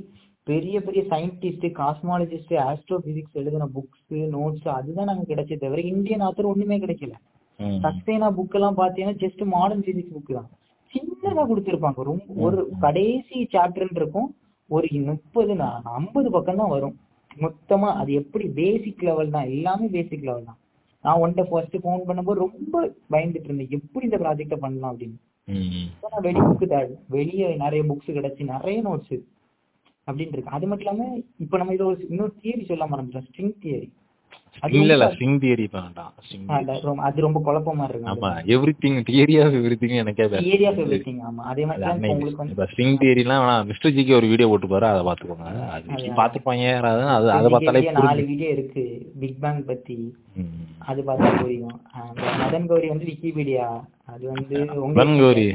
பெரிய பெரிய சயின்டிஸ்ட் காஸ்மாலஜிஸ்ட் ஆஸ்ட்ரோபிசிக்ஸ் எழுதின புக்ஸ் நோட்ஸ் அதுதான் நாங்க கிடைச்சே தவிர இந்தியன் ஆத்தர் ஒண்ணுமே கிடைக்கல. சக்சேனா புக் எல்லாம் பாத்தீங்கன்னா ஜஸ்ட் மாடர்ன் பிசிக்ஸ் புக் தான். சின்னதா கொடுத்திருப்பாங்க. ரொம்ப ஒரு கடைசி சாப்டர்னு இருக்கும். ஒரு முப்பது ஐம்பது பக்கம் தான் வரும். மொத்தமா அது எப்படி பேசிக் லெவல் தான்? எல்லாமே பேசிக் லெவல் தான். நான் ஒன்ட்ட ஃபர்ஸ்ட் ஃபோன் பண்ணும்போது ரொம்ப பயந்துட்டு இருந்தேன். எப்படி இந்த ப்ராஜெக்ட பண்ணலாம் அப்படின்னு. வெளி புக்கு தேவை வெளியே நிறைய புக்ஸ் கிடைச்சு நிறைய நோட்ஸ் அப்படின்னு இருக்கு. அது மட்டும் இல்லாம இப்ப நம்ம இதை ஒரு இன்னொரு தியரி சொல்ல மறந்துட்டோம் ஸ்ட்ரிங் தியரி இல்ல இல்ல ஸ்ட்ரிங் தியரி வேண்டாம். அது ரொம்ப குழப்பமா இருக்கு ஆமா everything theory of everything எனக்கே தியரி ஆஃப் எவ்ரிதிங் ஆமா. அதே மாதிரி தான் இப்ப உங்களுக்கு வந்து இப்ப ஸ்ட்ரிங் தியரிலாம் வேணாம். மிஸ்டர் ஜிக்கு ஒரு வீடியோ போட்டு பாரு அதை பாத்துக்கோங்க அது பாத்துருப்பாங்க யாராவது அது அதை பார்த்தாலே நாலு வீடியோ இருக்கு. பிக் பேங் பத்தி. அது பார்த்தா புரியும். அந்த மதன் கௌரி வந்து விக்கிபீடியா? அது வந்து மதன் கௌரி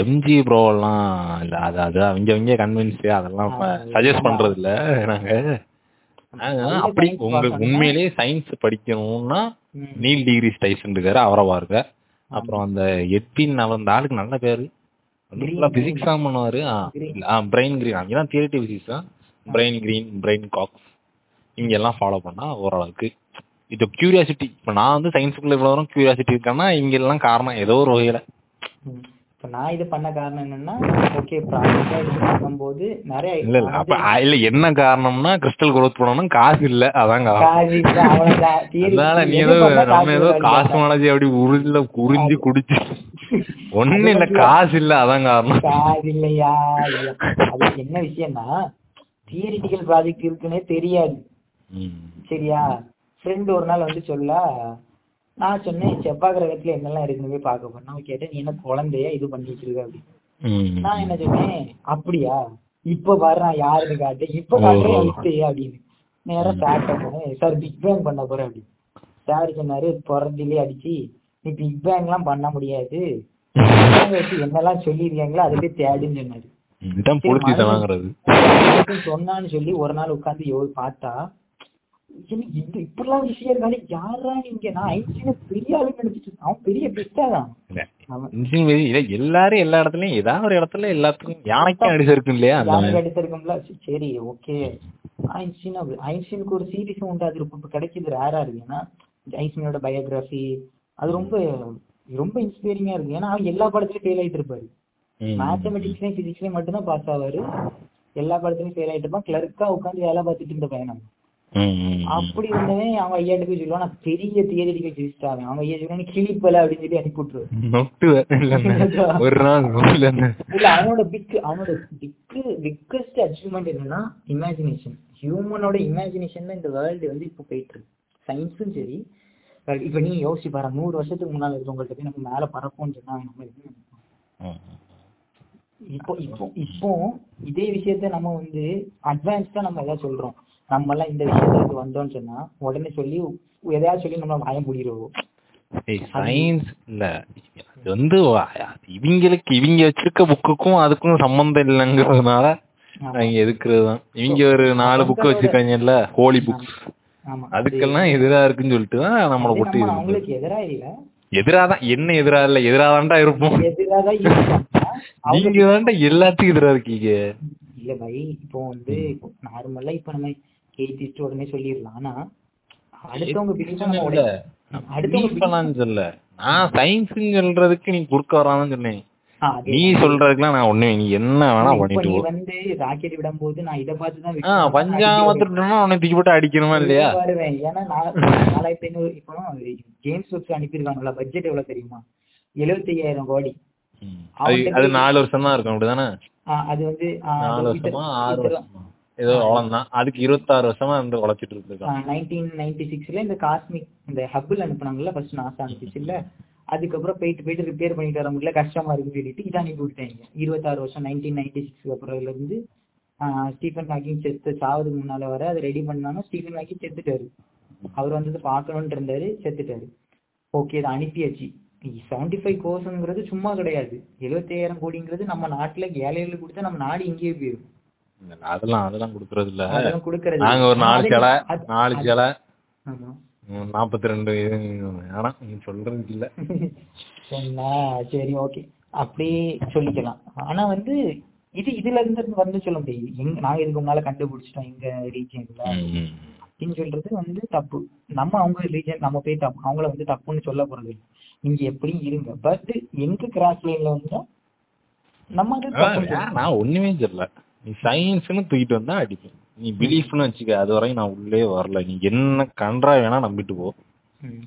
எம்ஜி ப்ரோ எல்லாம் இல்ல அது அது அவங்க அவங்க கன்வின்ஸ் அதெல்லாம் சஜஸ்ட் பண்றது இல்ல நாங்க. அப்படி உங்களுக்கு உண்மையிலேயே சயின்ஸ் படிக்கணும்னா. நீல் டிகிரி டைசன் இருக்காரு அவரை பாருங்க அப்புறம் அந்த எட்வின் அவர் அந்த ஆளுக்கு நல்ல பேரு. Green, பிசிக்ஸ் தான் பண்ணுவாரு. பிரெயின் கிரீன் அங்கதான் தியரிட்டி பிசிக்ஸ் தான் பிரெயின் கிரீன் பிரெயின் காக்ஸ் இவங்க எல்லாம் ஃபாலோ பண்ணா ஓரளவுக்கு. இது கியூரியாசிட்டி இப்ப நான் வந்து சயின்ஸுக்குள்ள இவ்வளவு தூரம் கியூரியாசிட்டி இருக்கேன்னா இங்க எல்லாம் காரணம் ஏதோ ஒரு வகையில. இப்ப நான் இது பண்ண காரணம் என்னன்னா ஓகே ப்ராஜெக்டா இது பண்ணும்போது நிறைய இல்ல இல்ல. அப்ப இல்ல என்ன காரணம்னா கிறிஸ்டல் growth பண்ணணும் காசு இல்ல. அதான் காசு இல்ல, அவ்வளவுதான். நீ ஏதோ நம்ம காசு ஏதோ வராது. காஸ்மாலஜி அப்படி உறிஞ்சில உறிஞ்சி குடிச்சு. ஒண்ணு இல்ல காசு இல்ல. அதான் காரணம். காசு இல்லையா. அது என்ன விஷயம்னா தியரிட்டிக்கல் ப்ராஜெக்ட் இருக்குன்னே தெரியாது. சரியா? ஃப்ரெண்ட் ஒரு நாள் வந்து சொல்ல நான் சொன்னேன் செவ்வாய் கிரகத்துல என்னெல்லாம் இருக்குன்னு போய் பார்க்க போறேன். நான் கேட்டேன் நீ என்ன குழந்தையா? இது பண்ணி வச்சிருக்க? அப்படின்னு. நான் என்ன சொன்னேன் அப்படியா? இப்ப பாரு நான் யாருன்னு காட்டு. இப்ப காட்டுறேன் அப்படின்னு. நேரா சார்ட்ட போனேன் சார் பிக் பேங் பண்ண போறேன் அப்படின்னு. சார் சொன்னாரு பிறந்திலே அடிச்சு நீ பிக் பேங் எல்லாம் பண்ண முடியாது. என்னெல்லாம் சொல்லிருக்காங்களோ அதை போய் தேடுன்னு சொன்னாரு. சொன்னான்னு சொல்லி ஒரு நாள் உட்கார்ந்து யோ பார்த்தா இந்த இப்படிலாம் விஷயம் இருந்தாலும் யாரா நீங்க? நான் ஐன்ஸ்டீனை பெரிய ஆளு நினைச்சிட்டு. அவன் பெரிய பிஸ்டா தான். எல்லாரும் எல்லா இடத்துலயும் ஏதாவது ஒரு இடத்துல எல்லாத்துக்கும் யானைக்கும் அடிச்சு இருக்கு இல்லையா? மாதிரி. எடுத்திருக்கோம்ல சரி ஓகே ஐன்ஸ்டீன் ஐன்ஸ்டீனுக்கு ஒரு சீரிஸும் உண்டு அது இப்ப கிடைக்குது ரேரா இருக்கு. ஏன்னா ஐன்ஸ்டீனோட பயோகிராஃபி அது ரொம்ப ரொம்ப இன்ஸ்பைரிங்கா இருக்கு. ஏன்னா அவர் எல்லா படத்துலயும் ஃபெயில் ஆயிட்டு இருப்பாரு. மேத்தமெட்டிக்ஸ்லயும் பிசிக்ஸ்லயும் மட்டும்தான் பாஸ் ஆவாரு. எல்லா படத்துலயும் ஃபெயில் ஆயிட்டு இருப்பான். கிளர்க்கா உட்காந்து வேலை பார்த்துட்டு இருந்த பையன் அவன். ம், ம், ம். அப்படி இருந்தவன் அவங்க ஐயாட்டு போய் சொல்லுவான் நான் பெரிய தியரிட்டிக்கல் பிசிக்ஸ்ட் ஆவேன் அவங்க ஐயா சொல்லுவான் கிளிப்பல அப்படின்னு சொல்லி அனுப்பி. ஒரு நாள் இல்லைன்னு. இல்ல அவனோட பிக் அவனோட பிக் பிக்கஸ்ட் அச்சீவ்மெண்ட் என்னன்னா இமேஜினேஷன் ஹியூமனோட இமேஜினேஷன் தான் இந்த வேர்ல்டு வந்து இப்போ போயிட்டு இருக்கு. சயின்ஸும் சரி. இப்ப நீ யோசிச்சு பாரு நூறு வருஷத்துக்கு முன்னால இருக்கவங்கள்ட்ட போய் நம்ம மேல பறப்போம்னு சொன்னா நம்ம. இப்போ இப்போ இப்போ இதே விஷயத்த நம்ம வந்து அட்வான்ஸ்டா நம்ம எதாவது சொல்றோம். நம்ம எல்லாம் இந்த விஷயத்துக்கு வந்தோம்னு சொன்னா உடனே சொல்லி எதையாவது சொல்லி நம்ம பயம் முடிடுவோம் சயின்ஸ் இல்ல. அது வந்து இவங்களுக்கு இவங்க வச்சிருக்க புக்குக்கும் அதுக்கும் சம்பந்தம் இல்லைங்கிறதுனால அவங்க எதுக்குறது தான் இவங்க ஒரு நாலு புக்கு வச்சிருக்காங்கல்ல ஹோலி புக்ஸ் அதுக்கெல்லாம் எதிரா இருக்குன்னு சொல்லிட்டு தான் நம்மளை போட்டு. அவங்களுக்கு எதிரா இல்ல. எதிராதான் என்ன எதிரா இல்ல எதிராதான்டா இருப்போம். எதிராக தான் இருப்பாங்க. அவங்க நீங்க தான்டா எல்லாத்துக்கும் எதிரா இருக்கீங்க. இல்ல பை இப்போ வந்து நார்மலா இப்ப நம்ம எய்திஸ்ட் உடனே சொல்லிடலாம். ஆனா அடுத்தவங்க அடுத்தவங்க சொல்ல நான் சயின்ஸ் சொல்றதுக்கு நீ குறுக்க வரான்னு சொன்னேன். நீ சொல்றதுக்குலாம் நான் ஒண்ணு நீ என்ன வேணா பண்ணிட்டு வந்து ராக்கெட் விடும்போது நான் இதை பார்த்து தான் ஆஹ் பஞ்சாமத்துட்டா உன்னை தூக்கி போட்டு அடிக்கணுமா இல்லையா? வருவேன் ஏன்னா நாலாயிரத்தி ஐநூறு இப்போ ஜேம்ஸ் வெப்ஸ் அனுப்பியிருக்காங்கல்ல பட்ஜெட் எவ்வளவு தெரியுமா? எழுபத்தி ஐயாயிரம் கோடி. அது நாலு வருஷம் தான் இருக்கும் அப்படிதானே? அது வந்து நாலு வருஷமா? ஆறு வருஷமா? ஏதோ அவ்வளவுதான் அதுக்கு இருபத்தாறு வருஷமா இருந்து உழைச்சிட்டு இருந்திருக்கான். நைன்டீன் நைன்டி சிக்ஸ்ல இந்த காஸ்மிக் இந்த ஹப்பில் அனுப்புனாங்கல்ல ஃபர்ஸ்ட் நாசா அனுப்பிச்சு இல்ல அதுக்கப்புறம் போயிட்டு போயிட்டு ரிப்பேர் பண்ணிட்டு வர முடியல கஷ்டமா இருக்குன்னு சொல்லிட்டு இதை அனுப்பி விட்டாங்க இருபத்தாறு வருஷம் நைன்டீன் நைன்டி சிக்ஸ்க்கு அப்புறம்ல இருந்து ஸ்டீஃபன் ஹாக்கிங் செத்து சாவதுக்கு முன்னால வர அதை ரெடி பண்ணாங்க ஸ்டீஃபன் ஹாக்கிங் செத்துட்டாரு. அவர் வந்தது பார்க்கணும்னு இருந்தாரு செத்துட்டாரு. ஓகே இதை அனுப்பியாச்சு. செவன்டி ஃபைவ் கோர்ஸ்ங்கிறது சும்மா கிடையாது. எழுபத்தையாயிரம் கோடிங்கிறது நம்ம நாட்டுல ஏழைகளுக்கு கொடுத்தா நம்ம நாடு இங்கேயே போயிடும் அதெல்லாம் அதெல்லாம் கொடுக்கறது இல்ல நாங்க ஒரு நாலு சிலை நாலு சிலை நாற்பத்தி ரெண்டு ஆனா நீ சொல்றதுக்கு இல்ல. சொன்னா சரி ஓகே. அப்படி சொல்லிக்கலாம். ஆனா வந்து இது இதுல இருந்து வந்து சொல்ல முடியாது. எங்க நாங்க இதுக்கு முன்னால கண்டுபிடிச்சிட்டோம் எங்க ரீஜன்ல ம். அப்படின்னு சொல்றது வந்து தப்பு. நம்ம அவங்க ரீஜன் நம்ம போய் தப்பு அவங்கள வந்து தப்புன்னு சொல்ல போறது இல்ல. நீங்க எப்படியும் இருங்க. பட் எங்க கிராஸ் லைன்ல வந்தா நம்ம நான் ஒண்ணுமே சொல்லல நீ சயின்ஸ்னு தூக்கிட்டு வந்தா அடிப்பேன். நீ பிலீஃப்னு வச்சுக்க அது வரையும் நான் உள்ளே வரல. நீ என்ன கன்றா வேணா நம்பிட்டு போ.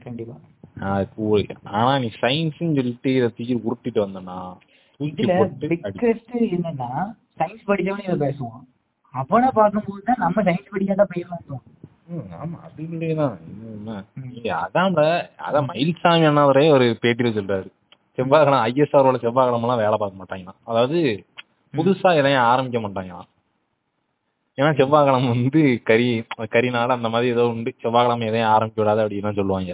கண்டிப்பா. ஆனா நீ சயின்ஸ்னு சொல்லிட்டு இதை தூக்கி உருட்டிட்டு வந்தனா தூக்கி போட்டு என்னன்னா சயின்ஸ் படிச்சவனே இதை பேசுவான். அவனை பார்க்கும்போது தான் நம்ம சயின்ஸ் படிக்காத பையன் ஆமா அது. நீங்க அதான்டா அதான் மயில்சாமி அண்ணாவரே ஒரு பேட்டியில சொல்றாரு. செவ்வாய்க்கிழமை ஐஎஸ்ஆரோட செவ்வாய்க்கிழமை எல்லாம் வேலை பார்க்க மாட்டாங்களாம். அதாவது புதுசா எதையும் ஆரம்பிக்க மாட்டாங்களாம் ஏன்னா செவ்வாய்க்கிழமை வந்து கறி கறி நாள் அந்த மாதிரி ஏதோ உண்டு. செவ்வாய்க்கிழமை எதையும் ஆரம்பிக்க விடாது அப்படின்னு சொல்லுவாங்க.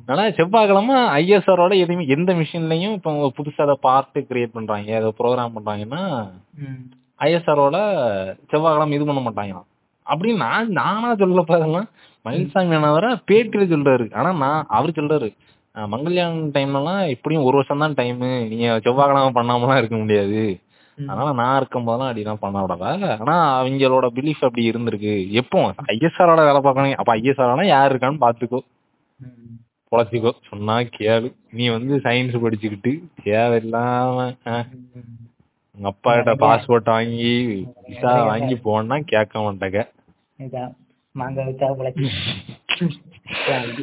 அதனால செவ்வாய்க்கிழமை ஐஎஸ்ஆரோட எதுவுமே எந்த மிஷின்லயும் இப்போ புதுசா ஏதோ பார்ட் கிரியேட் பண்றாங்க ஏதோ ப்ரோக்ராம் பண்றாங்கன்னா. ஐஎஸ்ஆரோட செவ்வாய்க்கிழமை இது பண்ண மாட்டாங்களாம். அப்படின்னு நான் நானா சொல்லப்ப அதெல்லாம் மயில்சாமி அண்ணாவர பேட்டியில சொல்றாரு. ஆனா நான் அவர் சொல்றாரு. அஹ் மங்கல்யான் டைம்லலாம் எப்படியும் ஒரு வருஷம் தான் டைம் நீங்க செவ்வாய்க்கிழமை பண்ணாமலாம் இருக்க முடியாது. அதனால நான் இருக்கும் போதெல்லாம் அப்படிலாம் பண்ண விடல. ஆனா அவங்களோட பிலீஃப் அப்படி இருந்திருக்கு. எப்போ? ஐஎஸ்ஆரோட வேலை பார்க்கணும். அப்ப ஐஎஸ்ஆர் யார் இருக்கான்னு பாத்துக்கோ. பொழைச்சிக்கோ. சொன்னா கேளு. நீ வந்து சயின்ஸ் படிச்சுக்கிட்டு தேவையில்லாம. உங்க அப்பா கிட்ட பாஸ்போர்ட் வாங்கி விசா வாங்கி போனா கேட்க மாட்டேங்க.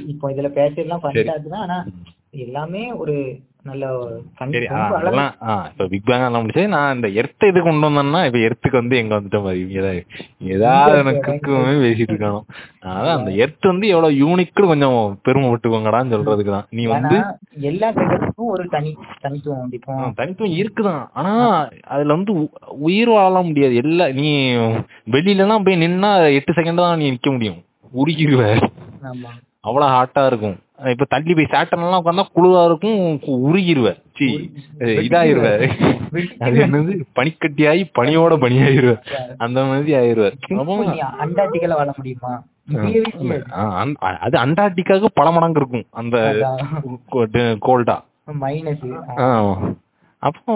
இப்போ இதுல பேசலாம் பண்ணிட்டாச்சுன்னா ஆனா எல்லாமே ஒரு சரி அதெல்லாம் இப்ப பிக் பேங் எல்லாம் முடிச்சு நான் இந்த எர்த்த இது கொண்டு வந்தேன்னா இப்ப எர்த்துக்கு வந்து எங்க வந்துட்ட மாதிரி ஏதாவது ஏதாவது எனக்கு பேசிட்டு இருக்கானோ. அதான் அந்த எர்த் வந்து எவ்வளவு யூனிக்னு கொஞ்சம் பெருமைப்பட்டுக்கோங்கடான்னு சொல்றதுக்கு தான். நீ வந்து எல்லா கிரகத்துக்கும் ஒரு தனி தனித்துவம் தனித்துவம் இருக்குதான். ஆனா அதுல வந்து உயிர் வாழலாம் முடியாது. எல்லா நீ வெளியில எல்லாம் போய் நின்னா எட்டு செகண்ட் தான் நீ நிக்க முடியும். உருகிடுவ. ஆமா. அவ்வளவு ஹாட்டா இருக்கும். இப்ப தள்ளி போய் சேட்டன் எல்லாம் உட்காந்தா குளிரா இருக்கும் உருகிருவ சி இதாயிருவ அது என்னது? பனிக்கட்டியாயி பனியோட பனியாயிருவ அந்த மாதிரி ஆயிருவ அண்டார்டிகால வாழ முடியுமா? அது அண்டார்டிகாவுக்கு பல மடங்கு இருக்கும். அந்த கோல்டா. மைனஸ் அப்போ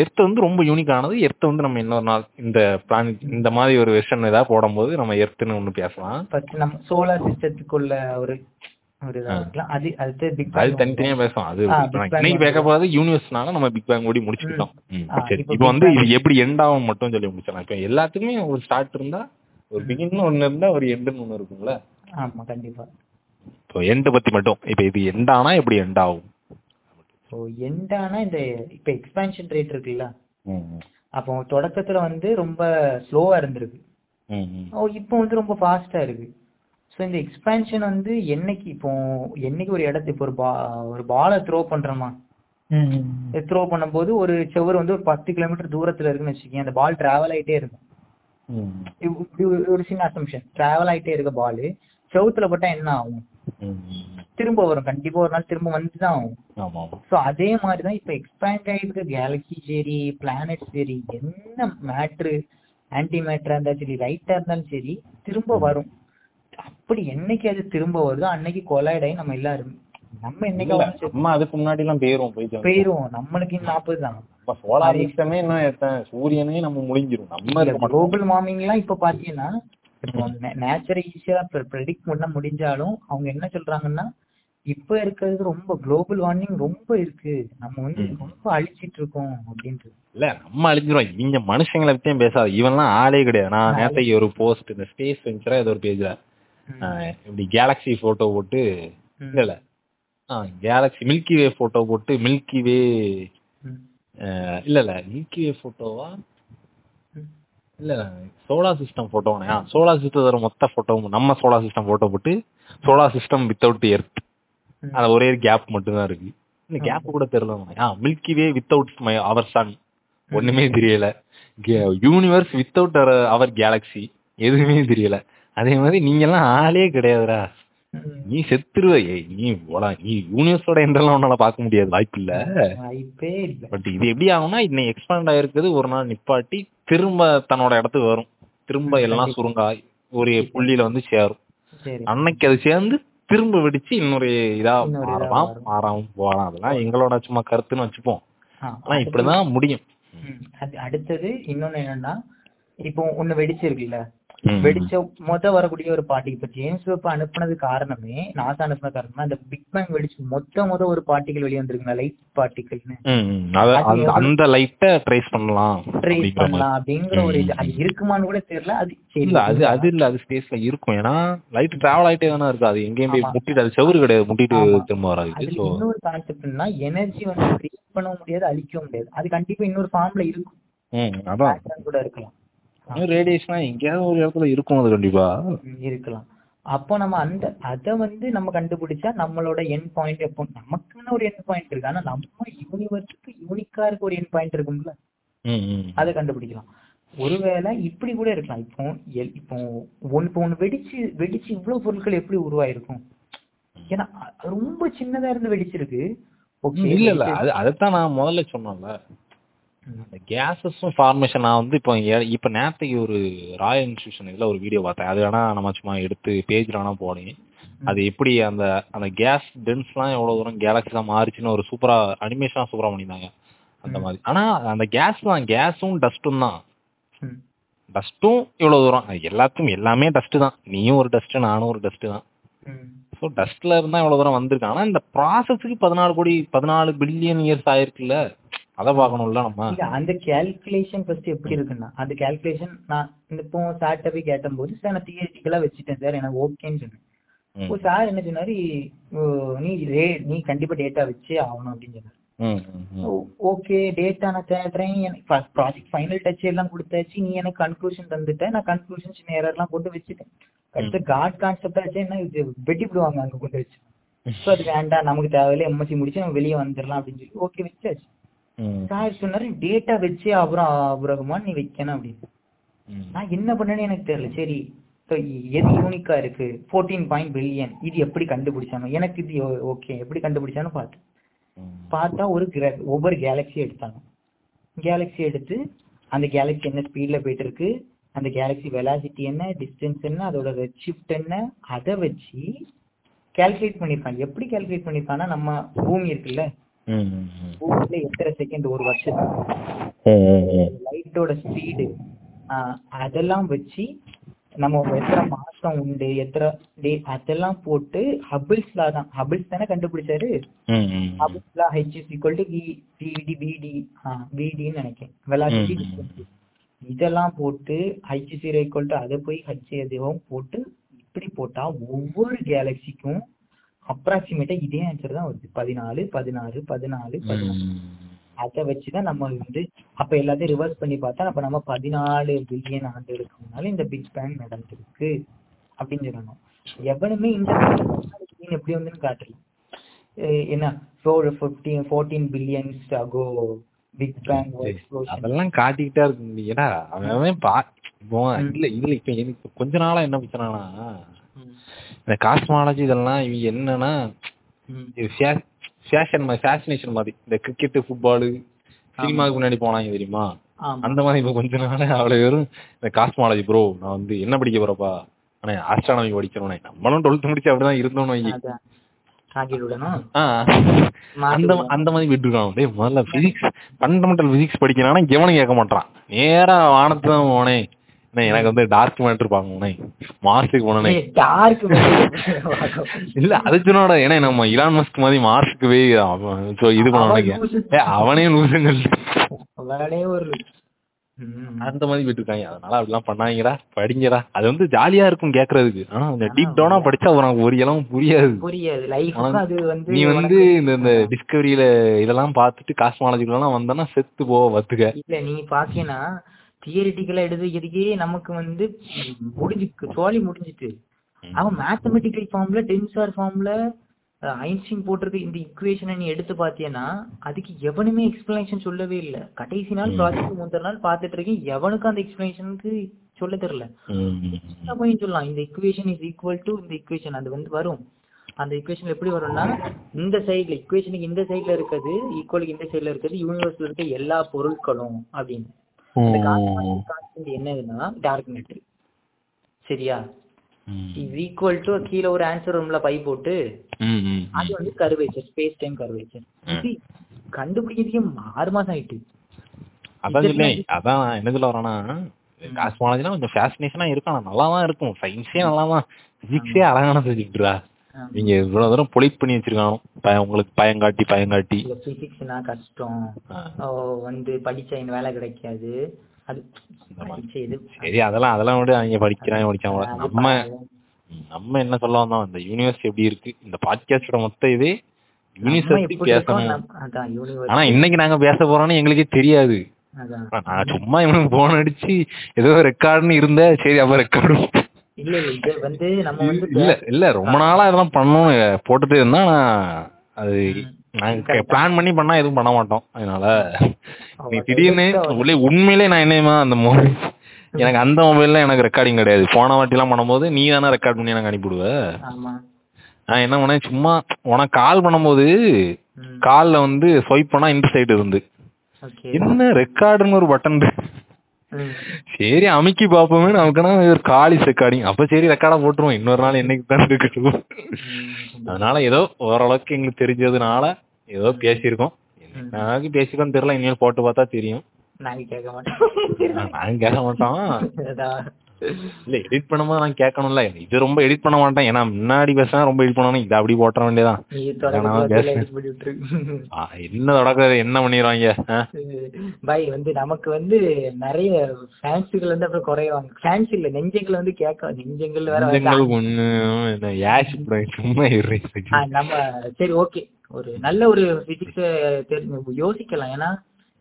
எர்த் வந்து ரொம்ப யூனிக் ஆனது. எர்த் வந்து நம்ம இன்னொரு நாள் இந்த பிளானட் இந்த மாதிரி ஒரு வெர்ஷன் ஏதாவது போடும்போது நம்ம எர்த்னு ஒண்ணு பேசலாம். நம்ம சோலார் சிஸ்டத்துக்குள்ள ஒரு அது தனித்தனியா பேசுவோம் அது இன்னைக்கு போறது யூனிவர்ஸ்னால நம்ம பிக் பேங் ஓடி முடிச்சுக்கிட்டோம். இப்ப வந்து இது எப்படி எண்ட் ஆகும் மட்டும் சொல்லி முடிச்சிடலாம். இப்ப எல்லாத்துக்குமே ஒரு ஸ்டார்ட் இருந்தா ஒரு பிகின் ஒண்ணு இருந்தா ஒரு எண்டுன்னு ஒண்ணு இருக்கும்ல. ஆமா கண்டிப்பா. இப்போ எண்ட் பத்தி மட்டும். இப்ப இது எண்ட் ஆனா எப்படி எண்ட் ஆகும்? ஸோ எண்டானா இந்த இப்போ எக்ஸ்பேன்ஷன் ரேட் இருக்குல்ல. அப்போ தொடக்கத்துல வந்து ரொம்ப ஸ்லோவா இருந்திருக்கு. இப்போ வந்து ரொம்ப ஃபாஸ்டா இருக்கு. ஸோ இந்த எக்ஸ்பேன்ஷன் வந்து என்னைக்கு இப்போ என்னைக்கு ஒரு இடத்து இப்போ ஒரு பா ஒரு பாலை த்ரோ பண்றோமா? த்ரோ பண்ணும்போது ஒரு செவர் வந்து ஒரு பத்து கிலோமீட்டர் தூரத்துல இருக்குன்னு வச்சுக்கோங்க. அந்த பால் டிராவல் ஆயிட்டே இருக்கும். ஒரு- சின்ன அசம்ஷன் டிராவல் ஆயிட்டே இருக்க பால் செவுத்துல பட்டா என்ன ஆகும். திரும்ப வரும். கண்டிப்பா ஒரு நாள் திரும்ப வந்து தான் ஆகும். ஸோ அதே மாதிரி தான் இப்போ எக்ஸ்பேண்ட் ஆகிருக்க கேலக்ஸி சரி பிளானட் சரி என்ன மேட்ரு ஆன்டி மேட்டரா இருந்தாலும் சரி ரைட்டா இருந்தாலும் சரி திரும்ப வரும். அப்படி என்னைக்கு அது திரும்ப வருதோ அன்னைக்கு ஆகி நம்ம எல்லாரும் நம்ம என்னைக்கு நம்ம அதுக்கு முன்னாடி எல்லாம் போயிருவோம் போயிட்டு போயிருவோம். நம்மளுக்கு நாற்பது தான். சோலார் சிஸ்டமே இன்னும் எத்தனை சூரியனே நம்ம முடிஞ்சிரும் நம்ம இருக்க மாட்டோம். குளோபல் வார்மிங் எல்லாம் இப்ப பாத்தீங்கன்னா நேச்சரை ஈஸியா ப்ரெடிக்ட் பண்ண முடிஞ்சாலும் அவங்க என்ன சொல்றாங்கன்னா இப்ப இருக்கிறது ரொம்ப குளோபல் வார்மிங் ரொம்ப இருக்கு. நம்ம வந்து ரொம்ப அழிச்சிட்டு இருக்கோம் அப்படின்ட்டு இல்ல நம்ம அழிஞ்சிரும் இவங்க மனுஷங்களை பத்தியும் பேசாது. இவன்லாம் ஆளே கிடையாது. நான் நேத்தைக்கு ஒரு போஸ்ட் இந்த ஸ்பேஸ் வெஞ்சரா ஏதோ ஒரு பேஜ்ல இப்படி கேலக்ஸி போட்டோ போட்டு. இல்ல இல்ல. கேலக்ஸி மில்கி வே போட்டோ போட்டு மில்கி வே. இல்ல இல்ல மில்கி வே? போட்டோவா. இல்ல சோலார் சிஸ்டம் போட்டோனே சோலார் சிஸ்டத்தோட மொத்த போட்டோ நம்ம சோலார் சிஸ்டம் போட்டோ போட்டு சோலார் சிஸ்டம் வித்தவுட் எர்த். அது ஒரே கேப் மட்டும் தான் இருக்கு. இந்த கேப் கூட தெரியல milky way without my our sun ஒண்ணுமே தெரியல. யூனிவர்ஸ் வித்தவுட் அவர் கேலக்ஸி எதுவுமே தெரியல. அதே மாதிரி நீங்க எல்லாம் ஆளே கிடையாதுடா. நீ செத்துருவ. நீ நீ யூனிவர்ஸோட எண்டெல்லாம் உன்னால பார்க்க முடியாது. வாய்ப்பு இல்ல. வாய்ப்பே இல்ல. பட் இது எப்படி ஆகும்னா இன்னைக்கு எக்ஸ்பேண்ட் ஆயிருக்கிறது ஒரு நாள் நிப்பாட்டி திரும்ப தன்னோட இடத்துக்கு வரும். திரும்ப எல்லாம் சுருங்கா ஒரு புள்ளியில வந்து சேரும். சரி. அன்னைக்கு அது சேர்ந்து திரும்ப வெடிச்சு இன்னொரு இதா மாறலாம். மாறாம போகலாம். அதெல்லாம் எங்களோட சும்மா கருத்துன்னு வச்சுப்போம். ஆனா இப்படிதான் முடியும். அடுத்தது இன்னொன்னு என்னன்னா இப்போ ஒண்ணு வெடிச்சிருக்குல்ல. வெடிச்ச மொத வரக்கூடிய ஒரு பார்ட்டி இப்ப ஜேம்ஸ் வெப் அனுப்புனது காரணமே நாசா அனுப்புன காரணமே அந்த பிக் பேங் வெடிச்சு மொத்த மொத ஒரு பார்ட்டிகள் வெளியே வந்திருக்குல்ல லைட் பார்ட்டிகள்னு அந்த- லைட்ட ட்ரேஸ் பண்ணலாம் ட்ரேஸ் பண்ணலாம் அப்படிங்கிற ஒரு இது. அது இருக்குமான்னு கூட தெரியல. அது இல்ல அது அது இல்ல. அது ஸ்பேஸ்ல இருக்கும். ஏன்னா லைட் டிராவல் ஆயிட்டே தானே இருக்கு. அது எங்கேயும் போய் முட்டிட்டு அது செவுரு கிடையாது. முட்டிட்டு. திரும்ப வராது. இன்னொரு கான்செப்ட்னா எனர்ஜி வந்து கிரியேட் பண்ண முடியாது அழிக்கவும் முடியாது. அது கண்டிப்பா இன்னொரு ஃபார்ம்ல இருக்கும். கூட இருக்கலாம். ரேடியேஷனா எங்கேயாவது ஒரு இடத்துல இருக்கும் அது கண்டிப்பா. இருக்கலாம். அப்போ நம்ம அந்த அத வந்து நம்ம கண்டுபிடிச்சா நம்மளோட என் பாயிண்ட் எப்போ நமக்குன்னு ஒரு என் பாயிண்ட் இருக்கு. ஆனா நம்ம யூனிவர்ஸுக்கு யூனிக்கா இருக்க ஒரு என் பாயிண்ட் இருக்கும்ல. அதை கண்டுபிடிக்கலாம். ஒருவேளை இப்படி கூட இருக்கலாம். இப்போ இப்போ ஒன்னு இப்போ ஒண்ணு வெடிச்சு வெடிச்சு இவ்வளவு பொருட்கள் எப்படி உருவாயிருக்கும்? ஏன்னா ரொம்ப சின்னதா இருந்து வெடிச்சிருக்கு. இல்ல இல்ல. அது அதைத்தான் நான் முதல்ல. அந்த கேஸஸும் ஃபார்மேஷன் நான் வந்து இப்போ இப்போ நேரத்துக்கு ஒரு ராயல் இன்ஸ்டியூஷன் இதில் ஒரு வீடியோ பார்த்தேன். அது வேணா நம்ம சும்மா எடுத்து பேஜில் வேணா போடுங்க. அது எப்படி அந்த அந்த கேஸ் டென்ஸ்லாம் எவ்வளோ தூரம் கேலக்ஸிலாம் மாறிச்சுன்னு ஒரு சூப்பராக அனிமேஷனாக சூப்பராக பண்ணியிருந்தாங்க. அந்த. மாதிரி. ஆனால் அந்த கேஸ் தான். கேஸும் டஸ்ட்டும் தான். டஸ்ட்டும் இவ்வளோ தூரம். எல்லாத்துக்கும் எல்லாமே டஸ்ட்டு தான். நீயும் ஒரு டஸ்ட்டு நானும் ஒரு டஸ்ட்டு தான். ஸோ டஸ்ட்ல இருந்தா இவ்வளவு தூரம் வந்திருக்கு. ஆனா இந்த ப்ராசஸ்க்கு பதினாலு கோடி பதினாலு பில்லியன் இயர்ஸ் ஆயிருக்குல்ல. அதை பார்க்கணும்ல நம்ம? அந்த கால்குலேஷன் ஃபர்ஸ்ட் எப்படி இருக்குன்னா அந்த கால்குலேஷன் நான் இப்போ சார்ட்ட போய் கேட்டபோது சார் நான் தியரிட்டிக்கலா வச்சுட்டேன் சார் எனக்கு ஓகேன்னு சொன்னேன். சார் என்ன சொன்னாரு நீ ரே நீ கண்டிப்பா டேட்டா வச்சே ஆகணும் அப்படின்னு சொன்னாரு. ஓகே டேட்டா நான் தேடுறேன் எனக்கு ப்ராஜெக்ட் ஃபைனல் டச் எல்லாம் கொடுத்தாச்சு நீ எனக்கு கன்க்ளூஷன் தந்துட்ட நான் கன்க்ளூஷன் சின்ன எரர்லாம் போட்டு வச்சுட்டேன். அடுத்து காட் கான்செப்ட் ஆச்சு என்ன வெட்டி விடுவாங்க அங்க கொண்டு வச்சு. ஸோ அது வேண்டாம் நமக்கு தேவையில்ல எம்எஸ்சி முடிச்சு நம்ம வெளியே வந்துடலாம் அப்படின்னு சொல்லி ஓகே வச்சாச்சு. சார் சொன்னாரு டேட்டா வச்சே அப்புறம் அப்புறமா நீ வைக்கணும் அப்படின்னு. நான் என்ன பண்ணேன்னு எனக்கு தெரியல. சரி எது யூனிக்கா இருக்கு? ஃபோர்டீன் பாயிண்ட் பில்லியன் இது எப்படி கண்டுபிடிச்சானோ? எனக்கு இது ஓகே எப்படி கண்டுபிடிச்சானு பார்த்தேன் ம். பார்த்தா ஒரு ஒவ்வொரு கேலக்ஸி எடுத்தாங்க. கேலக்ஸி எடுத்து அந்த கேலக்ஸி என்ன ஸ்பீட்ல போயிட்டு இருக்கு அந்த கேலக்ஸி வெலாசிட்டி என்ன? டிஸ்டன்ஸ் என்ன? அதோட ரெட் ஷிஃப்ட் என்ன? அதை வச்சு கால்குலேட் பண்ணிருக்காங்க எப்படி கால்குலேட் பண்ணிருக்காங்கன்னா நம்ம பூமி இருக்குல்ல? பூமியில எத்தனை செகண்ட் ஒரு வருஷம். லைட்டோட ஸ்பீடு அதெல்லாம் வச்சு நம்ம எத்தனை மாசம் உண்டு எத்தனை டே அதெல்லாம் போட்டு ஹபிள்ஸ்ல தான். ஹபிள்ஸ் தானே கண்டுபிடிச்சாரு. ஹபிள்ஸ்ல H is equal to V VD VD விடின்னு நினைக்கிறேன். வெலாசிட்டி இதெல்லாம் போட்டு ஹெச் ஜீரோ ஈக்குவல் டு அதை போய் ஹெச் எதுவும் போட்டு இப்படி போட்டா ஒவ்வொரு கேலக்சிக்கும் அப்ராக்சிமேட்டா இதே ஆன்சர் தான் வருது. பதினாலு பதினாறு பதினாலு பதினாலு. ம். அதை வச்சுதான் நம்ம வந்து அப்ப எல்லாத்தையும் ரிவர்ஸ் பண்ணி பார்த்தா அப்ப நம்ம பதினாலு பில்லியன் ஆண்டுகளுக்கு முன்னால இந்த பிக் பேங் நடந்திருக்கு அப்படின்னு சொல்லணும். எவனுமே இந்த எப்படி வந்துன்னு காட்டல. அஹ் என்ன four fifteen fourteen billions ago big bang அதெல்லாம் காட்டிக்கிட்டா இருக்கு ஏன்னா அவன் அவன் பா இப்போ இல்ல இதுல இப்ப எனக்கு கொஞ்ச நாளா என்ன பிரச்சனைனா இந்த காஸ்மாலஜி இதெல்லாம் இவங்க என்னன்னா இது ஃபேஷன் மாதிரி ஃபேஷனேஷன் மாதிரி. இந்த கிரிக்கெட் ஃபுட்பாலு சினிமாவுக்கு முன்னாடி போனாங்க தெரியுமா? அந்த மாதிரி இப்போ கொஞ்ச நாள் அவ்வளவு வெறும் இந்த காஸ்மாலஜி ப்ரோ நான் வந்து என்ன படிக்க போறப்பா? ஆனா ஆஸ்ட்ரானமி படிக்கணும் நம்மளும் டுவெல்த் முடிச்சு அப்படிதான் இருந்தோம் அந்த அந்த மாதிரி விட்டுருக்கான். டேய் முதல்ல பிசிக்ஸ் ஃபண்டமெண்டல் பிசிக்ஸ் படிக்கிறானா? எவனும் கேட்க மாட்டான் நேரா வானத்து தான் போனே அண்ணே, எனக்கு வந்து டார்க் மேட்டர் பார்க்கணுனே மார்ஸுக்கு போனே டார்க் இல்ல அது சொன்னோட ஏன்னா நம்ம இலான் மஸ்க் மாதிரி மார்ஸுக்கு போய் இது பண்ண அவனே லூசுங்கள் அவனே ஒரு. அந்த மாதிரி விட்டுருக்காங்க. அதனால அப்படிலாம் பண்ணாங்கடா படிங்கடா. அது வந்து ஜாலியா இருக்கும் கேக்குறதுக்கு. ஆனா அந்த டீப் டவுனா படிச்சா உனக்கு ஒரு இளவும் புரியாது. புரியாது. நீ வந்து இந்த இந்த டிஸ்கவரியில இதெல்லாம் பார்த்துட்டு காஸ்மாலஜிலாம் வந்தனா செத்து போ வத்துக்க இல்ல நீ பாத்தீங்கன்னா தியரிட்டிக்கலா எடுத்துக்கிறதுக்கே நமக்கு வந்து முடிஞ்சு சோழி முடிஞ்சிட்டு. அவன் மேத்தமெட்டிக்கல் ஃபார்ம்ல டென்சார் ஃபார்ம்ல ஐன்ஸ்டீன் போட்டிருக்க இந்த இக்குவேஷனை நீ எடுத்து பாத்தியன்னா அதுக்கு எவனுமே எக்ஸ்பிளனேஷன் சொல்லவே இல்ல. கடைசி நாள் ப்ராஜெக்ட் முந்தின நாள் பாத்துட்டு இருக்கேன் எவனுக்கும் அந்த எக்ஸ்பிளனேஷனுக்கு சொல்ல தெரியல பையன் சொல்லலாம் இந்த இக்குவேஷன் இஸ் ஈக்குவல் டு இந்த இக்குவேஷன் அது வந்து வரும். அந்த இக்குவேஷன் எப்படி வரும்னா இந்த சைடுல இக்குவேஷனுக்கு இந்த சைடுல இருக்கிறது ஈக்குவலுக்கு இந்த சைடுல இருக்கிறது யூனிவர்ஸ்ல இருக்க எல்லா பொருட்களும் அப்படின்னு. என்னதுன்னா டார்க் மேட்டர் சரியா? இஸ் ஈக்குவல் டு கீழே ஒரு ஆன்சர் ரூம்ல பை போட்டு? அது வந்து கர்வேச்சர் ஸ்பேஸ் டைம் கர்வேச்சர் கண்டுபிடிக்கிறதுக்கே ஆறு மாசம் ஆயிட்டு. அதான் இல்லை அதான் என்ன சொல்ல வரேன்னா காஸ்மாலஜினா கொஞ்சம் ஃபேசினேஷனா இருக்கும். நல்லா தான் இருக்கும். சயின்ஸே நல்லா தான் பிசிக்ஸே அழகான சப்ஜெக்ட்ரா நீங்க இவ்வளவு தூரம் பொலிட் பண்ணி வச்சிருக்கானோ பய உங்களுக்கு பயங்காட்டி பயங்காட்டி பிசிக்ஸ்னா கஷ்டம். வந்து படிச்சா இந்த வேலை கிடைக்காது. சரி அதெல்லாம் அதெல்லாம் விட. அவங்க படிக்கிறாங்க படிக்காம நம்ம. நம்ம என்ன சொல்ல வந்தோம்? இந்த யூனிவர்ஸ் எப்படி இருக்கு? இந்த பாட்காஸ்டோட மொத்த இதே யூனிவர்ஸ் பேசணும். ஆனா இன்னைக்கு நாங்க பேச போறோம்னு எங்களுக்கே தெரியாது. நான் சும்மா இவனுக்கு போன் அடிச்சு ஏதோ ரெக்கார்டுன்னு இருந்த சரி அப்ப ரெக்கார்டு இல்ல இல்ல இது வந்து நம்ம வந்து இல்ல இல்ல ரொம்ப நாளா இதெல்லாம் பண்ணணும்னு போட்டுட்டு இருந்தா அது நாங்க பிளான் பண்ணி பண்ணா எதுவும் பண்ண மாட்டோம். அதனால நீ திடீர்னு உள்ளே உண்மையிலே நான் என்னமா அந்த மொபைல் எனக்கு அந்த மொபைல்ல எனக்கு ரெக்கார்டிங் கிடையாது. போன வாட்டி எல்லாம் பண்ணும்போது நீ தானே ரெக்கார்ட் பண்ணி எனக்கு அனுப்பிவிடுவ. ஆமா. நான் என்ன பண்ணேன் சும்மா உனக்கு கால் பண்ணும்போது. கால்ல வந்து ஸ்வைப் பண்ணா இந்த சைடு இருந்து. என்ன ரெக்கார்டுன்னு ஒரு பட்டன் சரி அமுக்கி பாப்போமே. நமக்குன்னா ஒரு காலி ரெக்கார்டிங் அப்ப சரி ரெக்கார்டா போட்டுருவோம். இன்னொரு நாள் என்னைக்கு தான் இருக்கட்டும் அதனால ஏதோ ஓரளவுக்கு எங்களுக்கு தெரிஞ்சதுனால ஏதோ பேசியிருக்கோம். எனக்கு பேசிக்கோன்னு தெரியல. இனிமேல் போட்டு பார்த்தா தெரியும். நாங்க கேட்க மாட்டோம். நாங்க கேட்க மாட்டோம். இல்ல எடிட் பண்ணும்போது நான் கேட்கணும்ல. இது ரொம்ப எடிட் பண்ண மாட்டேன். ஏன்னா முன்னாடி பேசினா ரொம்ப எடிட் பண்ணணும் இது அப்படி போட்டுற வேண்டியதான் என்ன தொடக்க என்ன பண்ணிடுவாங்க? பாய் வந்து நமக்கு வந்து நிறைய ஃபேன்ஸுகள் வந்து அப்புறம் குறைவாங்க. ஃபேன்ஸ் இல்ல நெஞ்சங்கள் வந்து கேட்க நெஞ்சங்கள் வேற நெஞ்சங்கள் ஒண்ணு யாஷ் சும்மா நம்ம சரி ஓகே ஒரு நல்ல ஒரு பிசிக்ஸ் யோசிக்கலாம். ஏன்னா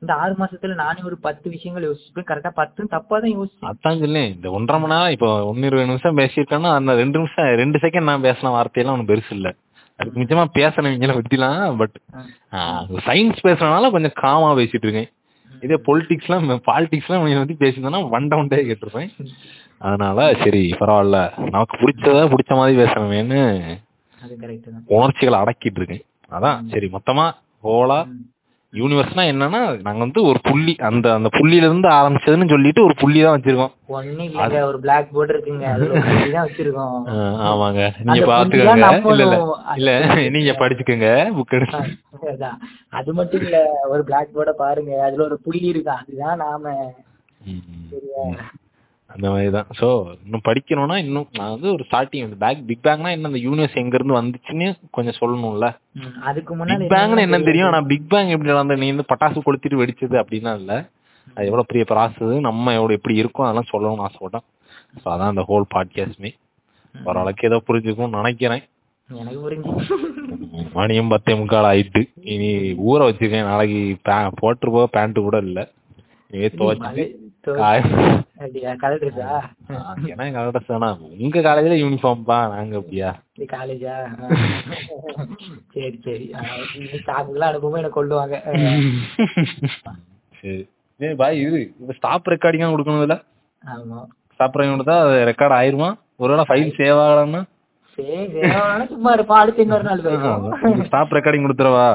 இந்த ஆறு மாசத்துல நானே ஒரு பத்து விஷயங்கள் யோசிச்சிருப்பேன் கரெக்டா பத்தும் தப்பா தான் யோசிச்சேன். அதான் சொல்லேன் இந்த ஒன்றரை மணி நேரம் இப்போ ஒன்னு இருபது நிமிஷம் பேசியிருக்கேன்னா அந்த ரெண்டு நிமிஷம் ரெண்டு செகண்ட் நான் பேசின வார்த்தையெல்லாம் ஒன்றும் பெருசு இல்ல. அதுக்கு மிச்சமா பேசணுவீங்கள வெட்டிலாம் பட் சயின்ஸ் பேசுறதுனால கொஞ்சம் காமா பேசிட்டு இருக்கேன். இதே பொலிட்டிக்ஸ்லாம் பாலிடிக்ஸ்லாம் கொஞ்சம் பத்தி பேசியிருந்தேன்னா ஒன் டவுன்டே கேட்டிருப்பேன். அதனால சரி பரவாயில்ல. நமக்கு பிடிச்சத பிடிச்ச மாதிரி பேசணுமேன்னு உணர்ச்சிகளை அடக்கிட்டு இருக்கேன். அதான் சரி மொத்தமா ஹோலா யூனிவர்ஸ்னா என்னன்னா நாங்க வந்து ஒரு புள்ளி அந்த அந்த புள்ளியில இருந்து ஆரம்பிச்சதுன்னு சொல்லிட்டு ஒரு புள்ளி தான் வச்சிருக்கோம். ஒண்ணு இல்லங்க ஒரு பிளாக் போர்டு இருக்குங்க தான் வச்சிருக்கோம். ஆமாங்க. நீங்க பாத்துக்கோங்க இல்ல இல்ல. நீங்க படிச்சுக்கோங்க. புக் எடுத்து. அது மட்டும் இல்ல ஒரு பிளாக் போர்ட பாருங்க. அதுல ஒரு புள்ளி இருக்கா. அதுதான் நாம சரியா? அந்த மாதிரிதான். சோ இன்னும் படிக்கணும்னா இன்னும் நான் வந்து ஒரு ஸ்டார்டிங் பேக் பிக் பேங்னா என்ன அந்த யூனிவர்ஸ் எங்க இருந்து வந்துச்சுன்னு கொஞ்சம் சொல்லணும்ல. அதுக்கு முன்னாடி பிக் பேங்னு என்னன்னு தெரியும் ஆனா பிக் பேங் எப்படி நடந்த நீ வந்து பட்டாசு கொளுத்திட்டு வெடிச்சது அப்படின்னா இல்ல. அது எவ்வளவு பெரிய ப்ராசஸ் நம்ம எவ்வளவு எப்படி இருக்கும் அதெல்லாம் சொல்லணும்னு ஆசைப்பட்டேன் ஸோ அதான் அந்த ஹோல் பாட்காஸ்ட்மே ஓரளவுக்கு ஏதோ புரிஞ்சுக்கும்னு நினைக்கிறேன். மணியும் பத்தே முக்கால் ஆயிட்டு. இனி ஊற வச்சிருக்கேன். நாளைக்கு போட்டு போக பேண்ட் கூட இல்ல. இனிமே உங்க காலேஜ்ல யூனிஃபார்ம்பா நாங்க அப்படியா? காலேஜா சரி சரி. ஸ்டாஃப்லாம் அனுப்பும்போது எனக்கு கொள்ளுவாங்க சரி. ஏய் பாய் இது இப்ப ஸ்டாப் ரெக்கார்டிங்கா கொடுக்கணும் ஆமா. ஸ்டாப் ரெக்கார்டிங் கொடுத்தா ரெக்கார்ட் ஆயிருமா? ஒருவேளை ஃபைல் சேவ் ஆகலன்னா? சும்மா இருப்பா. அடுத்து இன்னொரு நாள் ஸ்டாப் ரெக்கார்டிங் கொடுத்துறவா